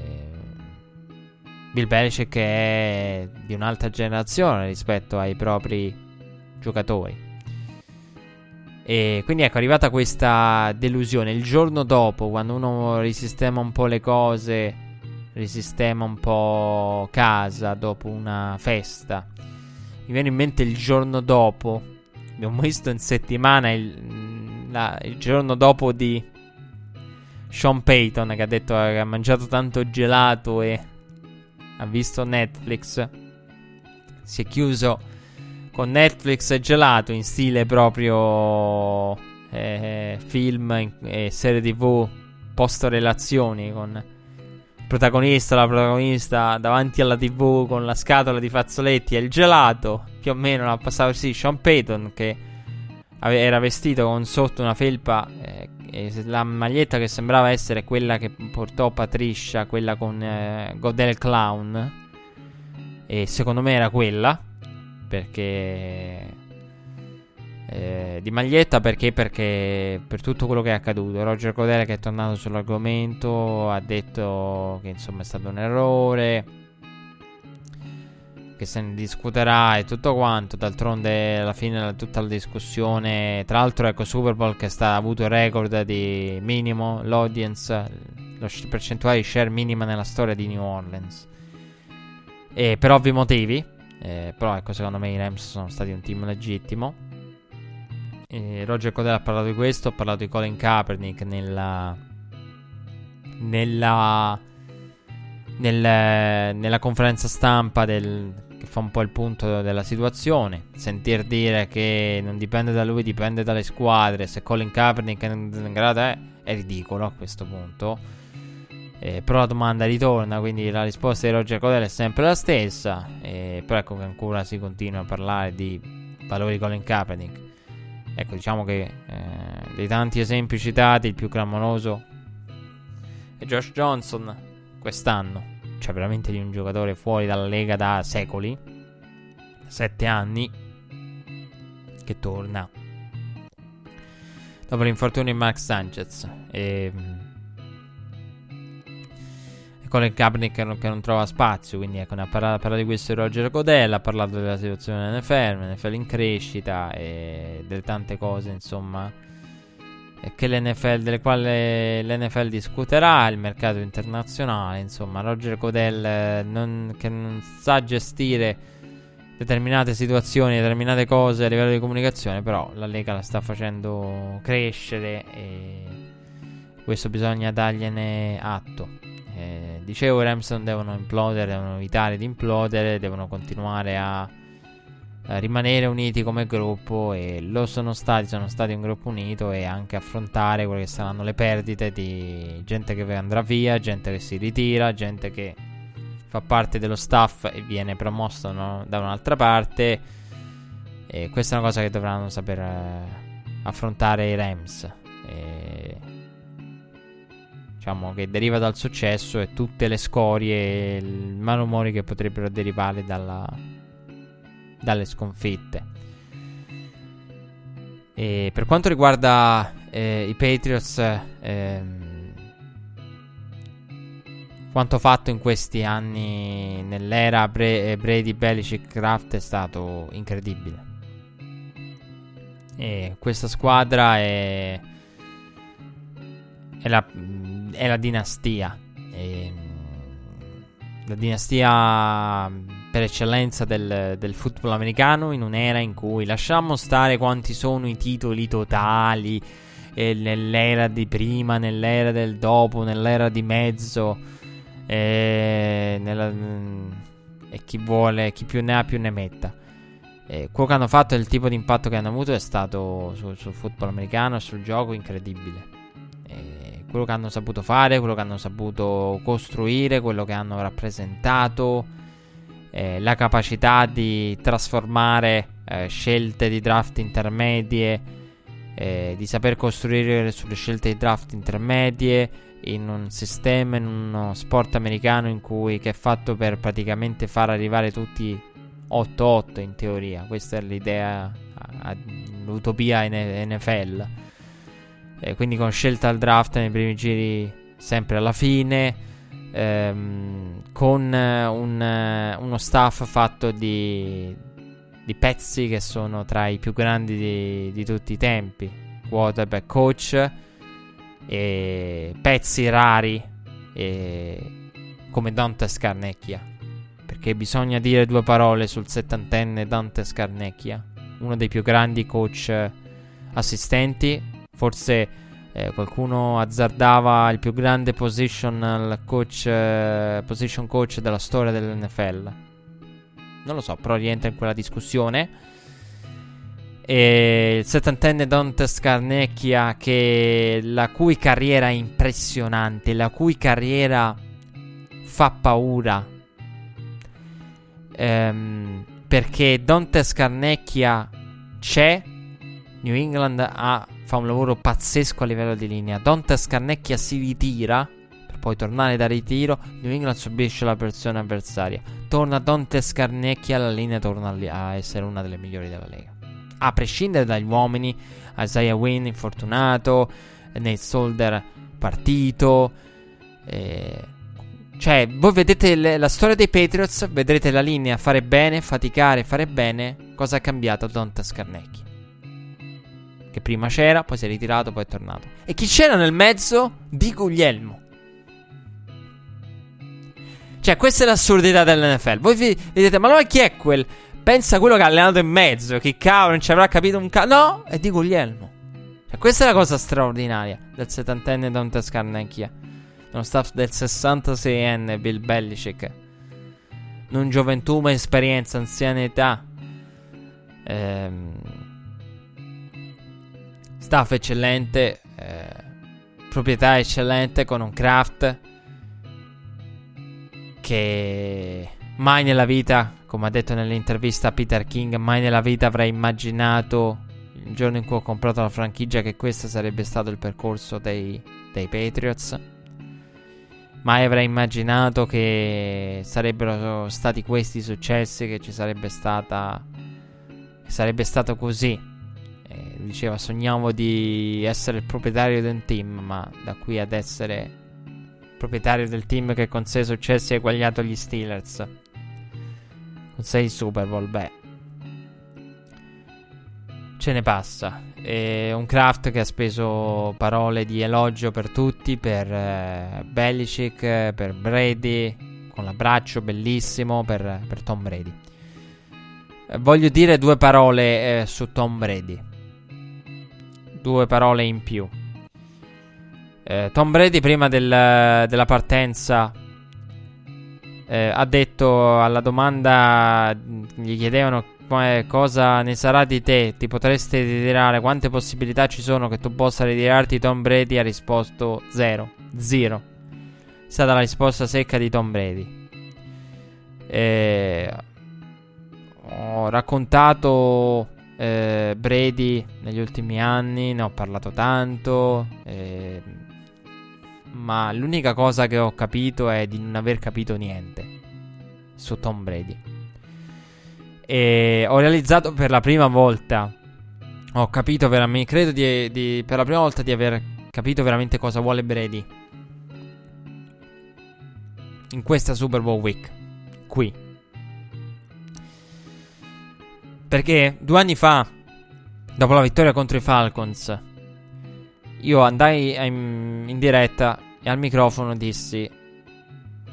Bill Belichick è di un'altra generazione rispetto ai propri giocatori. E quindi ecco, è arrivata questa delusione. Il giorno dopo, quando uno risistema un po' le cose, risistema un po' casa dopo una festa, mi viene in mente il giorno dopo. Abbiamo visto in settimana il, la, il giorno dopo di Sean Payton che ha detto che ha mangiato tanto gelato e ha visto Netflix. Si è chiuso con Netflix gelato in stile proprio eh, film e serie tv post relazioni con il protagonista, la protagonista davanti alla tv con la scatola di fazzoletti e il gelato. Più o meno l'ha passato così Sean Payton che era vestito con sotto una felpa eh, la maglietta che sembrava essere quella che portò Patricia, quella con eh, Godel Clown. E secondo me era quella. Perché. Eh, di maglietta perché? Perché per tutto quello che è accaduto. Roger Godel che è tornato sull'argomento ha detto che insomma è stato un errore che se ne discuterà e tutto quanto. D'altronde, alla fine, tutta la discussione. Tra l'altro, ecco, Super Bowl che sta, ha avuto il record di minimo, l'audience, la percentuale di share minima nella storia di New Orleans. E per ovvi motivi. Eh, però, ecco, secondo me i Rams sono stati un team legittimo. E Roger Codell ha parlato di questo. Ha parlato di Colin Kaepernick nella. Nella nel, nella conferenza stampa del, che fa un po' il punto della situazione. Sentir dire che non dipende da lui, dipende dalle squadre. Se Colin Kaepernick è in grado è, è ridicolo a questo punto. Eh, però la domanda ritorna, quindi la risposta di Roger Codell è sempre la stessa. Eh, però ecco che ancora si continua a parlare di valori Colin Kaepernick. Ecco, diciamo che eh, dei tanti esempi citati, il più clamoroso è Josh Johnson quest'anno. Cioè, veramente di un giocatore fuori dalla Lega da secoli. Sette anni. Che torna. Dopo l'infortunio di Max Sanchez. E. con il Kaepernick che non, che non trova spazio. Quindi ecco, ne ha parlato, parlato di questo Roger Godella. Ha parlato della situazione dell'NFL. NFL in crescita. E delle tante cose, insomma l'NFL, delle quali l'NFL discuterà, il mercato internazionale, insomma, Roger Godell eh, non, che non sa gestire determinate situazioni, determinate cose a livello di comunicazione, però la Lega la sta facendo crescere e questo bisogna dargliene atto. Dicevo, i Rams non devono implodere, devono evitare di implodere, devono continuare a eh, rimanere uniti come gruppo e lo sono stati, sono stati un gruppo unito e anche affrontare quelle che saranno le perdite di gente che andrà via, gente che si ritira, gente che fa parte dello staff e viene promosso no, da un'altra parte. E questa è una cosa che dovranno saper eh, affrontare i Rams. E diciamo, che deriva dal successo e tutte le scorie e i malumori che potrebbero derivare dalla, dalle sconfitte. E per quanto riguarda eh, i Patriots, ehm, quanto fatto in questi anni nell'era Bre- eh, Brady, Belichick, Kraft è stato incredibile. E questa squadra è, è, la, è la dinastia. È, la dinastia per eccellenza del, del football americano in un'era in cui lasciamo stare quanti sono i titoli totali nell'era di prima, nell'era del dopo, nell'era di mezzo e, nella, e chi vuole, chi più ne ha più ne metta. E quello che hanno fatto e il tipo di impatto che hanno avuto è stato sul, sul football americano e sul gioco incredibile. Quello che hanno saputo fare, quello che hanno saputo costruire, quello che hanno rappresentato, eh, la capacità di trasformare eh, scelte di draft intermedie, eh, di saper costruire sulle scelte di draft intermedie in un sistema, in uno sport americano in cui, che è fatto per praticamente far arrivare tutti 8-8 in teoria. Questa è l'idea, l'utopia NFL. E quindi con scelta al draft nei primi giri sempre alla fine. Ehm, con un, uno staff fatto di, di, pezzi che sono tra i più grandi di, di tutti i tempi. Quarterback coach e pezzi rari e come Dante Scarnecchia. Perché bisogna dire due parole sul settantenne Dante Scarnecchia, uno dei più grandi coach assistenti, forse eh, qualcuno azzardava il più grande position coach, eh, position coach della storia dell'NFL. Non lo so, però rientra in quella discussione. E il settantenne Dante Scarnecchia che la cui carriera è impressionante, la cui carriera fa paura. Ehm, perché Dante Scarnecchia c'è, New England ha, fa un lavoro pazzesco a livello di linea. Dante Scarnecchia si ritira per poi tornare da ritiro. New England subisce la pressione avversaria. Torna Dante Scarnecchia, la linea torna a essere una delle migliori della Lega a prescindere dagli uomini, Isaiah Wynn infortunato, Nate Solder partito. Eh, cioè, voi vedete le, la storia dei Patriots, vedrete la linea fare bene, faticare, fare bene. Cosa ha cambiato Donta Scarnecchi? Che prima c'era, poi si è ritirato, poi è tornato. E chi c'era nel mezzo? Di Guglielmo. Cioè, questa è l'assurdità dell'NFL. Voi vi vedete, ma allora chi è quel? Pensa a quello che ha allenato in mezzo. Che cavolo, non ci avrà capito un cavolo. No, è di Guglielmo. Cioè, questa è la cosa straordinaria del settantenne Dante Scarnecchia. Uno staff del 66enne Bill Belichick. Non gioventù, ma esperienza, anzianità. Ehm, staff eccellente. Eh, proprietà eccellente con un craft. Che mai nella vita come ha detto nell'intervista Peter King, mai nella vita avrei immaginato il giorno in cui ho comprato la franchigia che questo sarebbe stato il percorso dei, dei Patriots. Mai avrei immaginato che sarebbero stati questi i successi, che ci sarebbe stata. sarebbe stato così. Diceva: Sognavo di essere il proprietario di un team, ma da qui ad essere proprietario del team che con sei successi ha eguagliato gli Steelers con 6 Super Bowl, beh. Ce ne passa. E un craft che ha speso parole di elogio per tutti, per eh, Belichick, per Brady, con l'abbraccio bellissimo per, per Tom Brady. Voglio dire due parole eh, su Tom Brady. Due parole in più. Eh, Tom Brady prima del, della partenza eh, ha detto alla domanda, gli chiedevano cosa ne sarà di te, ti potresti ritirare, quante possibilità ci sono che tu possa ritirarti, Tom Brady ha risposto zero, zero. È stata la risposta secca di Tom Brady. Eh, ho raccontato eh, Brady negli ultimi anni, ne ho parlato tanto. Eh, ma l'unica cosa che ho capito è di non aver capito niente su Tom Brady. E ho realizzato per la prima volta, ho capito veramente, credo di, di, per la prima volta di aver capito veramente cosa vuole Brady in questa Super Bowl Week, qui. Perché due anni fa, dopo la vittoria contro i Falcons, io andai in, in diretta e al microfono dissi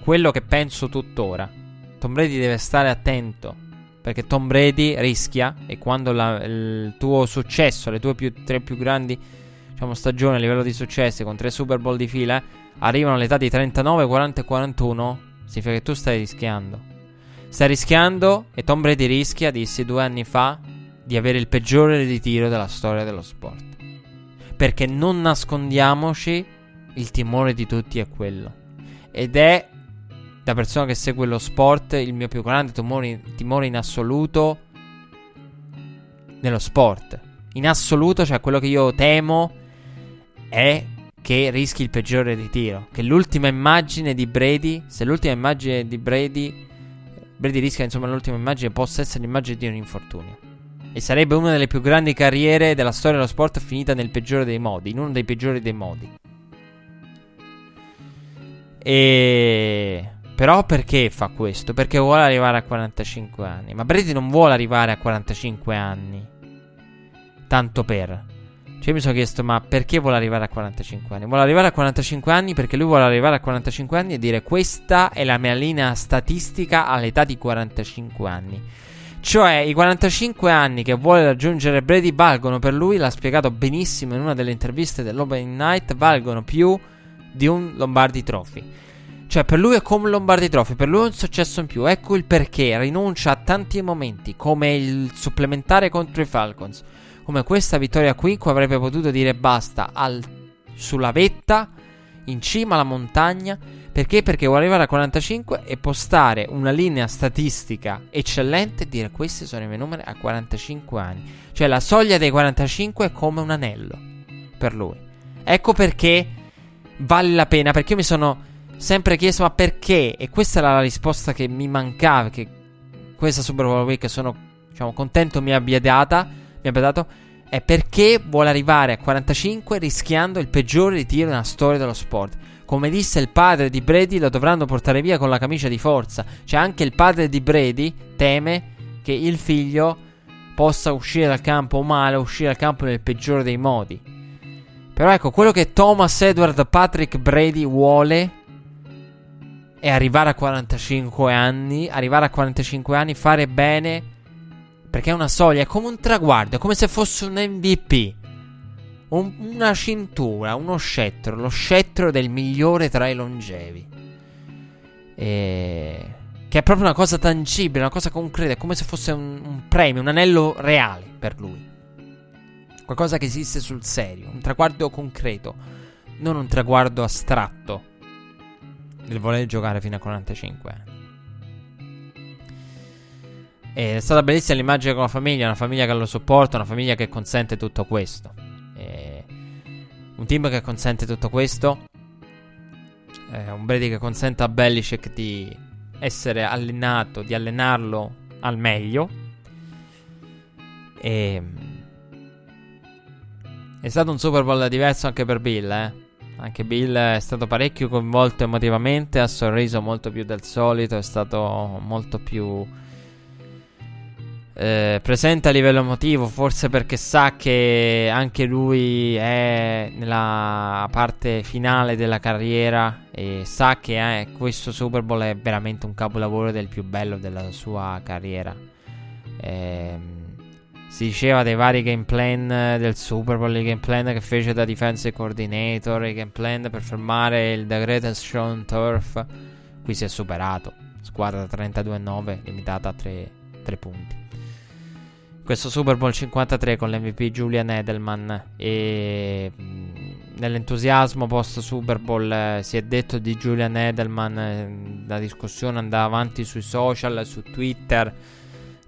quello che penso tuttora. Tom Brady deve stare attento perché Tom Brady rischia e quando la, il tuo successo, le tue più, tre più grandi diciamo, stagioni a livello di successi con tre Super Bowl di fila arrivano all'età di 39, 40 e 41, significa che tu stai rischiando. Stai rischiando e Tom Brady rischia, dissi due anni fa, di avere il peggiore ritiro della storia dello sport. Perché non nascondiamoci, il timore di tutti è quello. Ed è, da persona che segue lo sport, il mio più grande timore, timore in assoluto nello sport. In assoluto, cioè quello che io temo è che rischi il peggiore ritiro. Che l'ultima immagine di Brady, se l'ultima immagine di Brady, Brady rischia insomma l'ultima immagine possa essere l'immagine di un infortunio. E sarebbe una delle più grandi carriere della storia dello sport finita nel peggiore dei modi, in uno dei peggiori dei modi. E... Però perché fa questo? Perché vuole arrivare a 45 anni. Ma Brady non vuole arrivare a 45 anni. Tanto per. Cioè mi sono chiesto, ma perché vuole arrivare a 45 anni? Vuole arrivare a 45 anni perché lui vuole arrivare a 45 anni e dire questa è la mia linea statistica all'età di 45 anni. Cioè, i 45 anni che vuole raggiungere Brady valgono per lui, l'ha spiegato benissimo in una delle interviste dell'Opening Night, valgono più di un Lombardi Trophy. Cioè, per lui è come un Lombardi Trophy, per lui è un successo in più. Ecco il perché rinuncia a tanti momenti, come il supplementare contro i Falcons come questa vittoria qui, avrebbe potuto dire basta al, sulla vetta, in cima alla montagna. Perché? Perché vuole arrivare a 45 e postare una linea statistica eccellente e dire questi sono i miei numeri a 45 anni. Cioè la soglia dei 45 è come un anello per lui. Ecco perché vale la pena, perché io mi sono sempre chiesto ma perché? E questa era la risposta che mi mancava, che questa Super Bowl Week sono diciamo, contento mi abbia data mi abbia dato è perché vuole arrivare a 45 rischiando il peggiore ritiro nella storia dello sport. Come disse il padre di Brady, lo dovranno portare via con la camicia di forza. Cioè, anche il padre di Brady teme che il figlio possa uscire dal campo male, uscire dal campo nel peggiore dei modi. Però ecco, quello che Thomas Edward Patrick Brady vuole è arrivare a 45 anni, arrivare a 45 anni, fare bene perché è una soglia, è come un traguardo, è come se fosse un MVP. Un, una cintura, uno scettro, lo scettro del migliore tra i longevi. E... Che è proprio una cosa tangibile, una cosa concreta, è come se fosse un, un premio, un anello reale per lui. Qualcosa che esiste sul serio, un traguardo concreto, non un traguardo astratto del voler giocare fino a 45 anni. È stata bellissima l'immagine con la famiglia, una famiglia che lo sopporta, una famiglia che consente tutto questo. E un team che consente tutto questo. Eh, un Brady che consente a Belichick di essere allenato, di allenarlo al meglio. E è stato un Super Bowl diverso anche per Bill, eh. Anche Bill è stato parecchio coinvolto emotivamente, ha sorriso molto più del solito, è stato molto più eh, presente a livello emotivo, forse perché sa che anche lui è nella parte finale della carriera e sa che eh, questo Super Bowl è veramente un capolavoro del più bello della sua carriera. Eh, si diceva dei vari game plan del Super Bowl, i game plan che fece da defensive coordinator, i game plan per fermare il The Greatest on Turf. Qui si è superato. Squadra 32-9, limitata a 3, 3 punti questo Super Bowl 53 con l'MVP Julian Edelman. E nell'entusiasmo post Super Bowl eh, si è detto di Julian Edelman eh, la discussione andava avanti sui social su Twitter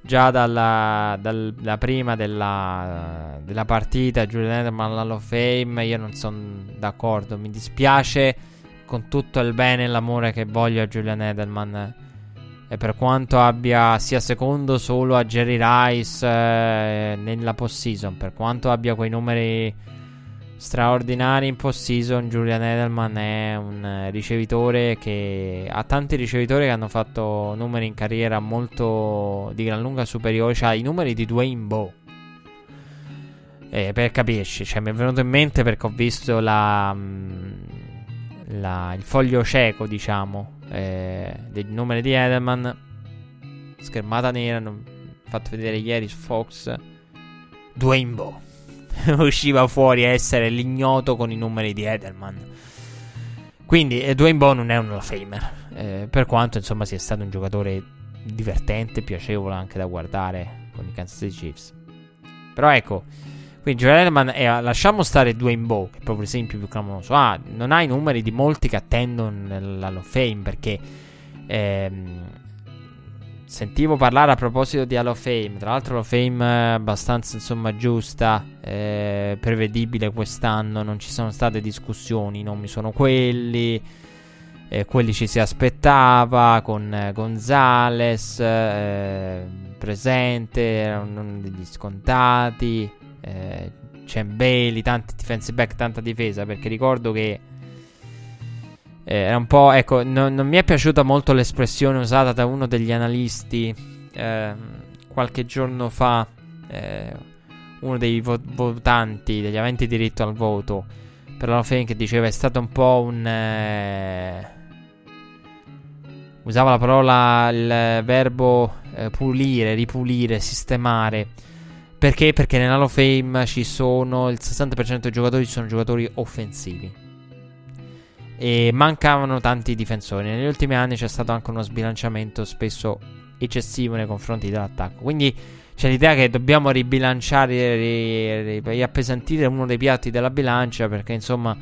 già dalla, dalla prima della, della, partita. Julian Edelman all'Hall of Fame io non sono d'accordo. Mi dispiace con tutto il bene e l'amore che voglio a Julian Edelman. E per quanto abbia sia secondo solo a Jerry Rice eh, nella postseason, per quanto abbia quei numeri straordinari in postseason, Julian Edelman è un ricevitore che ha tanti ricevitori che hanno fatto numeri in carriera molto di gran lunga superiori, cioè i numeri di Dwayne Bowe. Eh, per capirci, cioè mi è venuto in mente perché ho visto la, mm, la, il foglio cieco, diciamo, eh, dei numeri di Edelman. Schermata nera, hanno fatto vedere ieri su Fox. Dwayne Bowe. usciva fuori a essere l'ignoto con i numeri di Edelman. Quindi eh, Dwayne Bowe non è un Hall Famer. Eh, per quanto insomma sia stato un giocatore divertente, piacevole anche da guardare con i Kansas City Chiefs. Però ecco, quindi Joel Edelman è, lasciamo stare Dwayne Bowe, che è proprio l'esempio più clamoroso. Ah, non ha i numeri di molti che attendono l'Hall of Fame perché ehm, sentivo parlare a proposito di Hall of Fame. Tra l'altro, Hall of Fame abbastanza insomma giusta, eh, prevedibile quest'anno. Non ci sono state discussioni, non mi sono quelli. Eh, quelli ci si aspettava con eh, Gonzales eh, presente, erano degli scontati eh, Bailey, tanti defensive back, tanta difesa. Perché ricordo che eh, era un po'. Ecco, non, non, mi è piaciuta molto l'espressione usata da uno degli analisti eh, qualche giorno fa. Eh, uno dei vo- votanti, degli aventi diritto al voto per la Fame che diceva è stato un po' un. Eh, usava la parola, il verbo eh, pulire, ripulire, sistemare. Perché? Perché nell'Hall of Fame ci sono il 60% dei giocatori sono giocatori offensivi. E mancavano tanti difensori. Negli ultimi anni c'è stato anche uno sbilanciamento spesso eccessivo nei confronti dell'attacco. Quindi c'è l'idea che dobbiamo ribilanciare, ri, riappesantire uno dei piatti della bilancia. Perché insomma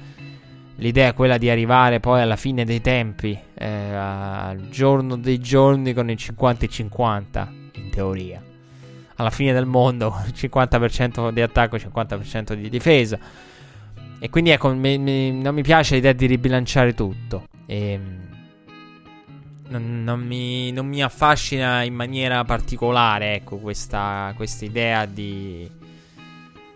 l'idea è quella di arrivare poi alla fine dei tempi, eh, al giorno dei giorni con il 50 e 50, in teoria alla fine del mondo 50% di attacco, 50% di difesa. E quindi ecco, mi, mi, non mi piace l'idea di ribilanciare tutto. E, non, non, mi, non, mi, affascina in maniera particolare, ecco, questa idea di,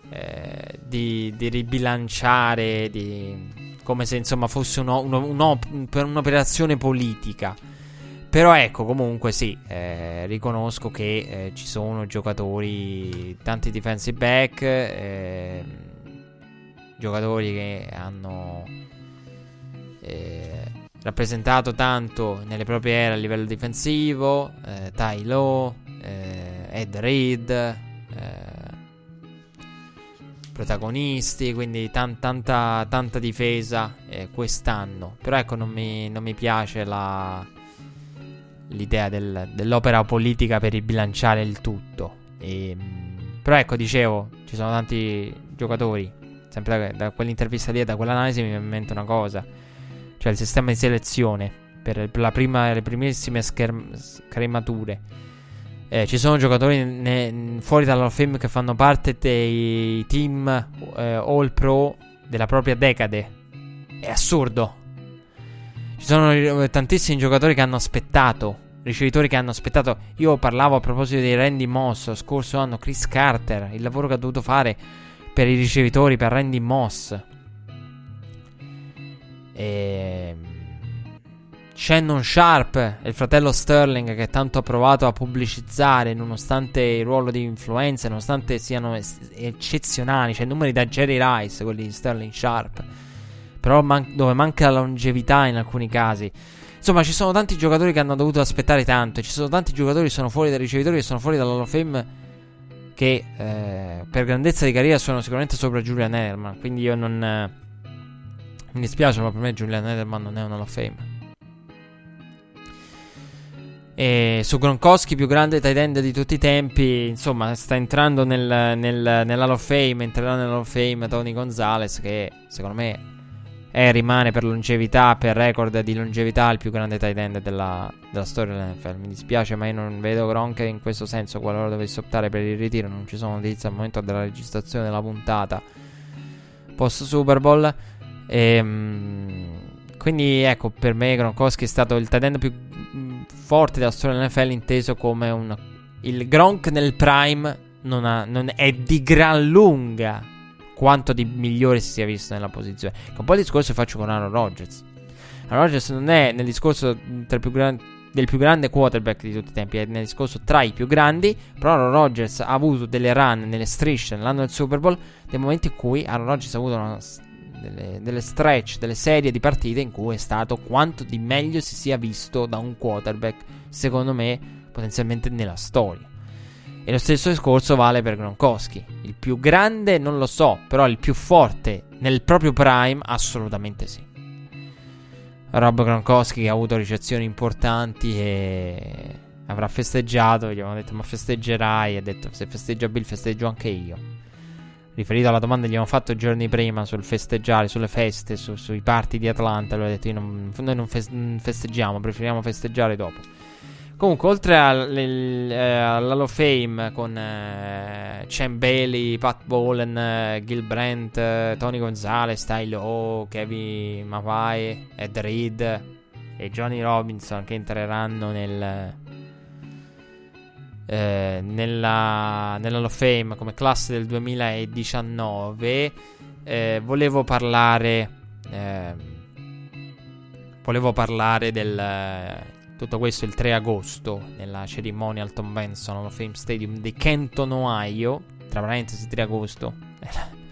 eh, di, di, ribilanciare, di, come se insomma fosse uno, uno, uno, per un'operazione politica. Però ecco, comunque sì, eh, riconosco che eh, ci sono giocatori, tanti defensive back, eh, giocatori che hanno eh, rappresentato tanto nelle proprie ere a livello difensivo, eh, Ty Lowe, eh, Ed Reed, protagonisti, quindi tan- tanta, tanta difesa quest'anno. Però ecco, non mi, non mi piace la l'idea del, dell'opera politica per ribilanciare il tutto. E, ehm, però ecco, dicevo, ci sono tanti giocatori. Sempre da, da quell'intervista lì e da quell'analisi mi viene in mente una cosa. Cioè il sistema di selezione per, per prima, le primissime scherm- scremature. Eh, ci sono giocatori ne, fuori dalla Fame che fanno parte dei team eh, All Pro della propria decade. È assurdo. Ci sono eh, tantissimi giocatori che hanno aspettato. Ricevitori che hanno aspettato. Io parlavo a proposito di Randy Moss scorso anno. Chris Carter. Il lavoro che ha dovuto fare per i ricevitori, per Randy Moss. E... Shannon Sharp, il fratello Sterling, che tanto ha provato a pubblicizzare, nonostante il ruolo di influenza, nonostante siano eccezionali. Cioè, numeri da Jerry Rice, quelli di Sterling Sharp però man- dove manca la longevità in alcuni casi. Insomma, ci sono tanti giocatori che hanno dovuto aspettare tanto. Ci sono tanti giocatori che sono fuori dai ricevitori, che sono fuori dall'Hall of Fame. Che eh, per grandezza di carriera sono sicuramente sopra Julian Edelman. Quindi io non. Eh, mi dispiace, ma per me Julian Edelman non è un Hall of Fame. E su Gronkowski, più grande tight end di tutti i tempi, insomma, sta entrando nel, nel, nell'Hall of Fame. Entrerà nell'Hall of Fame Tony Gonzalez, che secondo me e rimane per longevità, per record di longevità, il più grande tight end della, della storia dell'NFL. Mi dispiace, ma io non vedo Gronk in questo senso. Qualora dovesse optare per il ritiro, non ci sono notizie al momento della registrazione della puntata post Super Bowl. E, ehm, quindi ecco, per me Gronkowski è stato il tight più mm, forte della storia dell'NFL inteso come un... Il Gronk nel prime non, ha, non è di gran lunga quanto di migliore si sia visto nella posizione. Che un po' il discorso faccio con Aaron Rodgers. Aaron Rodgers non è nel discorso più gran, del più grande quarterback di tutti i tempi, è nel discorso tra i più grandi, però Aaron Rodgers ha avuto delle run nelle strisce nell'anno del Super Bowl, dei momenti in cui Aaron Rodgers ha avuto una, delle, delle stretch, delle serie di partite in cui è stato quanto di meglio si sia visto da un quarterback, secondo me, potenzialmente nella storia. E lo stesso discorso vale per Gronkowski. Il più grande non lo so, però il più forte nel proprio prime assolutamente sì. Rob Gronkowski che ha avuto ricezioni importanti e avrà festeggiato, gli avevano detto ma festeggerai, ha detto se festeggia Bill festeggio anche io. Riferito alla domanda che gli abbiamo fatto giorni prima sul festeggiare, sulle feste, su, sui party di Atlanta, lui ha detto non, noi non festeggiamo, preferiamo festeggiare dopo. Comunque, oltre all'Hall of Fame con eh, Cem Bailey, Pat Bowen, eh, Gil Brandt, eh, Tony Gonzalez, Tyler O, Kevin Mapai, Ed Reed e Johnny Robinson che entreranno nel, eh, nella, nell'Hall of Fame come classe del 2019, eh, volevo parlare. Ehm, volevo parlare del tutto questo il 3 agosto nella cerimonia al Tom Benson of Fame Stadium di Kenton, Ohio. Tra parentesi, 3 agosto.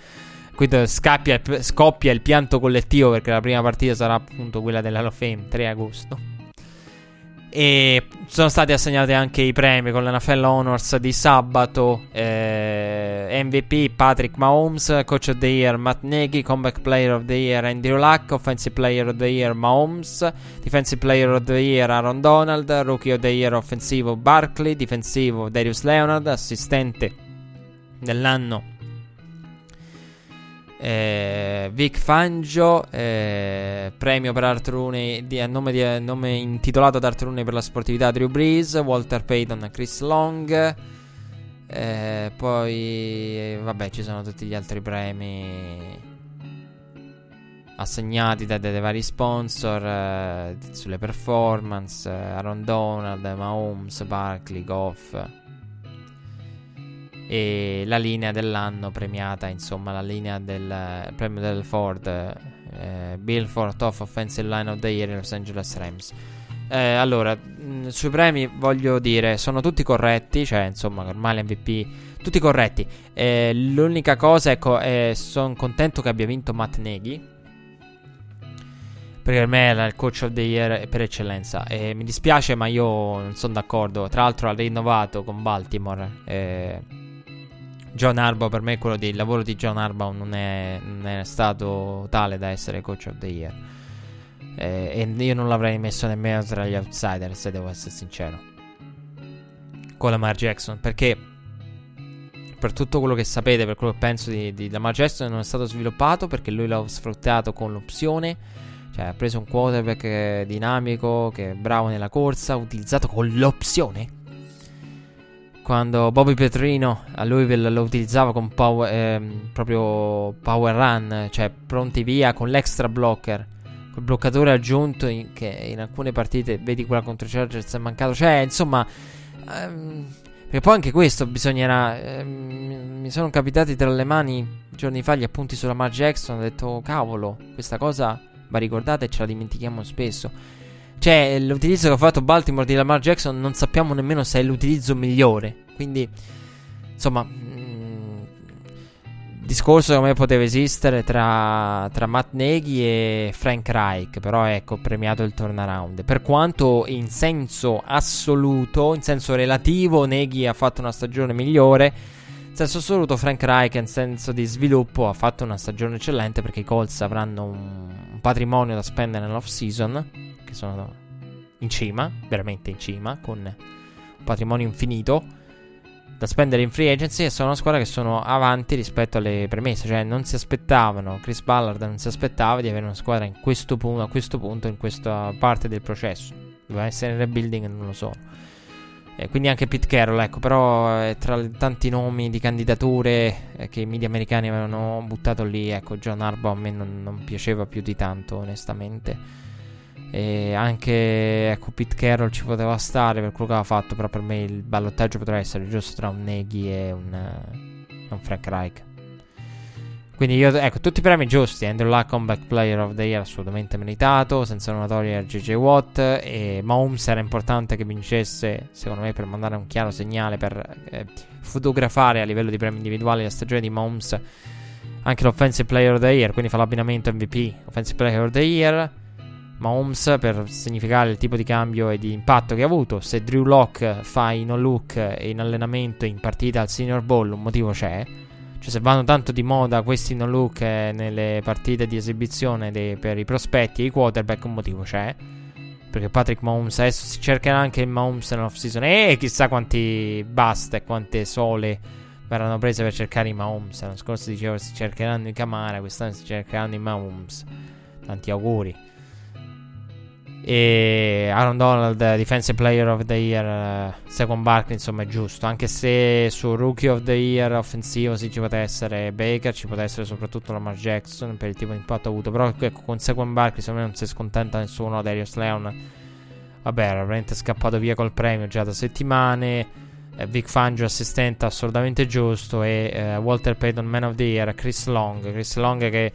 Qui scappia, scoppia il pianto collettivo perché la prima partita sarà appunto quella dell'Hall of Fame, 3 agosto. E sono stati assegnati anche i premi con l'NFL Honors di sabato. Eh, MVP Patrick Mahomes, Coach of the Year Matt Nagy, Comeback Player of the Year Andrew Luck, Offensive Player of the Year Mahomes, Defensive Player of the Year Aaron Donald, Rookie of the Year Offensivo Barkley, Difensivo Darius Leonard, Assistente dell'anno eh, Vic Fangio, eh, premio per Artrune di, a nome, di, nome intitolato ad Artrune per la sportività Drew Brees, Walter Payton, Chris Long. Eh, poi, vabbè, ci sono tutti gli altri premi assegnati dai, dai vari sponsor eh, sulle performance, eh, Aaron Donald, Mahomes, Barkley, Goff e la linea dell'anno premiata, insomma, la linea del eh, premio del Ford, eh, Bill Ford of Offensive Line of the Year Los Angeles Rams. Eh, allora, mh, sui premi voglio dire, sono tutti corretti, cioè, insomma, ormai l'MVP, tutti corretti. Eh, l'unica cosa, ecco, sono contento che abbia vinto Matt Neghi. Perché per me era il coach of the year per eccellenza. E mi dispiace, ma io non sono d'accordo. Tra l'altro, ha rinnovato con Baltimore. Eh, John Harbaugh, per me quello del lavoro di John Harbaugh non è, non è stato tale da essere coach of the year. Eh, e io non l'avrei messo nemmeno tra gli outsider, se devo essere sincero. Con Lamar Jackson, perché per tutto quello che sapete, per quello che penso di, di Lamar Jackson, non è stato sviluppato perché lui l'ha sfruttato con l'opzione. Cioè, ha preso un quarterback dinamico, che è bravo nella corsa, utilizzato con l'opzione quando Bobby Petrino a Louisville lo utilizzava con power, ehm, proprio power run, cioè pronti via con l'extra blocker, quel bloccatore aggiunto in, che in alcune partite, vedi quella contro Chargers è mancato, cioè insomma, ehm, perché poi anche questo bisognerà, ehm, mi sono capitati tra le mani giorni fa gli appunti sulla Mar Jackson, ho detto oh, cavolo, questa cosa va ricordata e ce la dimentichiamo spesso. Cioè, l'utilizzo che ha fatto Baltimore di Lamar Jackson non sappiamo nemmeno se è l'utilizzo migliore. Quindi, insomma, mh, mm, discorso come poteva esistere tra, tra Matt Nagy e Frank Reich. Però, ecco, premiato il turnaround. Per quanto in senso assoluto, in senso relativo, Nagy ha fatto una stagione migliore. In senso assoluto, Frank Reich, in senso di sviluppo, ha fatto una stagione eccellente perché i Colts avranno un patrimonio da spendere nell'off season che sono in cima, veramente in cima, con un patrimonio infinito da spendere in free agency e sono una squadra che sono avanti rispetto alle premesse, cioè non si aspettavano, Chris Ballard non si aspettava di avere una squadra questo punto, a questo punto, in questa parte del processo. Doveva essere in rebuilding non lo sono. Eh, quindi anche Pete Carroll, ecco, però eh, tra tanti nomi di candidature eh, che i media americani avevano buttato lì, ecco, John Harbaugh a me non, non piaceva più di tanto, onestamente. E anche ecco, Pete Carroll ci poteva stare per quello che aveva fatto, però per me il ballottaggio potrebbe essere giusto tra un Neghi e un, uh, un Frank Reich. Quindi io, ecco, tutti i premi giusti. Andrew Luck, Comeback Player of the Year, assolutamente meritato. Senza una togliere JJ Watt. E Mahomes era importante che vincesse, secondo me, per mandare un chiaro segnale, per eh, fotografare a livello di premi individuali la stagione di Mahomes. Anche l'Offensive Player of the Year, quindi fa l'abbinamento MVP. Offensive Player of the Year. Mahomes per significare il tipo di cambio e di impatto che ha avuto. Se Drew Locke fa i no look in allenamento in partita al Senior Bowl, un motivo c'è. Cioè, se vanno tanto di moda questi no look eh, nelle partite di esibizione dei, per i prospetti e i quarterback, un motivo c'è. Perché Patrick Mahomes adesso si cercherà anche il Mahomes nell'off season. E chissà quanti basta e quante sole verranno prese per cercare i Mahomes. L'anno scorso dicevo si cercheranno i Camara, quest'anno si cercheranno i Mahomes. Tanti auguri. E Aaron Donald, Defensive Player of the Year, uh, Second Barkley, insomma è giusto. Anche se su Rookie of the Year offensivo sì, ci poteva essere Baker, ci poteva essere soprattutto Lamar Jackson per il tipo di impatto avuto. Però ecco, con Second Barkley secondo me non si scontenta nessuno. Darius Leon, vabbè, era veramente scappato via col premio già da settimane. Eh, Vic Fangio, assistente assolutamente giusto. E eh, Walter Payton, Man of the Year, Chris Long. Chris Long che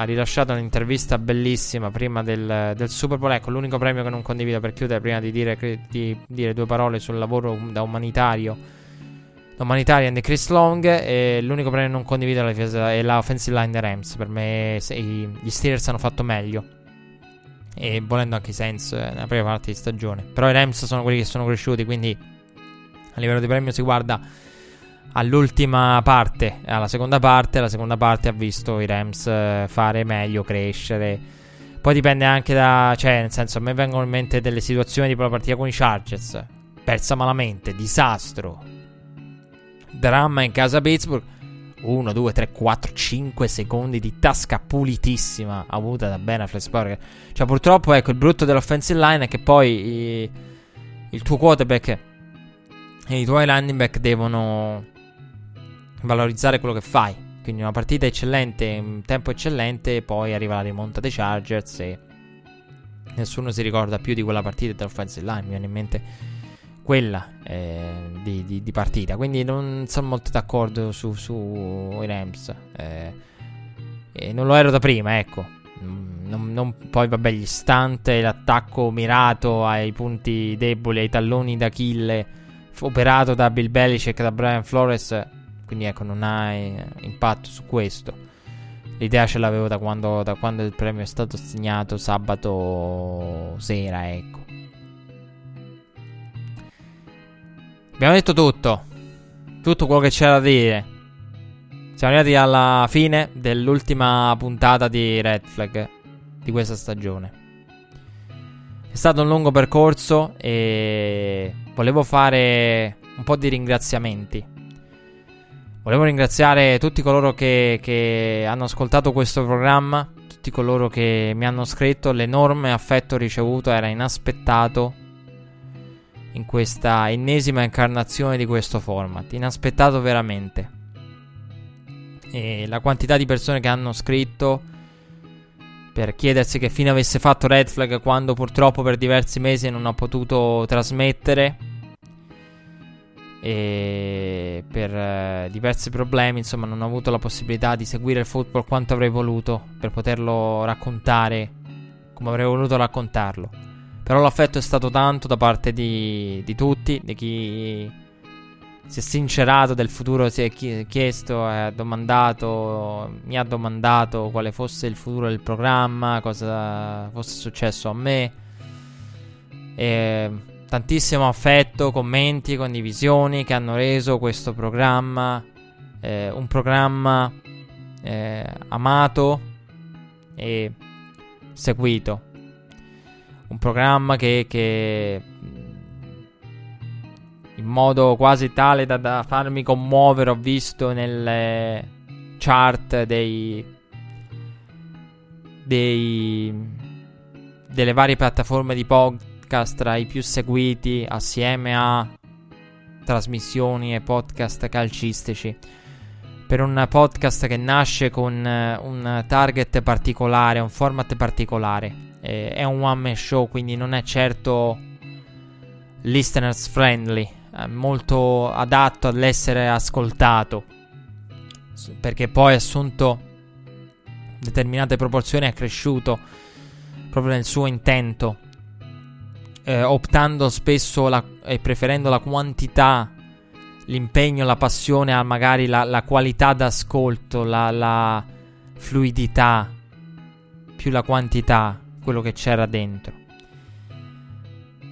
ha rilasciato un'intervista bellissima prima del, del, Super Bowl. Ecco, l'unico premio che non condivido per chiudere, prima di dire, di dire due parole sul lavoro da umanitario. Da di Chris Long. E l'unico premio che non condivido è la offensive line dei Rams. Per me gli Steelers hanno fatto meglio. E volendo anche i Saints eh, nella prima parte di stagione. Però i Rams sono quelli che sono cresciuti. Quindi a livello di premio si guarda all'ultima parte, alla seconda parte, la seconda parte ha visto i Rams eh, fare meglio, crescere. Poi dipende anche da, cioè, nel senso, a me vengono in mente delle situazioni tipo la partita con i Chargers, persa malamente, disastro. Dramma in casa Pittsburgh. 1, 2, 3, 4, 5 secondi di tasca pulitissima avuta da Ben Affleck. Cioè, purtroppo, ecco, il brutto dell'offensive line è che poi i, il tuo quarterback e i tuoi running back devono valorizzare quello che fai. Quindi una partita eccellente, un tempo eccellente, poi arriva la rimonta dei Chargers e nessuno si ricorda più di quella partita dell'offensive line. Mi viene in mente quella eh, di, di, di, partita. Quindi non sono molto d'accordo sui su Rams. Eh, e non lo ero da prima, ecco. Non, non, poi, vabbè, gli stunt e l'attacco mirato ai punti deboli, ai talloni d'Achille, operato da Bill Belichick e da Brian Flores quindi ecco, non ha eh, impatto su questo. L'idea ce l'avevo da quando, da quando il premio è stato assegnato sabato sera, ecco. Abbiamo detto tutto. Tutto quello che c'era da dire. Siamo arrivati alla fine dell'ultima puntata di Red Flag di questa stagione. È stato un lungo percorso e volevo fare un po' di ringraziamenti. Volevo ringraziare tutti coloro che, che, hanno ascoltato questo programma, tutti coloro che mi hanno scritto. L'enorme affetto ricevuto era inaspettato in questa ennesima incarnazione di questo format. Inaspettato veramente. E la quantità di persone che hanno scritto per chiedersi che fine avesse fatto Red Flag quando purtroppo per diversi mesi non ho potuto trasmettere e per eh, diversi problemi, insomma, non ho avuto la possibilità di seguire il football quanto avrei voluto per poterlo raccontare come avrei voluto raccontarlo. Però l'affetto è stato tanto da parte di, di tutti, di chi si è sincerato del futuro, si è chiesto, ha domandato, mi ha domandato quale fosse il futuro del programma, cosa fosse successo a me. E tantissimo affetto, commenti, condivisioni che hanno reso questo programma eh, un programma eh, amato e seguito. Un programma che, che in modo quasi tale da, da, farmi commuovere ho visto nelle chart dei, dei delle varie piattaforme di, pod, podcast tra i più seguiti assieme a trasmissioni e podcast calcistici. Per un podcast che nasce con uh, un target particolare, un format particolare. Eh, è un one man show, quindi non è certo listeners friendly, è molto adatto all'essere ascoltato. Perché poi assunto determinate proporzioni è cresciuto proprio nel suo intento eh, optando spesso la, e preferendo la quantità, l'impegno, la passione a magari la, la qualità d'ascolto, la, la fluidità, più la quantità, quello che c'era dentro.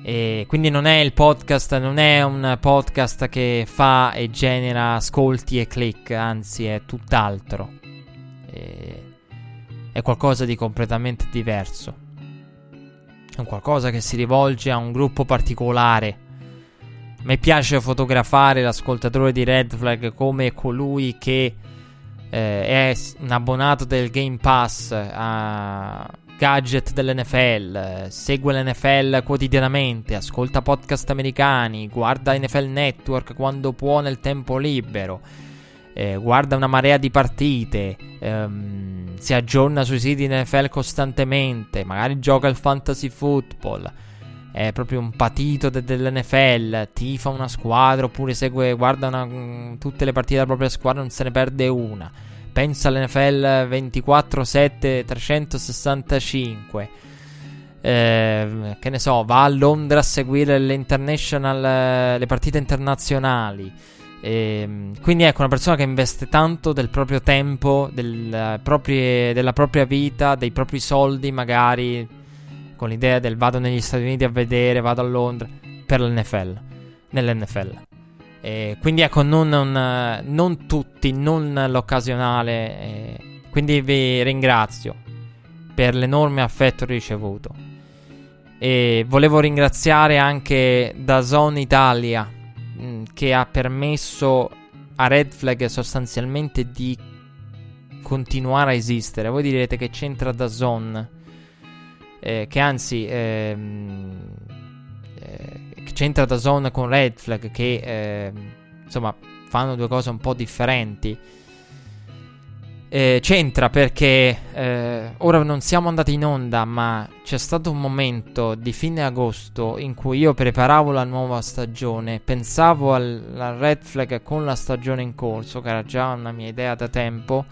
E quindi non è il podcast, non è un podcast che fa e genera ascolti e click, anzi è tutt'altro. E è qualcosa di completamente diverso. È un qualcosa che si rivolge a un gruppo particolare. Me piace fotografare l'ascoltatore di Red Flag come colui che eh, è un abbonato del Game Pass a gadget dell'NFL, segue l'NFL quotidianamente, ascolta podcast americani, guarda NFL Network quando può nel tempo libero eh, guarda una marea di partite, ehm, si aggiorna sui siti NFL costantemente, magari gioca al fantasy football, è proprio un patito de- dell'NFL, tifa una squadra oppure segue, guarda una, mm, tutte le partite della propria squadra, non se ne perde una. Pensa all'NFL 24-7 365. Eh, che ne so, va a Londra a seguire le, le partite internazionali. E, ehm, quindi ecco, una persona che investe tanto del proprio tempo, del proprie, della propria vita, dei propri soldi, magari con l'idea del vado negli Stati Uniti a vedere, vado a Londra per l'NFL, nell'NFL. E quindi ecco, non, non, non, tutti, non l'occasionale. E quindi vi ringrazio per l'enorme affetto ricevuto. E volevo ringraziare anche Dazon Italia Mm, che ha permesso a Red Flag sostanzialmente di continuare a esistere. Voi direte che c'entra da Zone, eh, che anzi ehm, eh, c'entra da Zone con Red Flag, che eh, insomma fanno due cose un po' differenti eh, c'entra perché eh, ora non siamo andati in onda, ma c'è stato un momento di fine agosto in cui io preparavo la nuova stagione, pensavo al, red flag con la stagione in corso, che era già una mia idea da tempo.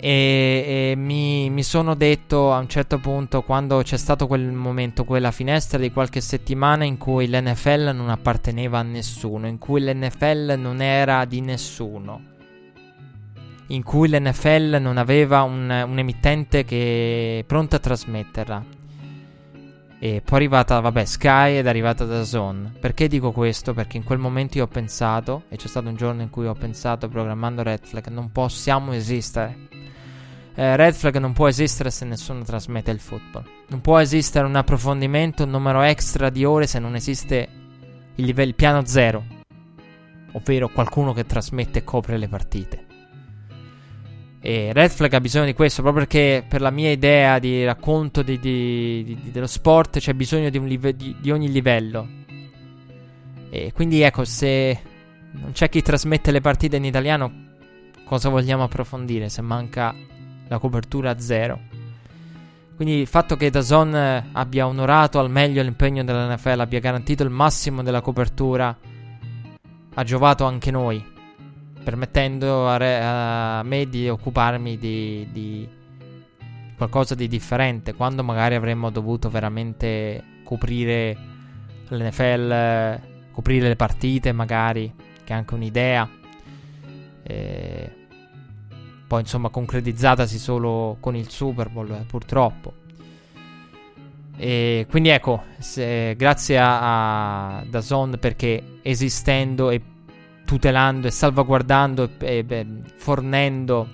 E, e mi, mi, sono detto a un certo punto, quando c'è stato quel momento, quella finestra di qualche settimana in cui l'NFL non apparteneva a nessuno, in cui l'NFL non era di nessuno in cui l'NFL non aveva un, un emittente che pronto a trasmetterla. E poi è arrivata, vabbè, Sky ed è arrivata da Zone. Perché dico questo? Perché in quel momento io ho pensato, e c'è stato un giorno in cui ho pensato programmando Red Flag, non possiamo esistere. Eh, Red Flag non può esistere se nessuno trasmette il football. Non può esistere un approfondimento, un numero extra di ore se non esiste il livello piano zero. Ovvero qualcuno che trasmette e copre le partite. E Red Flag ha bisogno di questo proprio perché per la mia idea di racconto di, di, di, dello sport c'è bisogno di, live- di, ogni livello. E quindi ecco, se non c'è chi trasmette le partite in italiano, cosa vogliamo approfondire se manca la copertura zero? Quindi il fatto che Dazon abbia onorato al meglio l'impegno dell'NFL, abbia garantito il massimo della copertura, ha giovato anche noi permettendo a, re, a me di occuparmi di, di, qualcosa di differente, quando magari avremmo dovuto veramente coprire l'NFL, coprire le partite magari, che è anche un'idea. E poi insomma concretizzatasi solo con il Super Bowl, eh, purtroppo. E quindi ecco, se, grazie a, a Dazon perché esistendo e tutelando e salvaguardando e, e fornendo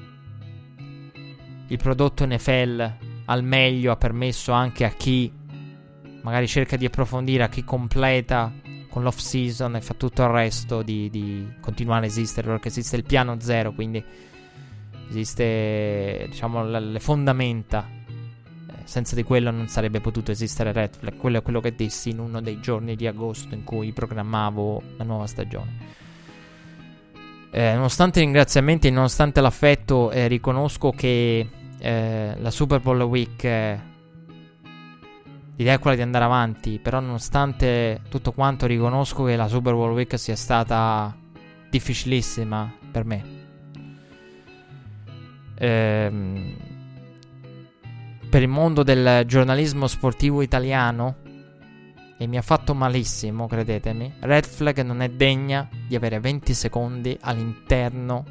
il prodotto NFL al meglio ha permesso anche a chi magari cerca di approfondire, a chi completa con l'off season e fa tutto il resto di, di continuare a esistere perché esiste il piano zero, quindi esiste diciamo le fondamenta senza di quello non sarebbe potuto esistere Red Flag. Quello è quello che dissi in uno dei giorni di agosto in cui programmavo la nuova stagione. Eh, nonostante i ringraziamenti, nonostante l'affetto, eh, riconosco che eh, la Super Bowl Week eh, l'idea è quella di andare avanti. Però, nonostante tutto quanto, riconosco che la Super Bowl Week sia stata difficilissima per me. Ehm, per il mondo del giornalismo sportivo italiano e mi ha fatto malissimo, credetemi. Red Flag non è degna di avere 20 secondi all'interno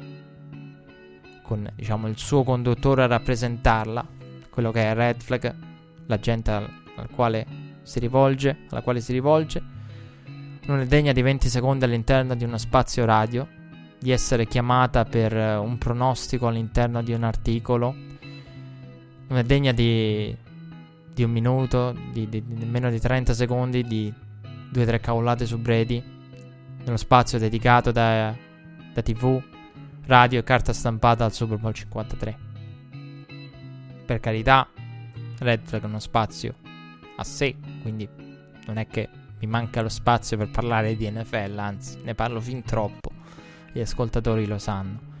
con diciamo il suo conduttore a rappresentarla, quello che è Red Flag, la gente al, al quale si rivolge, alla quale si rivolge. Non è degna di 20 secondi all'interno di uno spazio radio, di essere chiamata per un pronostico all'interno di un articolo. Non è degna di di un minuto, di, di, di meno di 30 secondi, di due o tre cavolate su Brady, nello spazio dedicato da, da TV, radio e carta stampata al Super Bowl 53. Per carità, Red Flag è uno spazio a sé, quindi non è che mi manca lo spazio per parlare di NFL, anzi, ne parlo fin troppo. Gli ascoltatori lo sanno.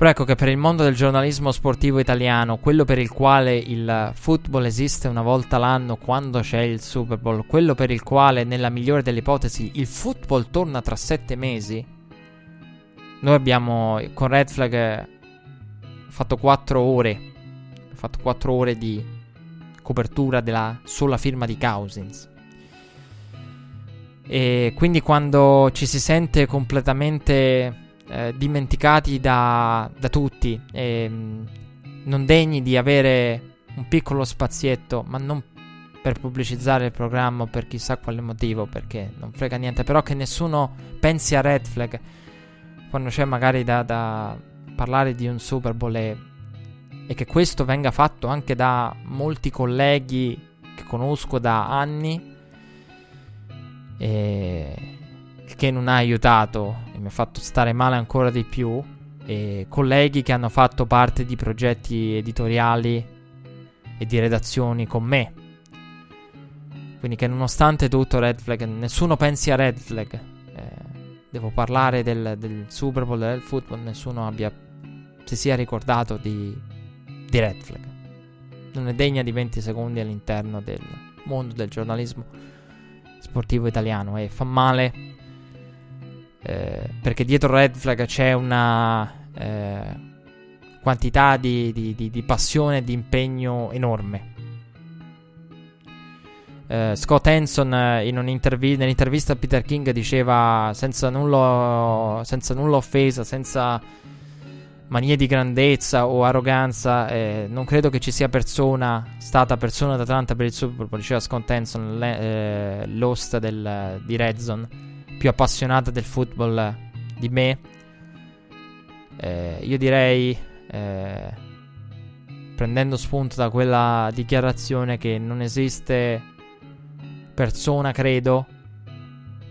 Però ecco che per il mondo del giornalismo sportivo italiano, quello per il quale il football esiste una volta l'anno quando c'è il Super Bowl, quello per il quale nella migliore delle ipotesi il football torna tra sette mesi, noi abbiamo con Red Flag fatto quattro ore, fatto quattro ore di copertura della sola firma di Cousins. E quindi quando ci si sente completamente eh, dimenticati da, da tutti, e, mh, non degni di avere un piccolo spazietto, ma non per pubblicizzare il programma per chissà quale motivo, perché non frega niente, però che nessuno pensi a Red Flag quando c'è magari da, da parlare di un Super Bowl e, e che questo venga fatto anche da molti colleghi che conosco da anni. E che non ha aiutato mi ha fatto stare male ancora di più. E colleghi che hanno fatto parte di progetti editoriali e di redazioni con me. Quindi che nonostante tutto Red Flag, nessuno pensi a Red Flag. Eh, devo parlare del, del, Super Bowl, del football, nessuno abbia, si sia ricordato di, di Red Flag. Non è degna di 20 secondi all'interno del mondo del giornalismo sportivo italiano e fa male eh, perché dietro Red Flag c'è una eh, quantità di, di, di, di passione e di impegno enorme. Uh, Scott Hanson uh, in un'intervi- nell'intervista a Peter King diceva senza nulla, senza nulla offesa, senza manie di grandezza o arroganza, eh, non credo che ci sia persona, stata persona d'Atlanta per il Super Bowl, diceva Scott Hanson, eh, l'host del, di Red Zone più appassionata del football di me. Eh, io direi, eh, prendendo spunto da quella dichiarazione, che non esiste persona, credo,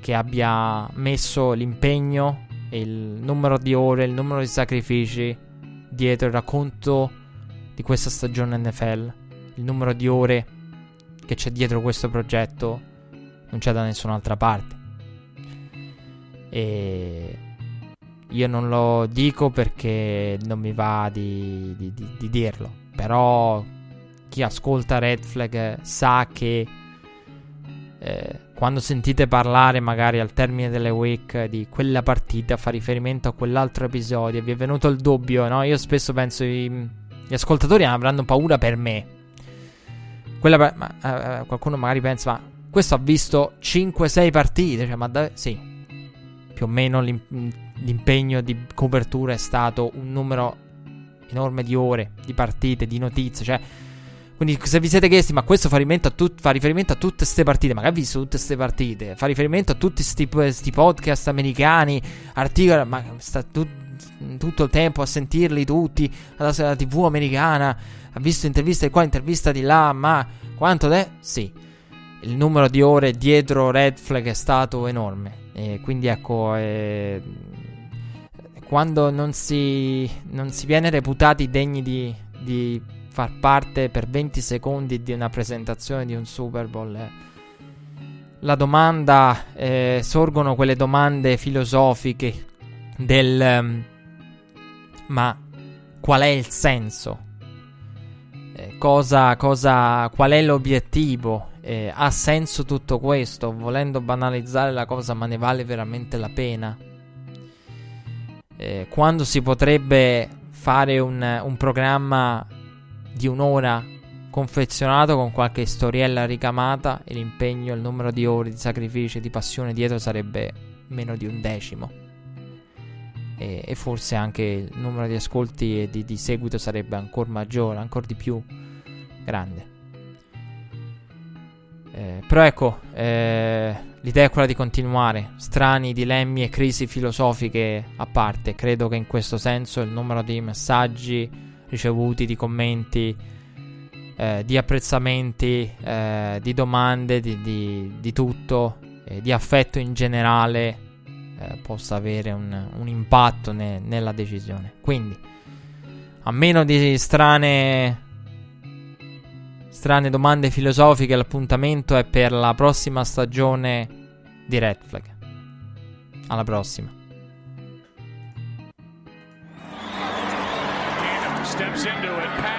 che abbia messo l'impegno il numero di ore, il numero di sacrifici dietro il racconto di questa stagione NFL. Il numero di ore che c'è dietro questo progetto non c'è da nessun'altra parte. E io non lo dico perché non mi va di, di, di, di dirlo. Però chi ascolta Red Flag sa che eh, quando sentite parlare magari al termine delle week di quella partita fa riferimento a quell'altro episodio, vi è venuto il dubbio, no? Io spesso penso i, gli ascoltatori avranno paura per me. Quella, ma, eh, qualcuno magari pensa, ma questo ha visto 5-6 partite, cioè, ma da, sì, più o meno l'impegno di copertura è stato un numero enorme di ore, di partite, di notizie. Cioè, quindi se vi siete chiesti, ma questo fa riferimento a, tut- fa riferimento a tutte queste partite, ma che ha visto tutte queste partite? Fa riferimento a tutti questi podcast americani, articoli, ma sta tu- tutto il tempo a sentirli tutti, alla tv americana, ha visto interviste di qua, intervista di là, ma quanto è? Sì. Il numero di ore dietro Red Flag è stato enorme. E quindi ecco, eh, quando non si, non si, viene reputati degni di, di far parte per 20 secondi di una presentazione di un Super Bowl. Eh. La domanda, eh, sorgono quelle domande filosofiche del um, ma qual è il senso? Eh, cosa, cosa, qual è l'obiettivo? Eh, ha senso tutto questo? Volendo banalizzare la cosa, ma ne vale veramente la pena? Eh, quando si potrebbe fare un, un programma di un'ora confezionato con qualche storiella ricamata e l'impegno, il numero di ore, di sacrifici, di passione dietro sarebbe meno di un decimo. E, e forse anche il numero di ascolti e di, di seguito sarebbe ancora maggiore, ancora di più grande. Eh, però ecco, eh, l'idea è quella di continuare. Strani dilemmi e crisi filosofiche a parte. Credo che in questo senso il numero di messaggi ricevuti, di commenti, eh, di apprezzamenti, eh, di domande, di, di, di tutto, di affetto in generale eh, possa avere un, un impatto ne, nella decisione. Quindi, a meno di strane strane domande filosofiche, l'appuntamento è per la prossima stagione di Red Flag. Alla prossima. Steps into it,